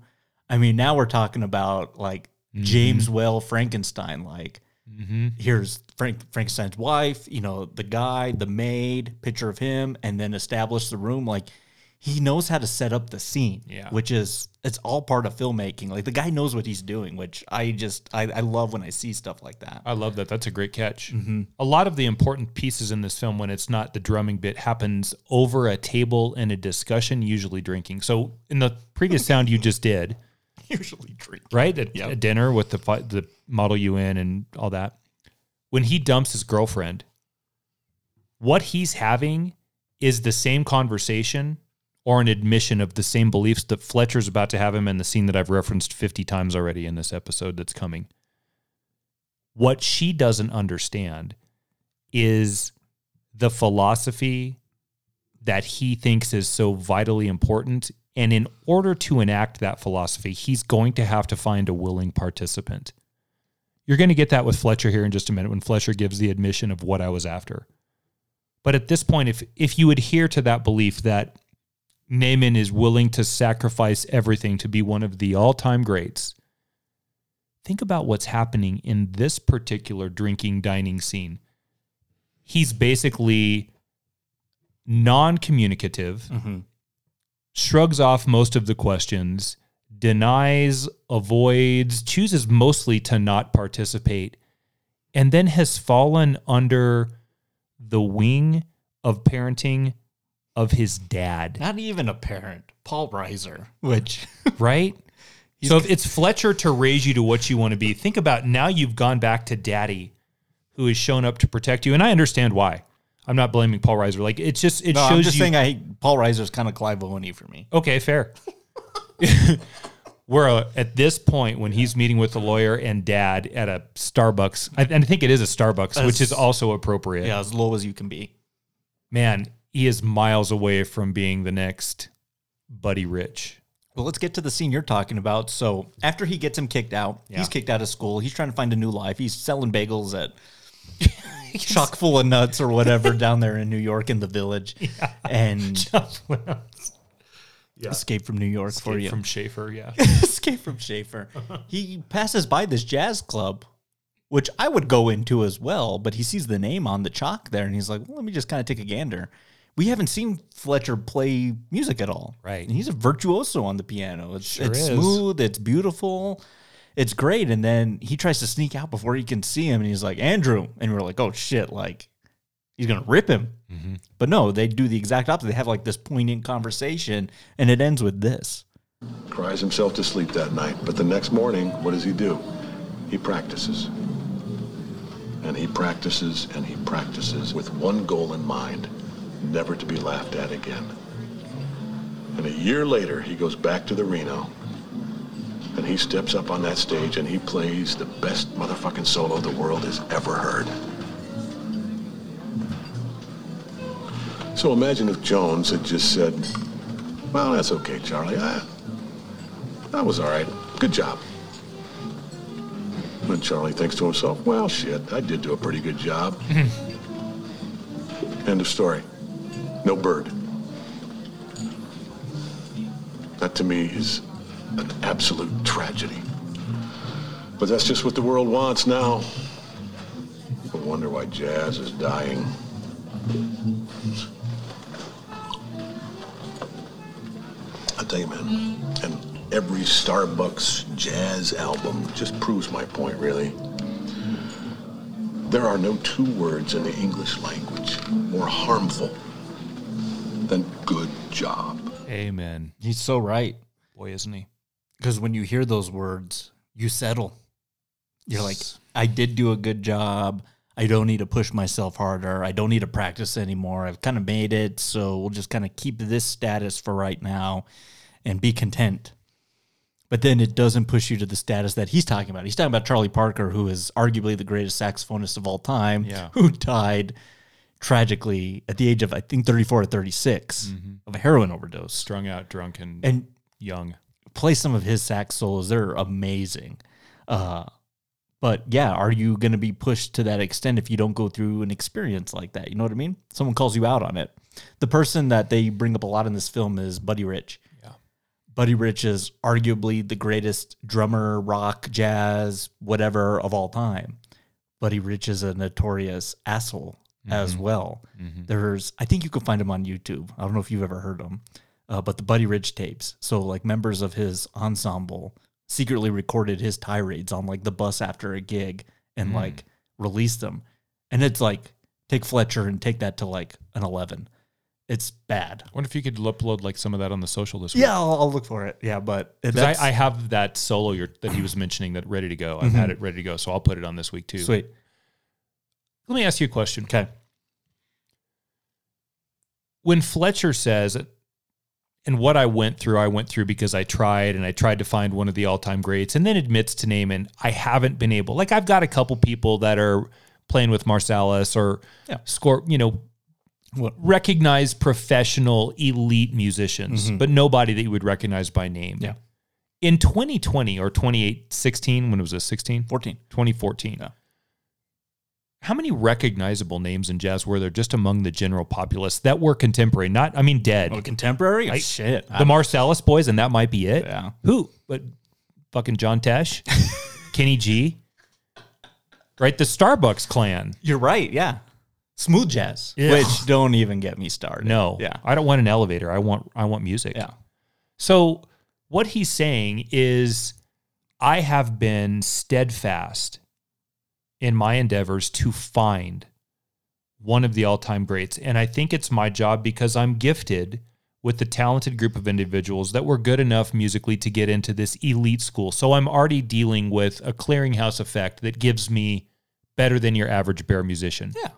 I mean, now we're talking about like mm-hmm. James Whale Frankenstein, like mm-hmm. here's Frank Frankenstein's wife, you know, the guy, the maid, picture of him, and then establish the room. Like he knows how to set up the scene.
Yeah.
Which is it's all part of filmmaking. Like the guy knows what he's doing, which I just I, I love when I see stuff like that.
I love that. That's a great catch. Mm-hmm. A lot of the important pieces in this film, when it's not the drumming bit, happens over a table in a discussion, usually drinking. So in the previous sound you just did,
Usually drink.
right at
Yep.
a dinner with the the model UN and all that, when he dumps his girlfriend, what he's having is the same conversation or an admission of the same beliefs that Fletcher's about to have him in the scene that I've referenced 50 times already in this episode that's coming. What she doesn't understand is the philosophy that he thinks is so vitally important. And in order to enact that philosophy, he's going to have to find a willing participant. You're going to get that with Fletcher here in just a minute when Fletcher gives the admission of what I was after. But at this point, if if you adhere to that belief that Neiman is willing to sacrifice everything to be one of the all-time greats, think about what's happening in this particular drinking dining scene. He's basically non-communicative, mm-hmm. shrugs off most of the questions, denies, avoids, chooses mostly to not participate, and then has fallen under the wing of parenting of his dad,
Not even a parent. Paul Reiser. Which
right? so if it's Fletcher to raise you to what you want to be, think about now you've gone back to daddy who has shown up to protect you. And I understand why. I'm not blaming Paul Reiser. Like it's just it
no,
shows
I'm just
you
saying I Paul Reiser's kind of Clive Owen for me.
Okay, fair. We're uh, at this point when he's meeting with the lawyer and dad at a Starbucks. I, and I think it is a Starbucks, which is also appropriate.
Yeah, as low as you can be.
Man, he is miles away from being the next Buddy Rich.
Well, let's get to the scene you're talking about. So after he gets him kicked out,
Yeah.
he's kicked out of school. He's trying to find a new life. He's selling bagels at chock full of nuts or whatever down there in New York in the village. And yeah. escape from New York for you.
from Shaffer, yeah.
escape from Shaffer. he passes by this jazz club, which I would go into as well, but he sees the name on the chalk there and he's like, well, let me just kind of take a gander. We haven't seen Fletcher play music at all.
Right.
And he's a virtuoso on the piano. It's,
Sure
it's
is.
smooth, it's beautiful, it's great. And then he tries to sneak out before he can see him and he's like, Andrew. And we're like, oh shit, like he's going to rip him.
Mm-hmm.
But no, they do the exact opposite. They have like this poignant conversation and it ends with this.
Cries himself to sleep that night, but the next morning, what does he do? He practices. And he practices and he practices with one goal in mind never to be laughed at again. And a year later, he goes back to the Reno and he steps up on that stage and he plays the best motherfucking solo the world has ever heard. So imagine if Jones had just said, well, that's okay, Charlie. I, That was all right. Good job. And Charlie thinks to himself, well, shit, I did do a pretty good job. Mm-hmm. End of story. No bird. That to me is an absolute tragedy. But that's just what the world wants now. I wonder why jazz is dying. I'll tell you, man, and every Starbucks jazz album just proves my point, really. There are no two words in the English language more harmful than good job.
Amen.
He's so right.
Boy, isn't he?
Because when you hear those words, you settle. You're like, I did do a good job. I don't need to push myself harder. I don't need to practice anymore. I've kind of made it. So we'll just kind of keep this status for right now and be content. But then it doesn't push you to the status that he's talking about. He's talking about Charlie Parker, who is arguably the greatest saxophonist of all time,
Yeah.
who died tragically at the age of, I think, 34 to 36 of a heroin overdose.
Strung out, drunk, and,
And
young.
play some of his sax solos. They're amazing. Uh, but yeah, are you going to be pushed to that extent if you don't go through an experience like that? You know what I mean? Someone calls you out on it. The person that they bring up a lot in this film is Buddy Rich.
Yeah.
Buddy Rich is arguably the greatest drummer, rock, jazz, whatever of all time. Buddy Rich is a notorious asshole as mm-hmm. well. Mm-hmm. There's, I think you can find him on YouTube. I don't know if you've ever heard him, uh, but the Buddy Rich tapes. So like members of his ensemble secretly recorded his tirades on like the bus after a gig and mm. like released them. And it's like take Fletcher and take that to like an 11. It's bad.
I wonder if you could upload like some of that on the social this week.
Yeah, I'll, I'll look for it. Yeah, but
I, I have that solo that he was mentioning that ready to go. I've had mm-hmm. it ready to go, so I'll put it on this week too.
sweet.
Let me ask you a question.
Okay.
When Fletcher says, and what I went through, I went through because I tried and I tried to find one of the all time greats, and then admits to name and I haven't been able. Like I've got a couple people that are playing with Marsalis or
Yeah.
score, you know,
What-
recognized professional elite musicians, mm-hmm. but nobody that you would recognize by name.
Yeah.
In 2020 or 2016, when it was a 16?
14.
2014. How many recognizable names in jazz were there just among the general populace that were contemporary? Not, I mean, dead.
Oh, contemporary?
I-
Shit.
the Marsalis boys, and that might be it.
Yeah.
Who? But fucking John Tesh, Kenny G, right? The Starbucks clan.
You're right. Yeah. Smooth jazz,
Yeah.
which don't even get me started.
No,
Yeah.
I don't want an elevator. I want I want music.
Yeah.
So what he's saying is, I have been steadfast in my endeavors to find one of the all-time greats, and I think it's my job because I'm gifted with the talented group of individuals that were good enough musically to get into this elite school. So I'm already dealing with a clearinghouse effect that gives me better than your average bear musician.
Yeah.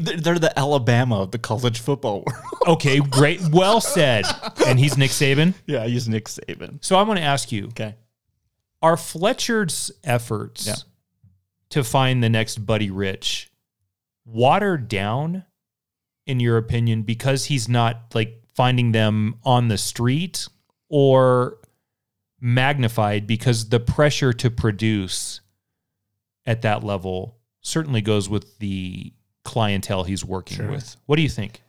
They're they're the Alabama of the college football world.
Okay, great. Well said. And he's Nick Saban.
yeah, he's Nick Saban.
So I want to ask you
Okay.
are Fletcher's efforts
Yeah.
To find the next Buddy Rich watered down, in your opinion, because he's not like finding them on the street or magnified because the pressure to produce at that level certainly goes with the clientele he's working
Sure.
with. What do you think?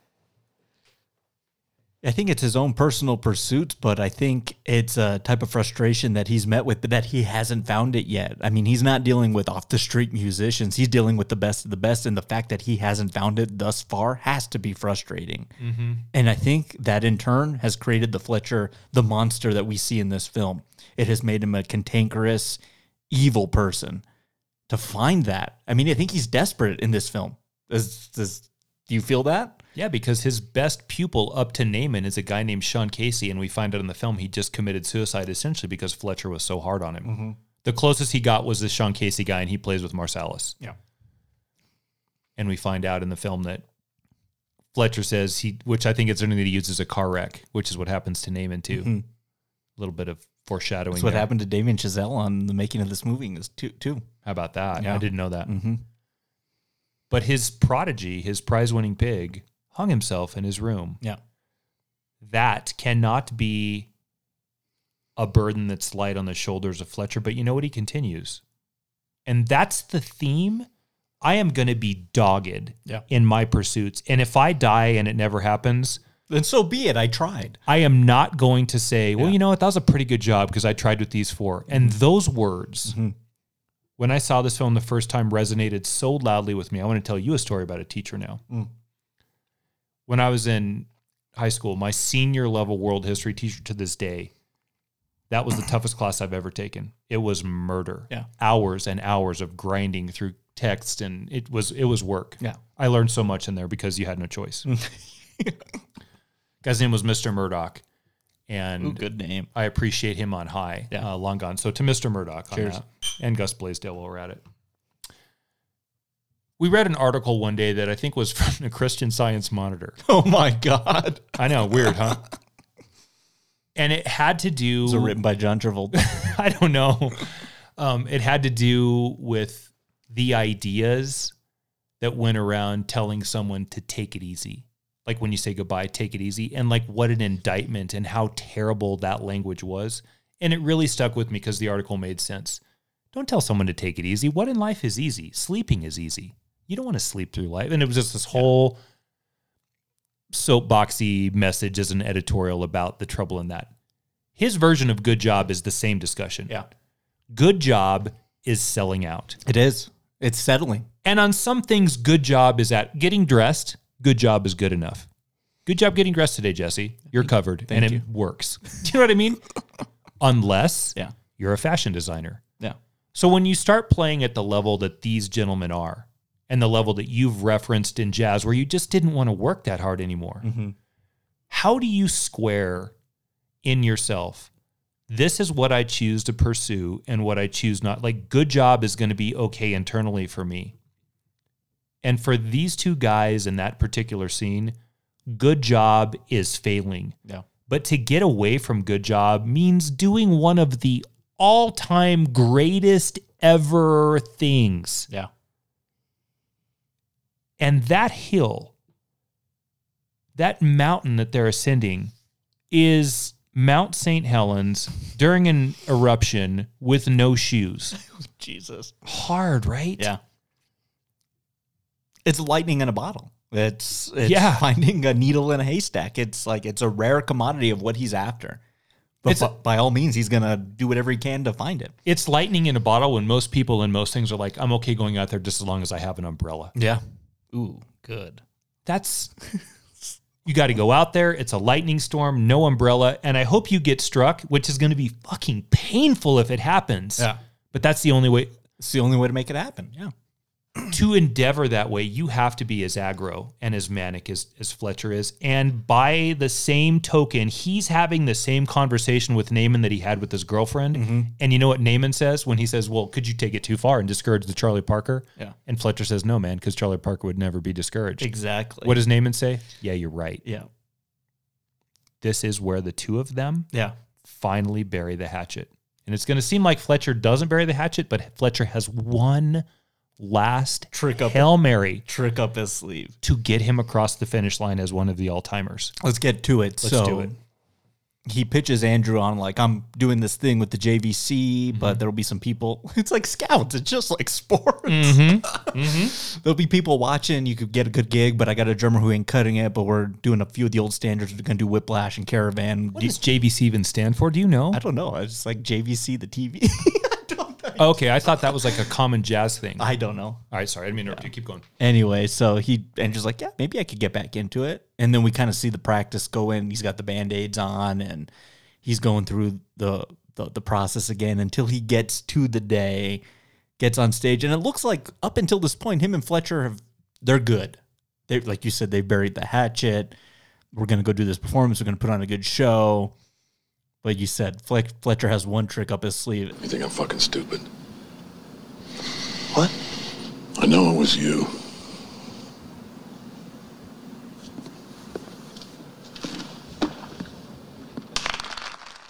I think it's his own personal pursuit, but I think it's a type of frustration that he's met with, that he hasn't found it yet. I mean, he's not dealing with off the street musicians. He's dealing with the best of the best. And the fact that he hasn't found it thus far has to be frustrating. Mm-hmm. And I think that in turn has created the Fletcher, the monster that we see in this film. It has made him a cantankerous, evil person. To find that, I mean, I think he's desperate in this film. Does, does, do you feel that?
Yeah, because his best pupil up to Neiman is a guy named Sean Casey, and we find out in the film he just committed suicide essentially because Fletcher was so hard on him. The closest he got was this Sean Casey guy, and he plays with Marsalis.
Yeah.
And we find out in the film that Fletcher says he, which I think it's something that he uses a car wreck, which is what happens to Neiman too. A little bit of foreshadowing.
That's what
there.
happened to Damien Chazelle on the making of this movie is too too.
How about that?
Yeah.
I didn't know that.
Mm-hmm.
But his prodigy, his prize-winning pig, hung himself in his room.
Yeah.
that cannot be a burden that's light on the shoulders of Fletcher. But you know what? He continues. And that's the theme. I am going to be dogged
Yeah.
in my pursuits. And if I die and it never happens,
Then so be it. I tried.
I am not going to say, well, you know what? That was a pretty good job because I tried with these four. And mm-hmm. those words, mm-hmm. when I saw this film the first time, resonated so loudly with me. I want to tell you a story about a teacher now. Mm. When I was in high school, my senior level world history teacher to this day, that was the toughest class I've ever taken. It was murder.
Yeah.
Hours and hours of grinding through text and it was it was work.
Yeah.
I learned so much in there because you had no choice. Guy's name was Mr. Murdoch. And
Ooh, good name.
I appreciate him on high.
Yeah.
Uh, long gone. So to Mr. Murdoch on
Cheers.
and Gus Blaisdell while we're at it. We read an article one day that I think was from the Christian Science Monitor.
Oh my god.
I know, weird, huh? And it had to do.
Was it written by John Travolta?
I don't know. Um, it had to do with the ideas that went around telling someone to take it easy. Like when you say goodbye, take it easy. And like what an indictment and how terrible that language was. And it really stuck with me because the article made sense. Don't tell someone to take it easy. What in life is easy? Sleeping is easy. You don't want to sleep through life. And it was just this whole soapboxy message as an editorial about the trouble in that. His version of good job is the same discussion.
Yeah.
Good job is selling out.
it is. It's settling.
And on some things, good job is at getting dressed. Good job is good enough. Good job getting dressed today, Jesse. You're covered and it works. Do you know what I mean? Unless
Yeah.
you're a fashion designer.
Yeah.
So when you start playing at the level that these gentlemen are and the level that you've referenced in jazz where you just didn't want to work that hard anymore, mm-hmm. how do you square in yourself this is what I choose to pursue and what I choose not like good job is going to be okay internally for me. And for these two guys in that particular scene, good job is failing.
Yeah.
But to get away from good job means doing one of the all time greatest ever things.
Yeah.
And that hill, that mountain that they're ascending, is Mount St. Helens during an eruption with no shoes.
Oh, Jesus.
Hard, right?
Yeah. It's lightning in a bottle. It's, it's
Yeah.
finding a needle in a haystack. It's like it's a rare commodity of what he's after. But
It's
by,
a-
by all means, he's gonna do whatever he can to find it.
It's lightning in a bottle when most people and most things are like, I'm okay going out there just as long as I have an umbrella.
Yeah. Ooh, good.
That's you got to go out there. It's a lightning storm, no umbrella, and I hope you get struck, which is going to be fucking painful if it happens.
Yeah.
But that's the only way
It's the only way to make it happen. Yeah.
To endeavor that way. You have to be as aggro and as manic as, as Fletcher is. And by the same token, he's having the same conversation with Neiman that he had with his girlfriend. Mm-hmm. And you know what Neiman says when he says, Well, could you take it too far and discourage the Charlie Parker?
Yeah.
And Fletcher says, No, man, because Charlie Parker would never be discouraged.
Exactly.
What does Neiman say? Yeah, you're right.
Yeah.
This is where the two of them
Yeah.
finally bury the hatchet. And it's going to seem like Fletcher doesn't bury the hatchet, but Fletcher has one last
Trick up-
Hail Mary
Trick up his sleeve.
to get him across the finish line as one of the all timers.
Let's get to it.
Let's
so
do it.
he pitches Andrew on like I'm doing this thing with the JVC,
Mm-hmm.
but there'll be some people. It's like scouts. It's just like sports.
Mm-hmm.
there'll be people watching. You could get a good gig, but I got a drummer who ain't cutting it. But we're doing a few of the old standards. We're gonna do Whiplash and Caravan.
What
Do you-
does JVC even stand for? Do you know?
I don't know. It's just like JVC the TV.
Okay, I thought that was like a common jazz thing.
I don't know.
all right, sorry, I didn't mean to interrupt you. Keep going.
Anyway, so he Andrew's like, yeah, maybe I could get back into it. And then we kind of see the practice go in. He's got the band aids on, and he's going through the, the the process again until he gets to the day, gets on stage, and it looks like up until this point, him and Fletcher have they're good. They like you said, they buried the hatchet. We're gonna go do this performance. We're gonna put on a good show. But you said Fle- Fletcher has one trick up his sleeve.
You think I'm fucking stupid?
What?
I know it was you.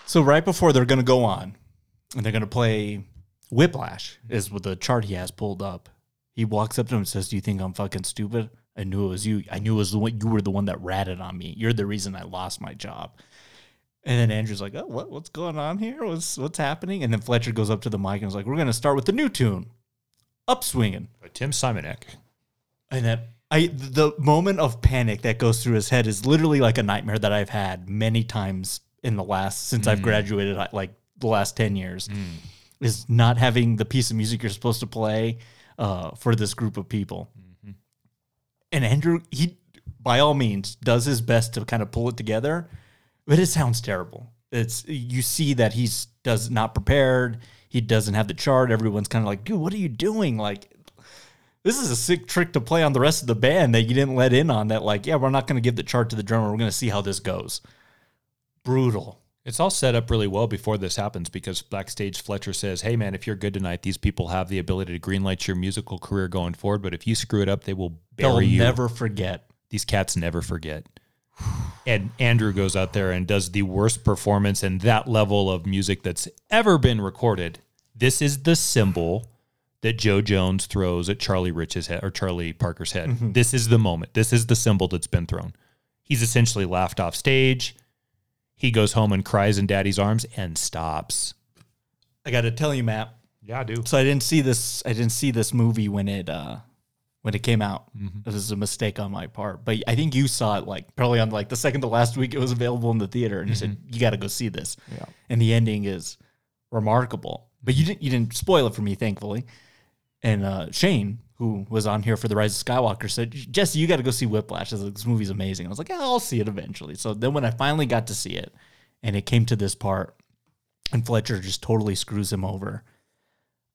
So right before they're gonna go on, and they're gonna play Whiplash, is what the chart he has pulled up. He walks up to him and says, "Do you think I'm fucking stupid? I knew it was you. I knew it was the one. You were the one that ratted on me. You're the reason I lost my job." And then Andrew's like, "Oh, what, what's going on here? What's what's happening?" And then Fletcher goes up to the mic and is like, "We're going to start with the new tune, Upswinging."
But Tim Simonek.
And then I, the moment of panic that goes through his head is literally like a nightmare that I've had many times in the last since I've
Mm.
graduated, like- the last ten years, is not having the piece of music you're supposed to play uh, for this group of people.
Mm-hmm.
And Andrew, he by all means does his best to kind of pull it together, but it sounds terrible. It's you see that he's does not prepared. He doesn't have the chart. Everyone's kind of like, dude, what are you doing? Like, this is a sick trick to play on the rest of the band that you didn't let in on. That like, yeah, we're not going to give the chart to the drummer. We're going to see how this goes. Brutal.
It's all set up really well before this happens because backstage Fletcher says, "Hey man, if you're good tonight, these people have the ability to greenlight your musical career going forward. But if you screw it up, they will bury
They'll
you.
never forget.
These cats never forget." And Andrew goes out there and does the worst performance and that level of music that's ever been recorded. This is the cymbal that Jo Jones throws at Charlie Rich's head or Charlie Parker's head.
Mhm.
This is the moment. This is the cymbal that's been thrown. He's essentially laughed off stage. He goes home and cries in daddy's arms and stops.
I got to tell you, Matt.
Yeah, I do.
So I didn't see this. I didn't see this movie when it uh when it came out.
Mhm.
It was a mistake on my part. But I think you saw it like probably on like the second to last week it was available in the theater, and you said you got to go see this.
Yeah.
And the ending is remarkable. But you didn't you didn't spoil it for me, thankfully. And uh, Shane, who was on here for the Rise of Skywalker, said, "Jesse, you got to go see Whiplash. This, this movie's amazing." I was like, "Yeah, I'll see it eventually." So then when I finally got to see it, and it came to this part, and Fletcher just totally screws him over.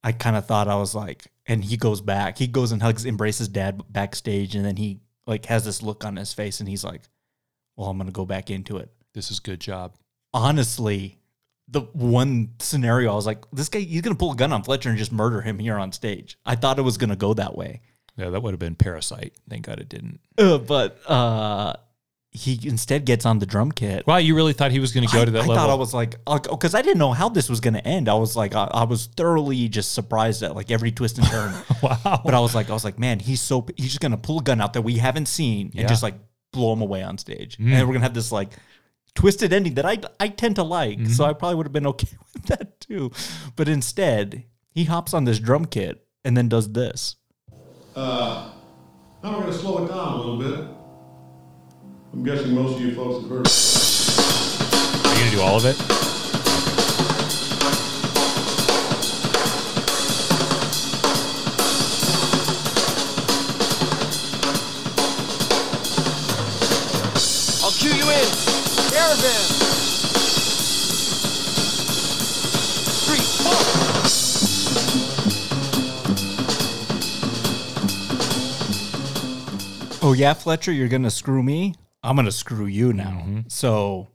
I kind of thought I was like, and he goes back, he goes and hugs, embraces dad backstage, and then he like has this look on his face, and he's like, "Well, I'm gonna go back into it."
This is good job.
Honestly, the one scenario I was like, "This guy, he's gonna pull a gun on Fletcher and just murder him here on stage." I thought it was gonna go that way,
Yeah, that would have been Parasite. Thank God it didn't.
uh, but uh, he instead gets on the drum kit.
Wow, you really thought he was going to go
I,
to that
I
level?
thought I was like, because I didn't know how this was going to end. I was like, I, I was thoroughly just surprised at like every twist and turn.
wow.
But I was like, I was like, man, he's so he's just gonna pull a gun out that we haven't seen and
Yeah.
just like blow him away on stage,
Mm.
and then we're gonna have this like twisted ending that I I tend to like.
Mm-hmm.
So I probably would have been okay with that too. But instead, he hops on this drum kit and then does this.
Uh, now we're going to slow it down a little bit. I'm guessing most of you folks have heard.
Are you going to do all of it?
I'll cue you in. Caravan. Three, four.
Oh yeah, Fletcher, you're gonna screw me. I'm gonna screw you now.
Mm-hmm.
So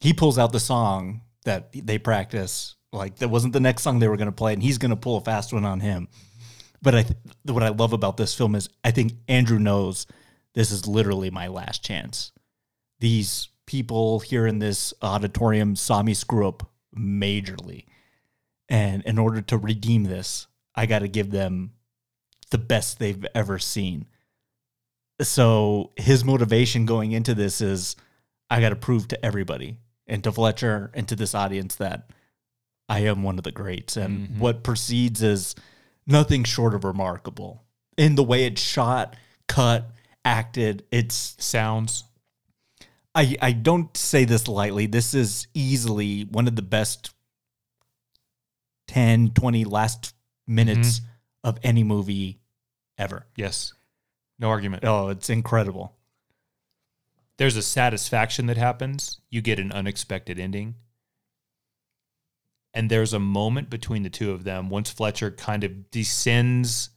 he pulls out the song that they practice. Like that wasn't the next song they were gonna play, and he's gonna pull a fast one on him. But I, th- what I love about this film is I think Andrew knows this is literally my last chance. These people here in this auditorium saw me screw up majorly, and in order to redeem this, I got to give them the best they've ever seen so his motivation going into this is I got to prove to everybody and to Fletcher and to this audience that I am one of the greats. And
Mhm.
what precedes is nothing short of remarkable in the way it's shot, cut, acted. It's
sounds.
I, I don't say this lightly. This is easily one of the best 10, 20 last minutes of any movie ever.
Yes. No argument.
Oh, it's incredible.
There's a satisfaction that happens. You get an unexpected ending. And there's a moment between the two of them once Fletcher kind of descends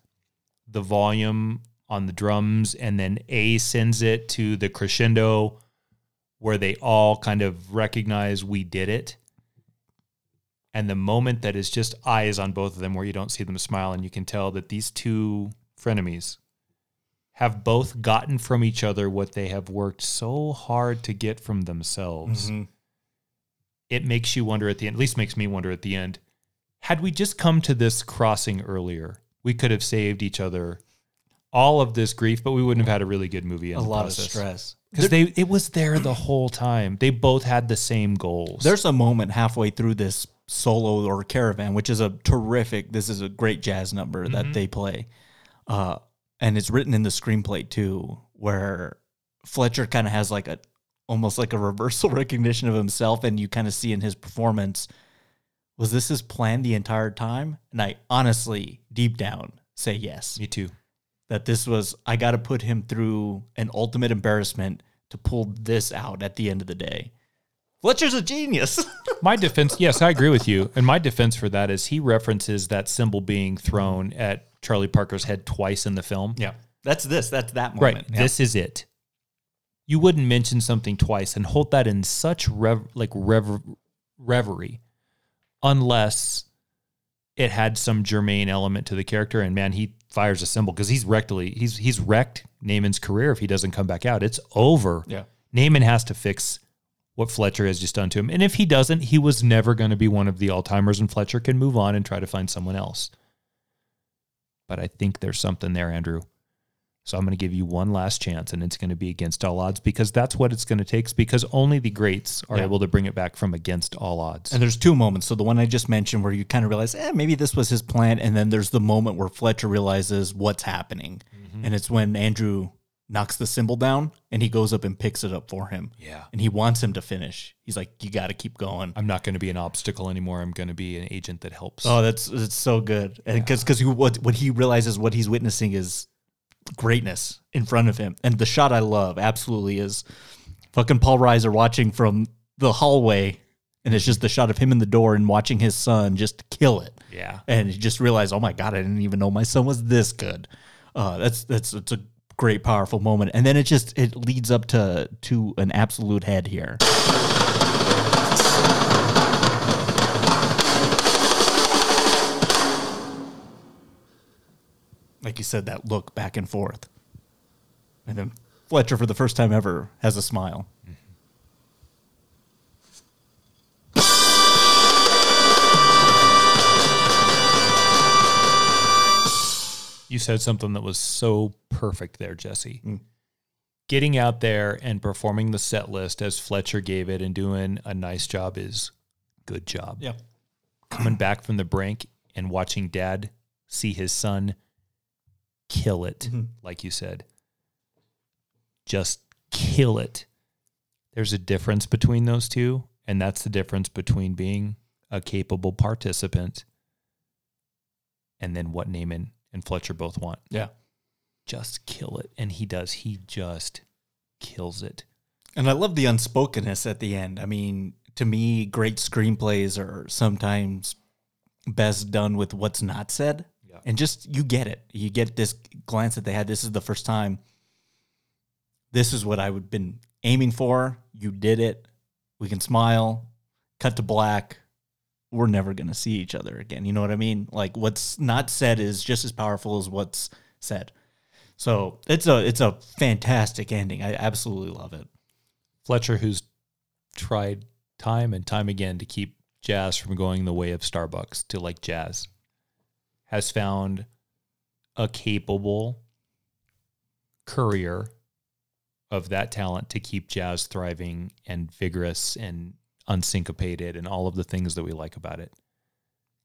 the volume on the drums and then A sends it to the crescendo where they all kind of recognize we did it. And the moment that is just eyes on both of them where you don't see them smile and you can tell that these two frenemies have both gotten from each other what they have worked so hard to get from themselves.
Mhm.
It makes you wonder at the end, at least makes me wonder at the end, had we just come to this crossing earlier, we could have saved each other all of this grief, but we wouldn't have had a really good movie.
A lot
process.
of stress.
because they it was there the whole time. They both had the same goals.
There's a moment halfway through this solo or caravan, which is a terrific. This is a great jazz number that
Mhm.
they play, uh, and it's written in the screenplay too, where Fletcher kind of has like a almost like a reversal recognition of himself, and you kind of see in his performance, was this his plan the entire time? And I honestly, deep down, say yes.
Me too.
That this was I got to put him through an ultimate embarrassment to pull this out at the end of the day. Fletcher's a genius.
my defense, yes, I agree with you. And my defense for that is he references that cymbal being thrown at Charlie Parker's head twice in the film.
Yeah. That's this. That's that moment.
Right.
Yeah.
This is it. You wouldn't mention something twice and hold that in such rev- like rever- reverie unless it had some germane element to the character and man he fires a cymbal because he's rectally he's he's wrecked Neiman's career if he doesn't come back out. It's over.
Yeah.
Neiman has to fix what Fletcher has just done to him. And if he doesn't, he was never going to be one of the all-timers and Fletcher can move on and try to find someone else. But I think there's something there, Andrew. So I'm going to give you one last chance, and it's going to be against all odds because that's what it's going to take. Because only the greats are
Yeah.
able to bring it back from against all odds.
And there's two moments. So the one I just mentioned where you kind of realize, eh, maybe this was his plan. And then there's the moment where Fletcher realizes what's happening.
Mm-hmm.
And it's when Andrew knocks the cymbal down and he goes up and picks it up for him.
Yeah.
And he wants him to finish. He's like, you got to keep going.
I'm not going to be an obstacle anymore. I'm going to be an agent that helps.
Oh, that's that's so good. And because because what what he realizes what he's witnessing is greatness in front of him. And the shot I love absolutely is fucking Paul Reiser watching from the hallway, and it's just the shot of him in the door and watching his son just kill it.
Yeah.
And he just realized, oh my god, I didn't even know my son was this good. Uh, that's that's it's a great powerful moment. And then it just it leads up to to an absolute head here. like you said, that look back and forth. And then Fletcher, for the first time ever, has a smile.
You said something that was so perfect there, Jesse.
Mm.
Getting out there and performing the set list as Fletcher gave it and doing a nice job is good job.
Yeah.
Coming back from the brink and watching dad see his son kill it,
Mhm.
like you said. Just kill it. There's a difference between those two, and that's the difference between being a capable participant and then what Neiman and Fletcher both want.
Yeah.
Just kill it. And he does. He just kills it.
And I love the unspokenness at the end. I mean, to me, great screenplays are sometimes best done with what's not said.
Yeah.
And just you get it. You get this glance that they had. This is the first time. This is what I would been aiming for. You did it. We can smile. Cut to black. We're never gonna see each other again. You know what I mean? Like what's not said is just as powerful as what's said. So it's a it's a fantastic ending. I absolutely love it.
Fletcher, who's tried time and time again to keep jazz from going the way of Starbucks to like jazz, has found a capable courier of that talent to keep jazz thriving and vigorous and unsyncopated and all of the things that we like about it.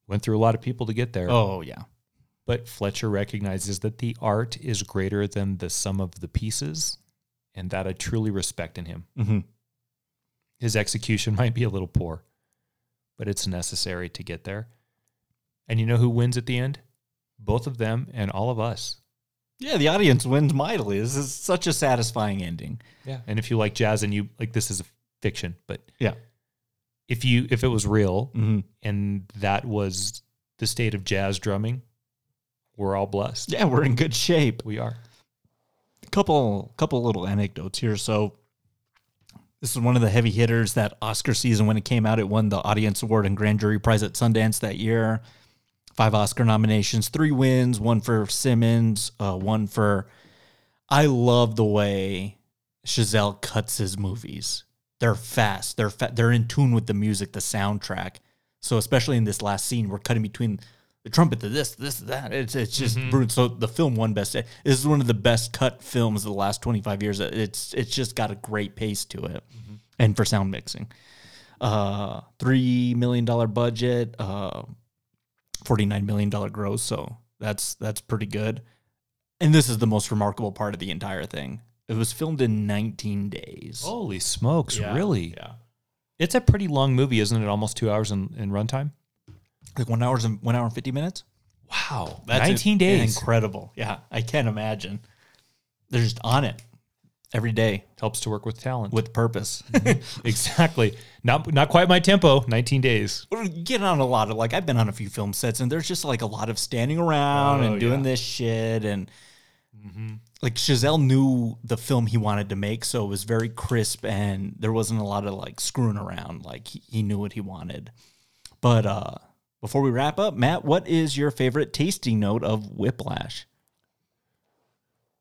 Went through a lot of people to get there.
Oh yeah.
But Fletcher recognizes that the art is greater than the sum of the pieces, and that I truly respect in him.
Mm-hmm.
His execution might be a little poor, but it's necessary to get there. And you know who wins at the end? Both of them and all of us.
Yeah, the audience wins mightily. This is such a satisfying ending.
Yeah. And if you like jazz and you like this is a fiction, but
Yeah.
If you if it was real
Mhm.
and that was the state of jazz drumming, we're all blessed.
Yeah, we're in good shape.
We are.
couple couple little anecdotes here. So this is one of the heavy hitters that Oscar season when it came out. It won the audience award and grand jury prize at Sundance that year. Five Oscar nominations, three wins, one for Simmons, uh, one for. I love the way Chazelle cuts his movies. They're fast. They're fa- they're in tune with the music, the soundtrack. So especially in this last scene, we're cutting between the trumpet to this, this, that. It's it's just brutal. So the film won best. This is one of the best cut films of the last twenty five years. It's it's just got a great pace to it, and for sound mixing, uh, three million dollar budget, uh, forty nine million dollar gross. So that's that's pretty good. And this is the most remarkable part of the entire thing. It was filmed in nineteen days.
Holy smokes!
Yeah,
really?
Yeah.
It's a pretty long movie, isn't it? Almost two hours in, in runtime.
Like one hours and one hour and fifty minutes.
Wow,
That's
nineteen
in-
days.
Incredible. Yeah, I can't imagine. They're just on it every day
Helps to work with talent.
with purpose.
exactly. Not not quite my tempo. Nineteen days.
We're getting on a lot of like I've been on a few film sets and there's just like a lot of standing around
Oh,
and doing
yeah.
this shit and mm-hmm. Like Chazelle knew the film he wanted to make, so it was very crisp and there wasn't a lot of like screwing around. Like he, he knew what he wanted. But uh before we wrap up, Matt, what is your favorite tasting note of Whiplash?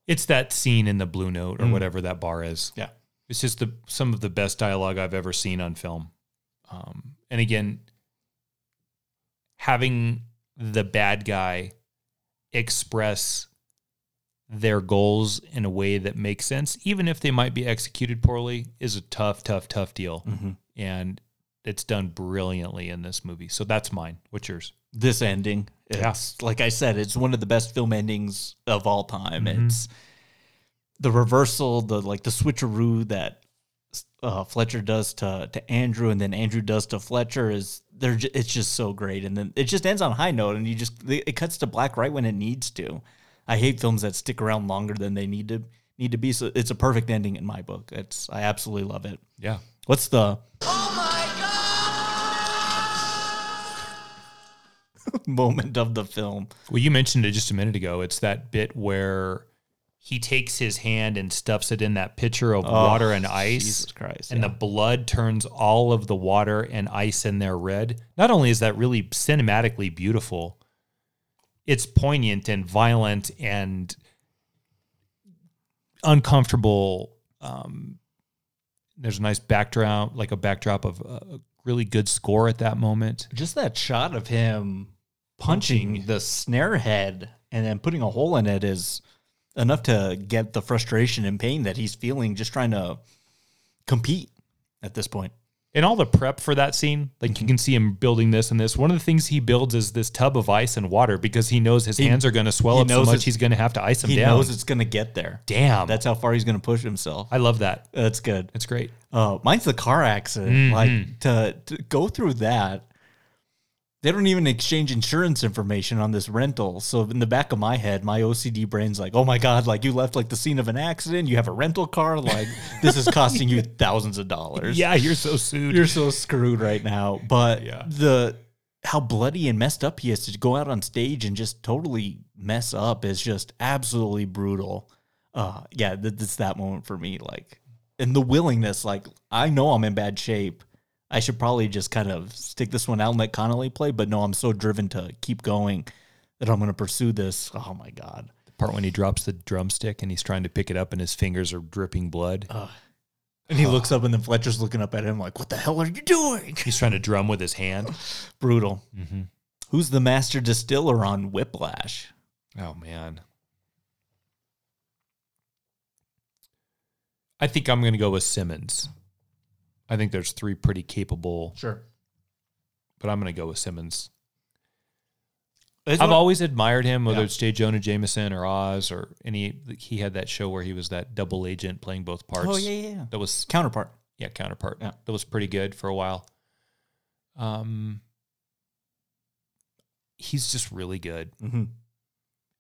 It's that scene in the Blue Note or
Mm.
whatever that bar is.
Yeah.
It's just the some of the best dialogue I've ever seen on film. Um, and again, having the bad guy express their goals in a way that makes sense, even if they might be executed poorly, is a tough, tough, tough deal.
Mm-hmm.
And it's done brilliantly in this movie. So that's mine. What's yours?
this ending.
Yeah.
Like I said, it's one of the best film endings of all time.
Mhm.
It's the reversal, the like the switcheroo that uh, Fletcher does to to Andrew, and then Andrew does to Fletcher is they're it's just so great, and then it just ends on a high note, and you just it cuts to black right when it needs to. I hate films that stick around longer than they need to need to be. So it's a perfect ending in my book. It's I absolutely love it.
Yeah.
What's the moment of the film?
Well, you mentioned it just a minute ago. It's that bit where he takes his hand and stuffs it in that pitcher of
Oh,
water and ice.
Jesus Christ,
And
yeah.
the blood turns all of the water and ice in there red. Not only is that really cinematically beautiful, it's poignant and violent and uncomfortable. Um, there's a nice backdrop, like a backdrop of a really good score at that moment.
just that shot of him punching the snare head and then putting a hole in it is enough to get the frustration and pain that he's feeling just trying to compete at this point.
And all the prep for that scene, like you can see him building this and this. One of the things he builds is this tub of ice and water because he knows his
He-
hands are going to swell up so
knows
much he's going to have to ice them
he
down.
knows it's going to get there.
Damn,
That's how far he's going to push himself.
I love that.
That's good.
It's great.
Uh, mine's the car accident.
Mhm.
Like to, to go through that, they don't even exchange insurance information on this rental. So in the back of my head, my OCD brain's like, "Oh my god! Like you left like the scene of an accident. You have a rental car. Like this is costing you thousands of dollars.
Yeah, you're so sued.
You're so screwed right now." But
Yeah.
the how bloody and messed up he is to go out on stage and just totally mess up is just absolutely brutal. Uh, yeah, that's that moment for me. Like, and the willingness, like, I know I'm in bad shape. I should probably just kind of stick this one out and let Connolly play, but no, I'm so driven to keep going that I'm going to pursue this. Oh my god!
The part when he drops the drumstick and he's trying to pick it up and his fingers are dripping blood.
And he looks up, and then Fletcher's looking up at him like, "What the hell are you doing?"
He's trying to drum with his hand.
Brutal.
Mm-hmm.
Who's the master distiller on Whiplash?
Oh man. I think I'm going to go with Simmons. I think there's three pretty capable,
Sure.
but I'm going to go with Simmons.
It's
I've always admired him, whether
Yeah.
it's J. Jonah Jameson or Oz or any. He had that show where he was that double agent playing both parts.
Oh yeah, yeah, yeah.
That was
Counterpart.
yeah, counterpart.
Yeah.
That was pretty good for a while. Um, he's just really good.
Mm-hmm.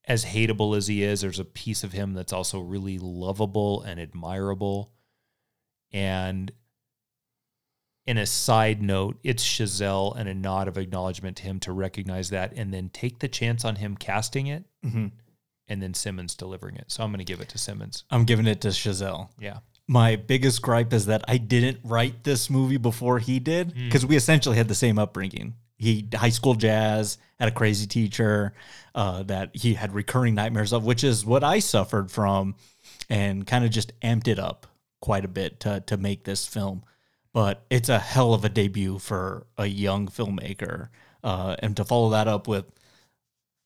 As hateable as he is, there's a piece of him that's also really lovable and admirable. And in a side note, it's Chazelle and a nod of acknowledgement to him to recognize that and then take the chance on him casting it
Mm-hmm.
and then Simmons delivering it. So I'm going to give it to Simmons.
I'm giving it to Chazelle.
Yeah.
My biggest gripe is that I didn't write this movie before he did
Hmm.
because we essentially had the same upbringing. He high school jazz had a crazy teacher uh, that he had recurring nightmares of, which is what I suffered from, and kind of just amped it up quite a bit to to make this film. But it's a hell of a debut for a young filmmaker, uh, and to follow that up with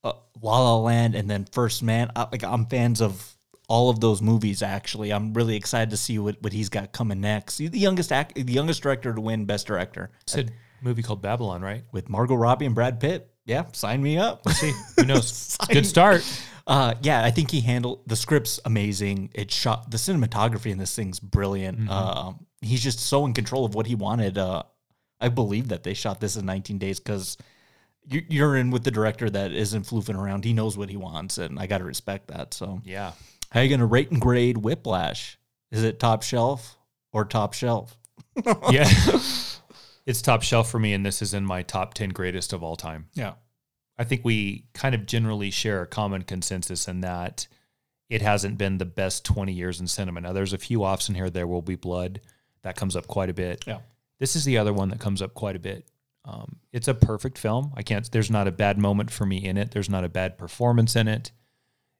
uh, La La Land, and then First Man. I, like I'm fans of all of those movies. Actually, I'm really excited to see what, what he's got coming next. He's the youngest act, the youngest director to win Best Director
It's a movie called Babylon, right?
with Margot Robbie and Brad Pitt. Yeah, sign me up.
Let's see. Who knows? Good start.
Uh, yeah, I think he handled the script's amazing. It shot the cinematography in this thing's brilliant.
Mm-hmm.
Um, he's just so in control of what he wanted. Uh, I believe that they shot this in 19 days because you're in with the director that isn't floofing around. He knows what he wants, and I got to respect that. So,
Yeah.
how are you gonna rate and grade Whiplash? Is it top shelf or top shelf?
Yeah. it's top shelf for me, and this is in my top 10 greatest of all time.
Yeah.
I think we kind of generally share a common consensus in that it hasn't been the best 20 years in cinema. Now, there's a few offs in here. There will be blood. That comes up quite a bit.
Yeah.
This is the other one that comes up quite a bit. Um, it's a perfect film. I can't, there's not a bad moment for me in it. There's not a bad performance in it.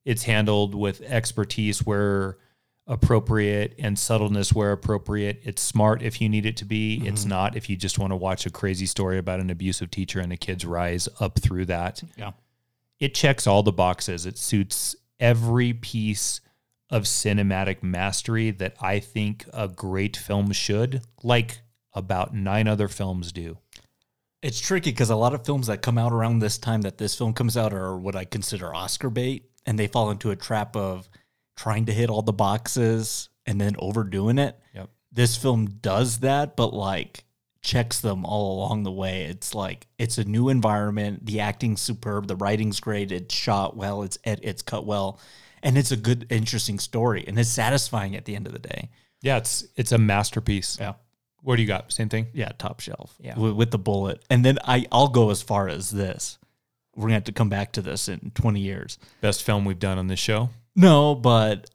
It's handled with expertise where appropriate and subtleness where appropriate. It's smart if you need it to be. It's not if you just want to watch a crazy story about an abusive teacher and a kid's rise up through that.
Yeah.
It checks all the boxes. It suits every piece of cinematic mastery that I think a great film should, like about nine other films do.
It's tricky because a lot of films that come out around this time that this film comes out are what I consider Oscar bait, and they fall into a trap of trying to hit all the boxes and then overdoing it.
Yep.
This film does that, but like checks them all along the way. It's like it's a new environment. The acting's superb. The writing's great. It's shot well. It's ed- it's cut well, and it's a good, interesting story, and it's satisfying at the end of the day.
Yeah, it's it's a masterpiece.
Yeah.
What do you got? Same thing?
Yeah, top shelf.
Yeah.
with, with the bullet, and then I I'll go as far as this. We're gonna have to come back to this in twenty years.
Best film we've done on this show.
No, but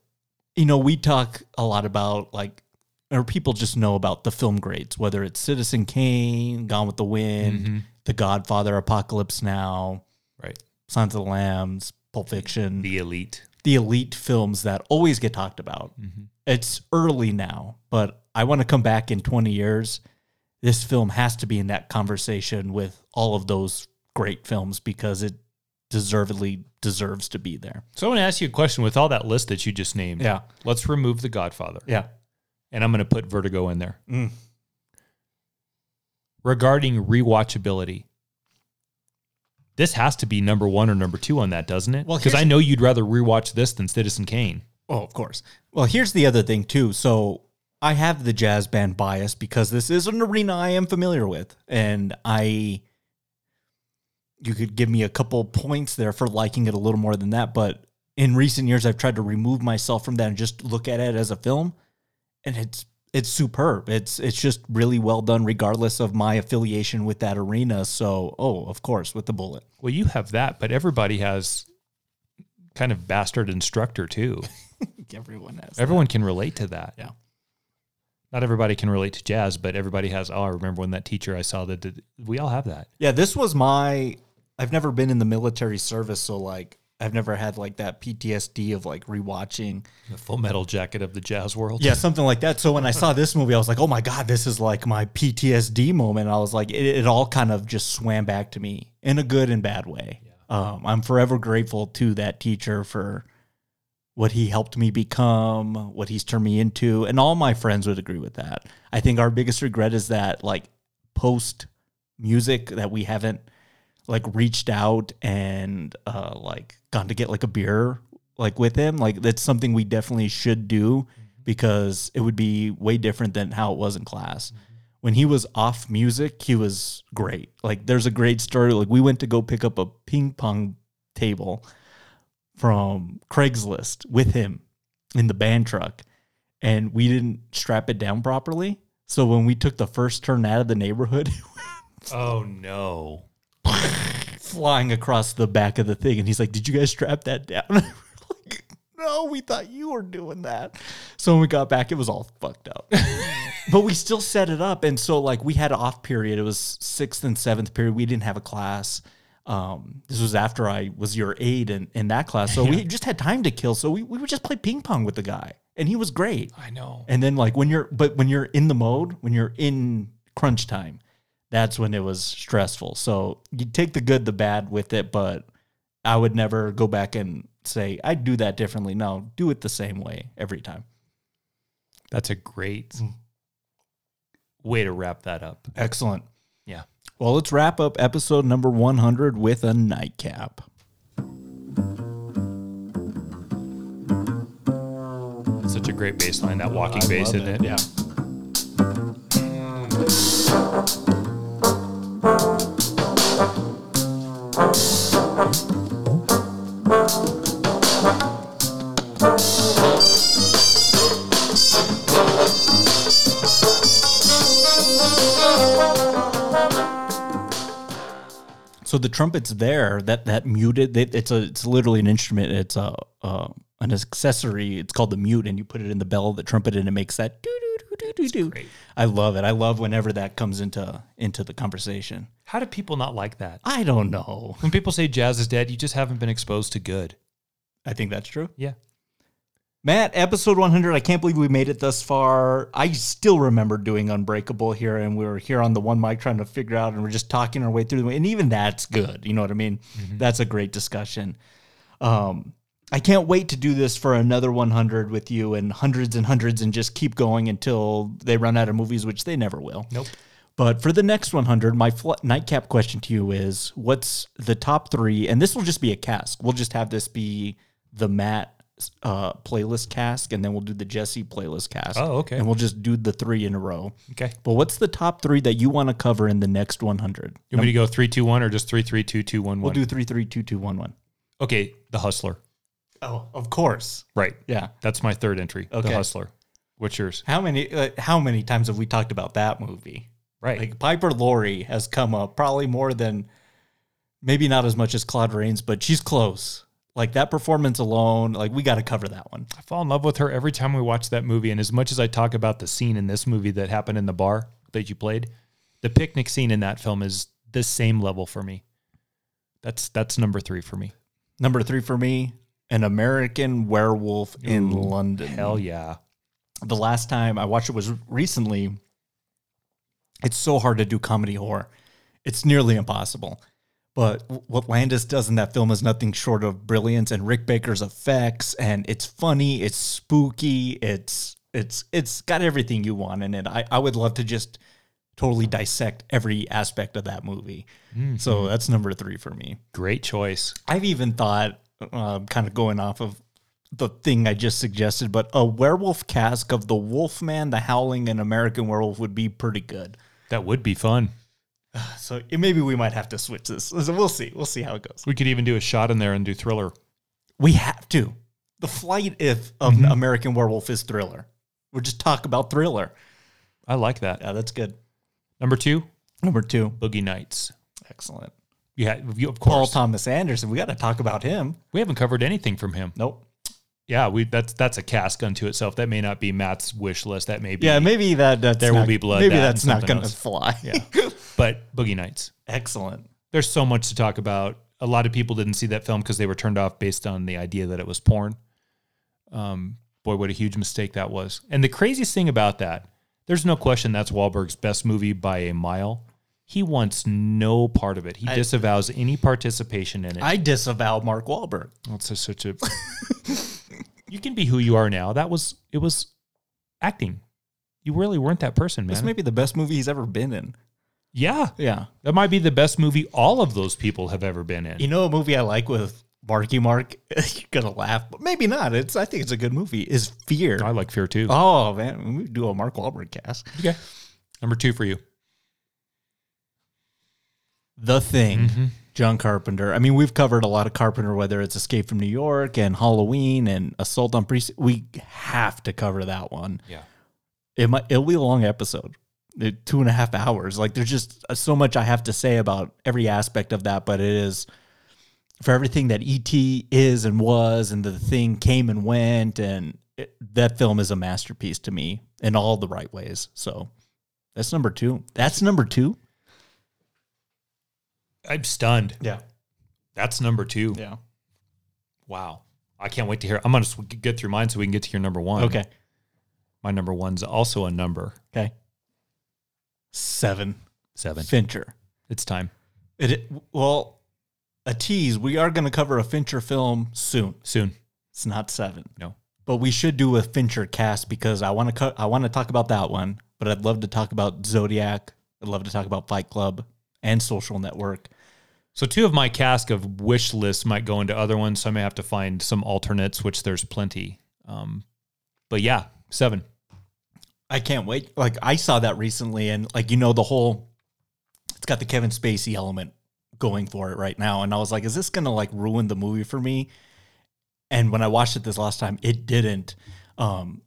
you know, we talk a lot about like, or people just know about the film grades, whether it's Citizen Kane, Gone with the Wind,
Mhm.
The Godfather, Apocalypse Now,
Right.
Silence of the Lambs, Pulp Fiction,
The elite.
The elite films that always get talked about. It's early now, but I want to come back in 20 years. This film has to be in that conversation with all of those great films because it deservedly deserves to be there.
So I want to ask you a question with all that list that you just named.
Yeah.
Let's remove The Godfather.
Yeah.
And I'm going to put Vertigo in there.
Mm.
Regarding rewatchability, this has to be number one or number two on that, doesn't it?
Well,
because I know you'd rather rewatch this than Citizen Kane.
Oh, of course. Well, here's the other thing too. So I have the jazz band bias because this is an arena I am familiar with, and I. You could give me a couple points there for liking it a little more than that, but in recent years I've tried to remove myself from that and just look at it as a film, and it's it's superb. It's it's just really well done, regardless of my affiliation with that arena. So, oh, of course, with the bullet.
Well, you have that, but everybody has kind of bastard instructor too.
Everyone has.
Everyone can relate to that.
Yeah.
Not everybody can relate to jazz, but everybody has. Oh, I remember when that teacher I saw that did. We all have that.
Yeah, this was my. I've never been in the military service, so like I've never had like that PTSD of like rewatching.
The Full Metal Jacket of the jazz world.
Yeah, something like that. So when I saw this movie, I was like, oh my god, this is like my PTSD moment. I was like, it, it all kind of just swam back to me in a good and bad way. Um, I'm forever grateful to that teacher for what he helped me become, what he's turned me into, and all my friends would agree with that. I think our biggest regret is that like post music that we haven't like reached out and uh like gone to get like a beer like with him. Like that's something we definitely should do because it would be way different than how it was in class. When he was off music, he was great. Like there's a great story. Like we went to go pick up a ping pong table from Craigslist with him in the band truck and we didn't strap it down properly. So when we took the first turn out of the neighborhood,
Oh no.
flying across the back of the thing. And he's like, Did you guys strap that down? And we were like, no, we thought you were doing that. So when we got back, it was all fucked up. but we still set it up. And so, like, we had an off period. It was sixth and seventh period. We didn't have a class. Um, this was after I was your aide in, in that class. So we just had time to kill. So we, we would just play ping pong with the guy. And he was great.
I know.
And then like when you're but when you're in the mode, when you're in crunch time, that's when it was stressful. So you take the good, the bad with it, but I would never go back and say I'd do that differently. No, do it the same way every time.
That's a great mm. way to wrap that up.
Excellent.
Yeah.
Well, let's wrap up episode number 100 with a nightcap.
Such a great bass line, that walking
I
bass,
love
isn't it?
Yeah. So the trumpet's there. That that muted. It, it's a. It's literally an instrument. It's a uh, an accessory. It's called the mute, and you put it in the bell of the trumpet, and it makes that doo doo doo doo doo doo. I love it. I love whenever that comes into into the conversation.
How do people not like that?
I don't know.
When people say jazz is dead, you just haven't been exposed to good.
I think that's true.
Yeah.
Matt, episode 100. I can't believe we made it thus far. I still remember doing Unbreakable here, and we were here on the one mic trying to figure out, and we're just talking our way through the. And even that's good. You know what I mean? That's a great discussion. Um, I can't wait to do this for another 100 with you, and hundreds and hundreds, and just keep going until they run out of movies, which they never will.
Nope.
But for the next 100, my fl- nightcap question to you is what's the top three? And this will just be a cask. We'll just have this be the Matt uh, playlist cask, and then we'll do the Jesse playlist cask.
Oh, okay.
And we'll just do the three in a row.
Okay.
But what's the top three that you want to cover in the next 100?
You want me to go three, two, one, or just three, three, two, two, one,
We'll do three, three, two, two, one, one.
Okay, The Hustler.
Oh, of course.
Right.
Yeah.
That's my third entry.
Okay.
The Hustler. What's yours?
How many uh, how many times have we talked about that movie?
Right.
Like Piper Laurie has come up probably more than maybe not as much as Claude Rains, but she's close. Like that performance alone, like we got to cover that one.
I fall in love with her every time we watch that movie. And as much as I talk about the scene in this movie that happened in the bar that you played, the picnic scene in that film is the same level for me. That's that's number three for me.
Number three for me, an American Werewolf in London.
Hell yeah.
The last time I watched it was recently. It's so hard to do comedy horror. It's nearly impossible. But what Landis does in that film is nothing short of brilliance and Rick Baker's effects and it's funny, it's spooky, it's it's it's got everything you want in it. I, I would love to just totally dissect every aspect of that movie. So that's number three for me.
Great choice.
I've even thought, uh, kind of going off of the thing I just suggested, but a werewolf cask of the Wolfman, the Howling, and American Werewolf would be pretty good.
That would be fun.
So it- maybe we might have to switch this. So we'll see. We'll see how it goes.
We could even do a shot in there and do thriller.
We have to. The flight if of mm-hmm. American Werewolf is thriller. We'll just talk about thriller.
I like that.
Yeah, that's good.
Number two,
Number two,
Boogie Nights.
excellent.
Yeah, of
Paul. Thomas Anderson. We got to talk about him.
We haven't covered anything from him.
Nope.
Yeah, we that's that's a cask unto itself. That may not be Matt's wish list. That may be
Yeah, maybe that that's
There Will Be Blood,
Maybe
that
that's not going to fly.
Yeah. but Boogie Nights.
excellent.
There's so much to talk about. A lot of people didn't see that film because they were turned off based on the idea that it was porn. Um, boy, what a huge mistake that was. And the craziest thing about that, there's no question that's Wahlberg's best movie by a mile. He wants no part of it. He
I-
disavows any participation in it.
I disavow Mark Wahlberg.
That's such a. you can be who you are now. That was it was acting. You really weren't that person, man.
This may be the best movie he's ever been in.
yeah,
Yeah.
that might be the best movie all of those people have ever been in.
You know a movie I like with Marky Mark? You're gonna laugh, but maybe not. It's I think it's a good movie. Is Fear.
I like Fear too.
Oh man, we do a Mark Wahlberg cast.
Okay, number two for you.
The Thing.
Mm-hmm.
John Carpenter. I mean, we've covered a lot of Carpenter, whether it's Escape from New York and Halloween and Assault on Precinct. We have to cover that one.
Yeah.
It might. It'll be a long episode. It- two and a half hours. Like there's just so much I have to say about every aspect of that, but it is for everything that ET is and was, and the thing came and went, and it, that film is a masterpiece to me in all the right ways. So that's number two. That's number two.
I'm stunned.
Yeah.
That's number two.
Yeah.
Wow. I can't wait to hear. I'm gonna get through mine so we can get to your number one.
Okay.
My number one's also a number
Okay. Seven.
seven.
Fincher.
It's time.
It well, a tease. We are going to cover a Fincher film soon.
Soon.
It's not seven.
No.
But we should do a Fincher cast because I want to co- I want to talk about that one. But I'd love to talk about Zodiac. I'd love to talk about Fight Club and Social Network.
So two of my cask of wish lists might go into other ones, so I may have to find some alternates, which there's plenty. Um, but yeah, seven.
I can't wait. Like I saw that recently, and like you know the whole, it's got the Kevin Spacey element going for it right now, and I was like, is this gonna like ruin the movie for me? And when I watched it this last time, it didn't, um,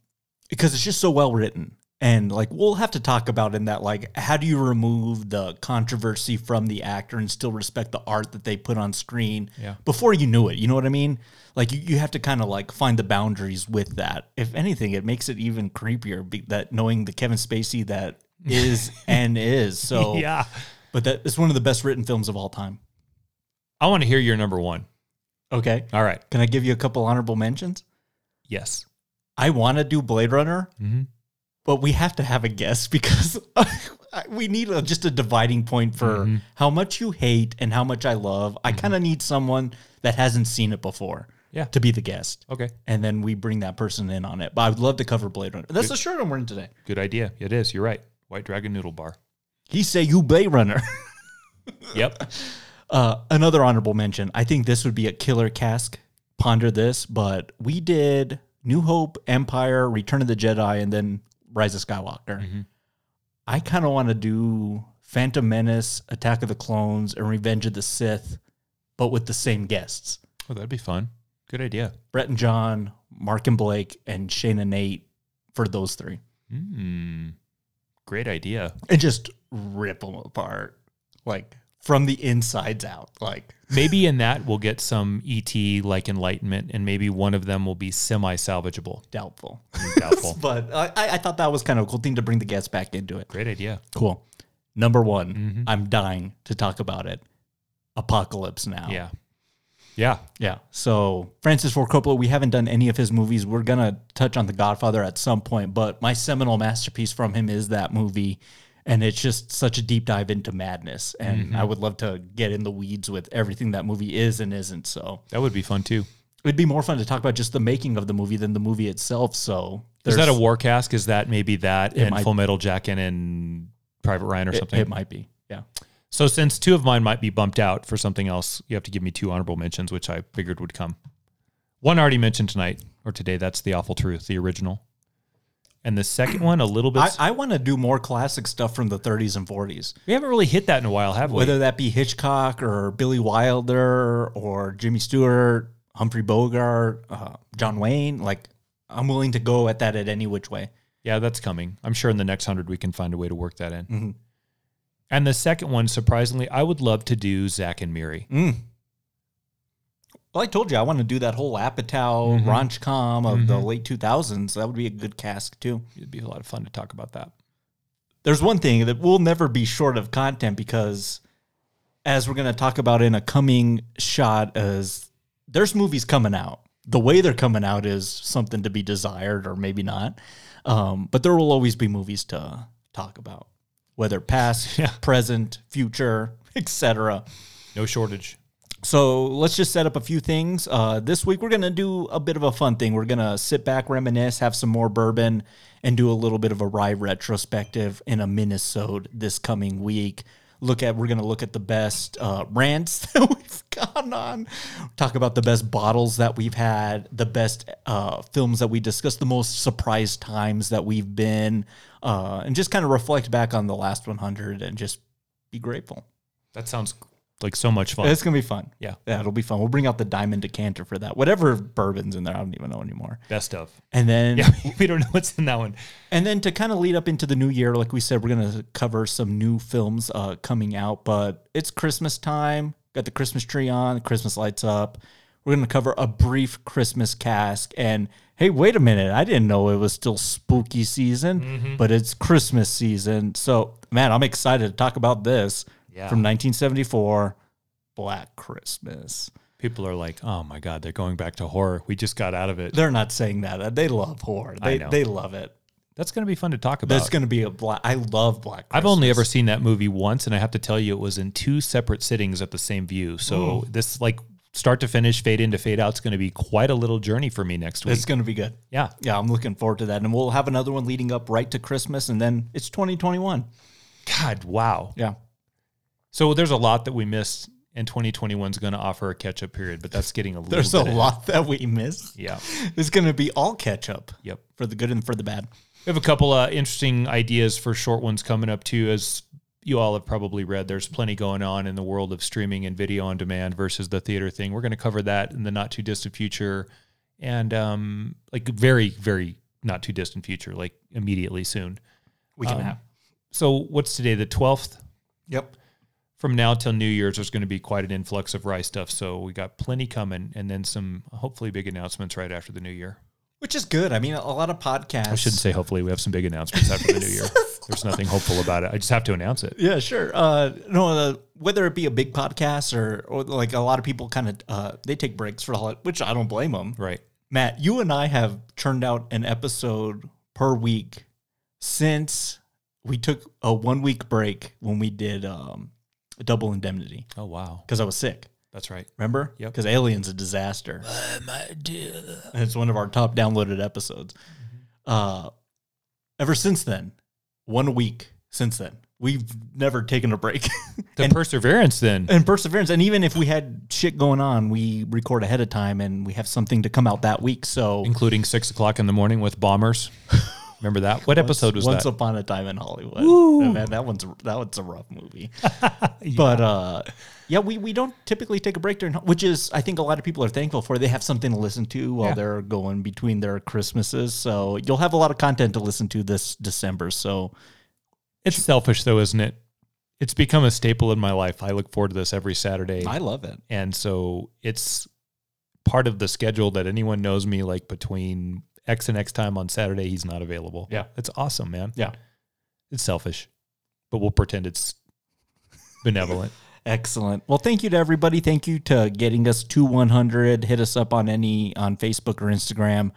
because it's just so well written. And like we'll have to talk about in that like how do you remove the controversy from the actor and still respect the art that they put on screen
Yeah.
before you knew it. You know what I mean? Like you, you have to kind of like find the boundaries with that. If anything, it makes it even creepier be, that knowing the Kevin Spacey that is and is. So
Yeah.
but that is one of the best written films of all time.
I want to hear your number one.
Okay.
All right.
Can I give you a couple honorable mentions?
Yes.
I want to do Blade Runner,
Mhm.
But we have to have a guest because we need a, just a dividing point for
Mm-hmm.
how much you hate and how much I love. I kind of need someone that hasn't seen it before
Yeah.
to be the guest.
Okay.
And then we bring that person in on it. But I would love to cover Blade Runner. That's the shirt I'm wearing today.
Good idea. It is. You're right. White Dragon Noodle Bar.
He say you Blade Runner.
Yep.
Uh, another honorable mention. I think this would be a killer cask. Ponder this, but we did New Hope, Empire, Return of the Jedi, and then Rise of Skywalker. I kind of want to do Phantom Menace, Attack of the Clones, and Revenge of the Sith, but with the same guests.
oh, that'd be fun. Good idea.
Brett and John, Mark and Blake, and Shane and Nate for those three.
Mm. Great idea.
And just rip them apart. Like from the insides out. Like
Maybe in that we'll get some ET like enlightenment, and maybe one of them will be semi salvageable.
doubtful.
Mm, doubtful.
but I, I thought that was kind of a cool thing to bring the guests back into it.
Great idea.
Cool. Number one, mm-hmm. I'm dying to talk about it. Apocalypse Now.
Yeah. Yeah.
Yeah. So Francis Ford Coppola, we haven't done any of his movies. We're gonna touch on The Godfather at some point, but my seminal masterpiece from him is that movie. And it's just such a deep dive into madness. And mm-hmm. I would love to get in the weeds with everything that movie is and isn't. So
That would be fun too.
it'd be more fun to talk about just the making of the movie than the movie itself. So
Is that a war cask? Is that maybe that and
might-
Full Metal Jacket and Private Ryan or
it,
something?
it might be. Yeah.
So since two of mine might be bumped out for something else, you have to give me two honorable mentions, which I figured would come. One already mentioned tonight or today. That's the awful truth, the original. And the second one, a little bit.
I, I want to do more classic stuff from the 30s and 40s.
we haven't really hit that in a while, have we?
Whether that be Hitchcock or Billy Wilder or Jimmy Stewart, Humphrey Bogart, uh, John Wayne, like I'm willing to go at that at any which way.
yeah, that's coming. I'm sure in the next hundred we can find a way to work that in.
Mhm.
And the second one, surprisingly, I would love to do Zack and Miri.
Mm. Well, I told you I want to do that whole Apatow
Mhm.
Raunchcom of the
Mhm.
late 2000s. That would be a good cask too.
It'd be a lot of fun to talk about that.
There's one thing that we'll never be short of content because, as we're going to talk about in a coming shot, as there's movies coming out. The way they're coming out is something to be desired, or maybe not. Um, but there will always be movies to talk about, whether past,
Yeah.
present, future, etc.
No shortage.
So let's just set up a few things. Uh, this week, we're going to do a bit of a fun thing. We're going to sit back, reminisce, have some more bourbon, and do a little bit of a rye retrospective in a minisode this coming week. Look at, we're going to look at the best uh, rants that we've gone on, talk about the best bottles that we've had, the best uh, films that we discussed, the most surprised times that we've been, uh, and just kind of reflect back on the last 100 and just be grateful.
That sounds like so much fun.
It's gonna be fun.
Yeah.
yeah, it'll be fun. We'll bring out the diamond decanter for that. Whatever bourbon's in there, I don't even know anymore.
Best of.
And then,
Yeah, we don't know what's in that one.
and then to kind of lead up into the new year, like we said, we're gonna cover some new films uh, coming out. But it's Christmas time. Got the Christmas tree on, the Christmas lights up. We're gonna cover a brief Christmas cask. And hey, wait a minute, I didn't know it was still spooky season, but it's Christmas season. So man, I'm excited to talk about this
Yeah.
from 1974, Black Christmas.
People are like, oh my God, they're going back to horror. We just got out of it.
They're not saying that. Uh, they love horror.
I
They
know.
they love it.
That's going to be fun to talk about.
That's going to be a black. I love Black. Christmas.
I've only ever seen that movie once, and I have to tell you, it was in two separate sittings at the same view. So
Ooh.
this, like, start to finish, fade into fade out, is going to be quite a little journey for me next week.
It's going to be good.
Yeah.
Yeah, I'm looking forward to that. And we'll have another one leading up right to Christmas, and then it's 2021.
God, wow.
Yeah.
So there's a lot that we missed, and 2021 is going to offer a catch up period, but that's getting a little.
There's a lot that we missed.
Yeah.
It's going to be all catch up.
Yep.
For the good and for the bad.
We have a couple of interesting ideas for short ones coming up too. As you all have probably read, there's plenty going on in the world of streaming and video on demand versus the theater thing. We're going to cover that in the not too distant future, and um, like very, very not too distant future, like immediately soon.
We can
Um,
have.
So what's today? The twelfth.
Yep.
From now till New Year's, there's going to be quite an influx of Rye stuff. So we got plenty coming, and then some hopefully big announcements right after the New Year.
Which is good. I mean, a lot of podcasts.
I shouldn't say hopefully we have some big announcements after the New Year. There's nothing hopeful about it. I just have to announce it.
Yeah, sure. Uh, no, uh, whether it be a big podcast or, or like a lot of people kind of uh, they take breaks for the holiday, which I don't blame them.
Right.
Matt, you and I have churned out an episode per week since we took a one week break when we did um, Double Indemnity.
Oh wow!
Because I was sick.
That's right.
Remember?
Yep.
Because Alien's a disaster.
my dear.
And it's one of our top downloaded episodes. Uh, ever since then, one week since then, we've never taken a break.
The perseverance then.
and perseverance. And even if we had shit going on, we record ahead of time and we have something to come out that week. So
including six o'clock in the morning with bombers. Remember that? What episode was
Once
that?
Once Upon a Time in Hollywood.
Woo.
Man, that one's that one's a rough movie. But uh, yeah, we, we don't typically take a break during, which is I think a lot of people are thankful for. They have something to listen to while
Yeah.
they're going between their Christmases. So you'll have a lot of content to listen to this December. So
It's selfish though, isn't it? It's become a staple in my life. I look forward to this every Saturday.
I love it.
And so it's part of the schedule that anyone knows me like between X and X time on Saturday, he's not available.
Yeah.
It's awesome, man.
Yeah.
It's selfish, but we'll pretend it's benevolent.
Excellent. Well, thank you to everybody. Thank you to getting us to 100. Hit us up on any on Facebook or Instagram,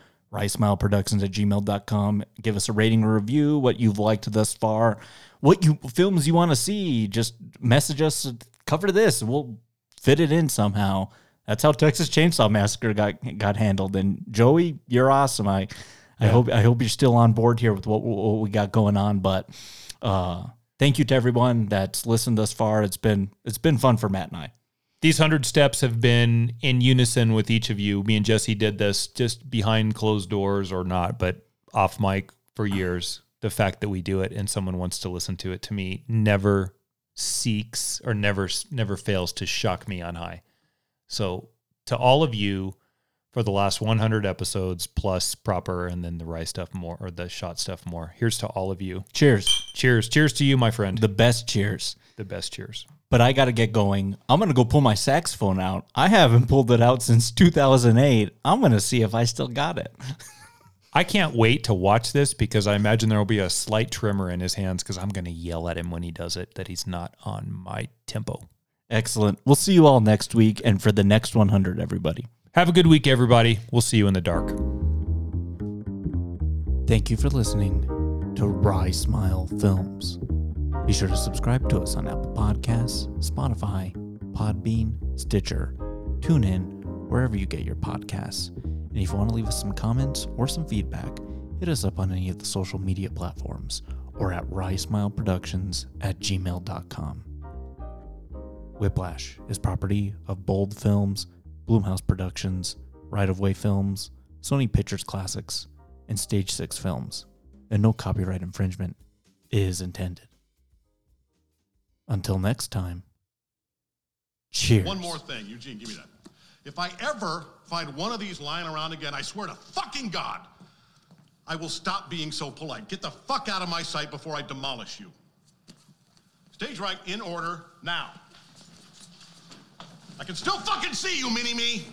Productions at gmail.com. Give us a rating or review, what you've liked thus far, what you films you want to see. Just message us, cover this. We'll fit it in somehow. That's how Texas Chainsaw Massacre got got handled. And Joey, you're awesome. I I
Yeah.
hope I hope you're still on board here with what, what we got going on. But uh, thank you to everyone that's listened thus far. It's been it's been fun for Matt and I.
These hundred steps have been in unison with each of you. Me and Jesse did this just behind closed doors or not, but off mic for years. The fact that we do it and someone wants to listen to it to me never seeks or never never fails to shock me on high. So to all of you for the last 100 episodes plus proper and then the rice stuff more or the shot stuff more. Here's to all of you.
Cheers.
Cheers. Cheers to you, my friend.
The best cheers.
The best cheers.
But I got to get going. I'm going to go pull my saxophone out. I haven't pulled it out since 2008. I'm going to see if I still got it.
I can't wait to watch this because I imagine there will be a slight tremor in his hands because I'm going to yell at him when he does it that he's not on my tempo.
Excellent. We'll see you all next week and for the next 100, everybody.
Have a good week, everybody. We'll see you in the dark.
Thank you for listening to Rye Smile Films. Be sure to subscribe to us on Apple Podcasts, Spotify, Podbean, Stitcher, TuneIn, wherever you get your podcasts. And if you want to leave us some comments or some feedback, hit us up on any of the social media platforms or at rysmileproductions at gmail.com. Whiplash is property of Bold Films, Blumhouse Productions, Right of Way Films, Sony Pictures Classics, and Stage 6 Films, and no copyright infringement is intended. Until next time, cheers.
One more thing, Eugene, give me that. If I ever find one of these lying around again, I swear to fucking God, I will stop being so polite. Get the fuck out of my sight before I demolish you. Stage right in order now. I can still fucking see you, mini me.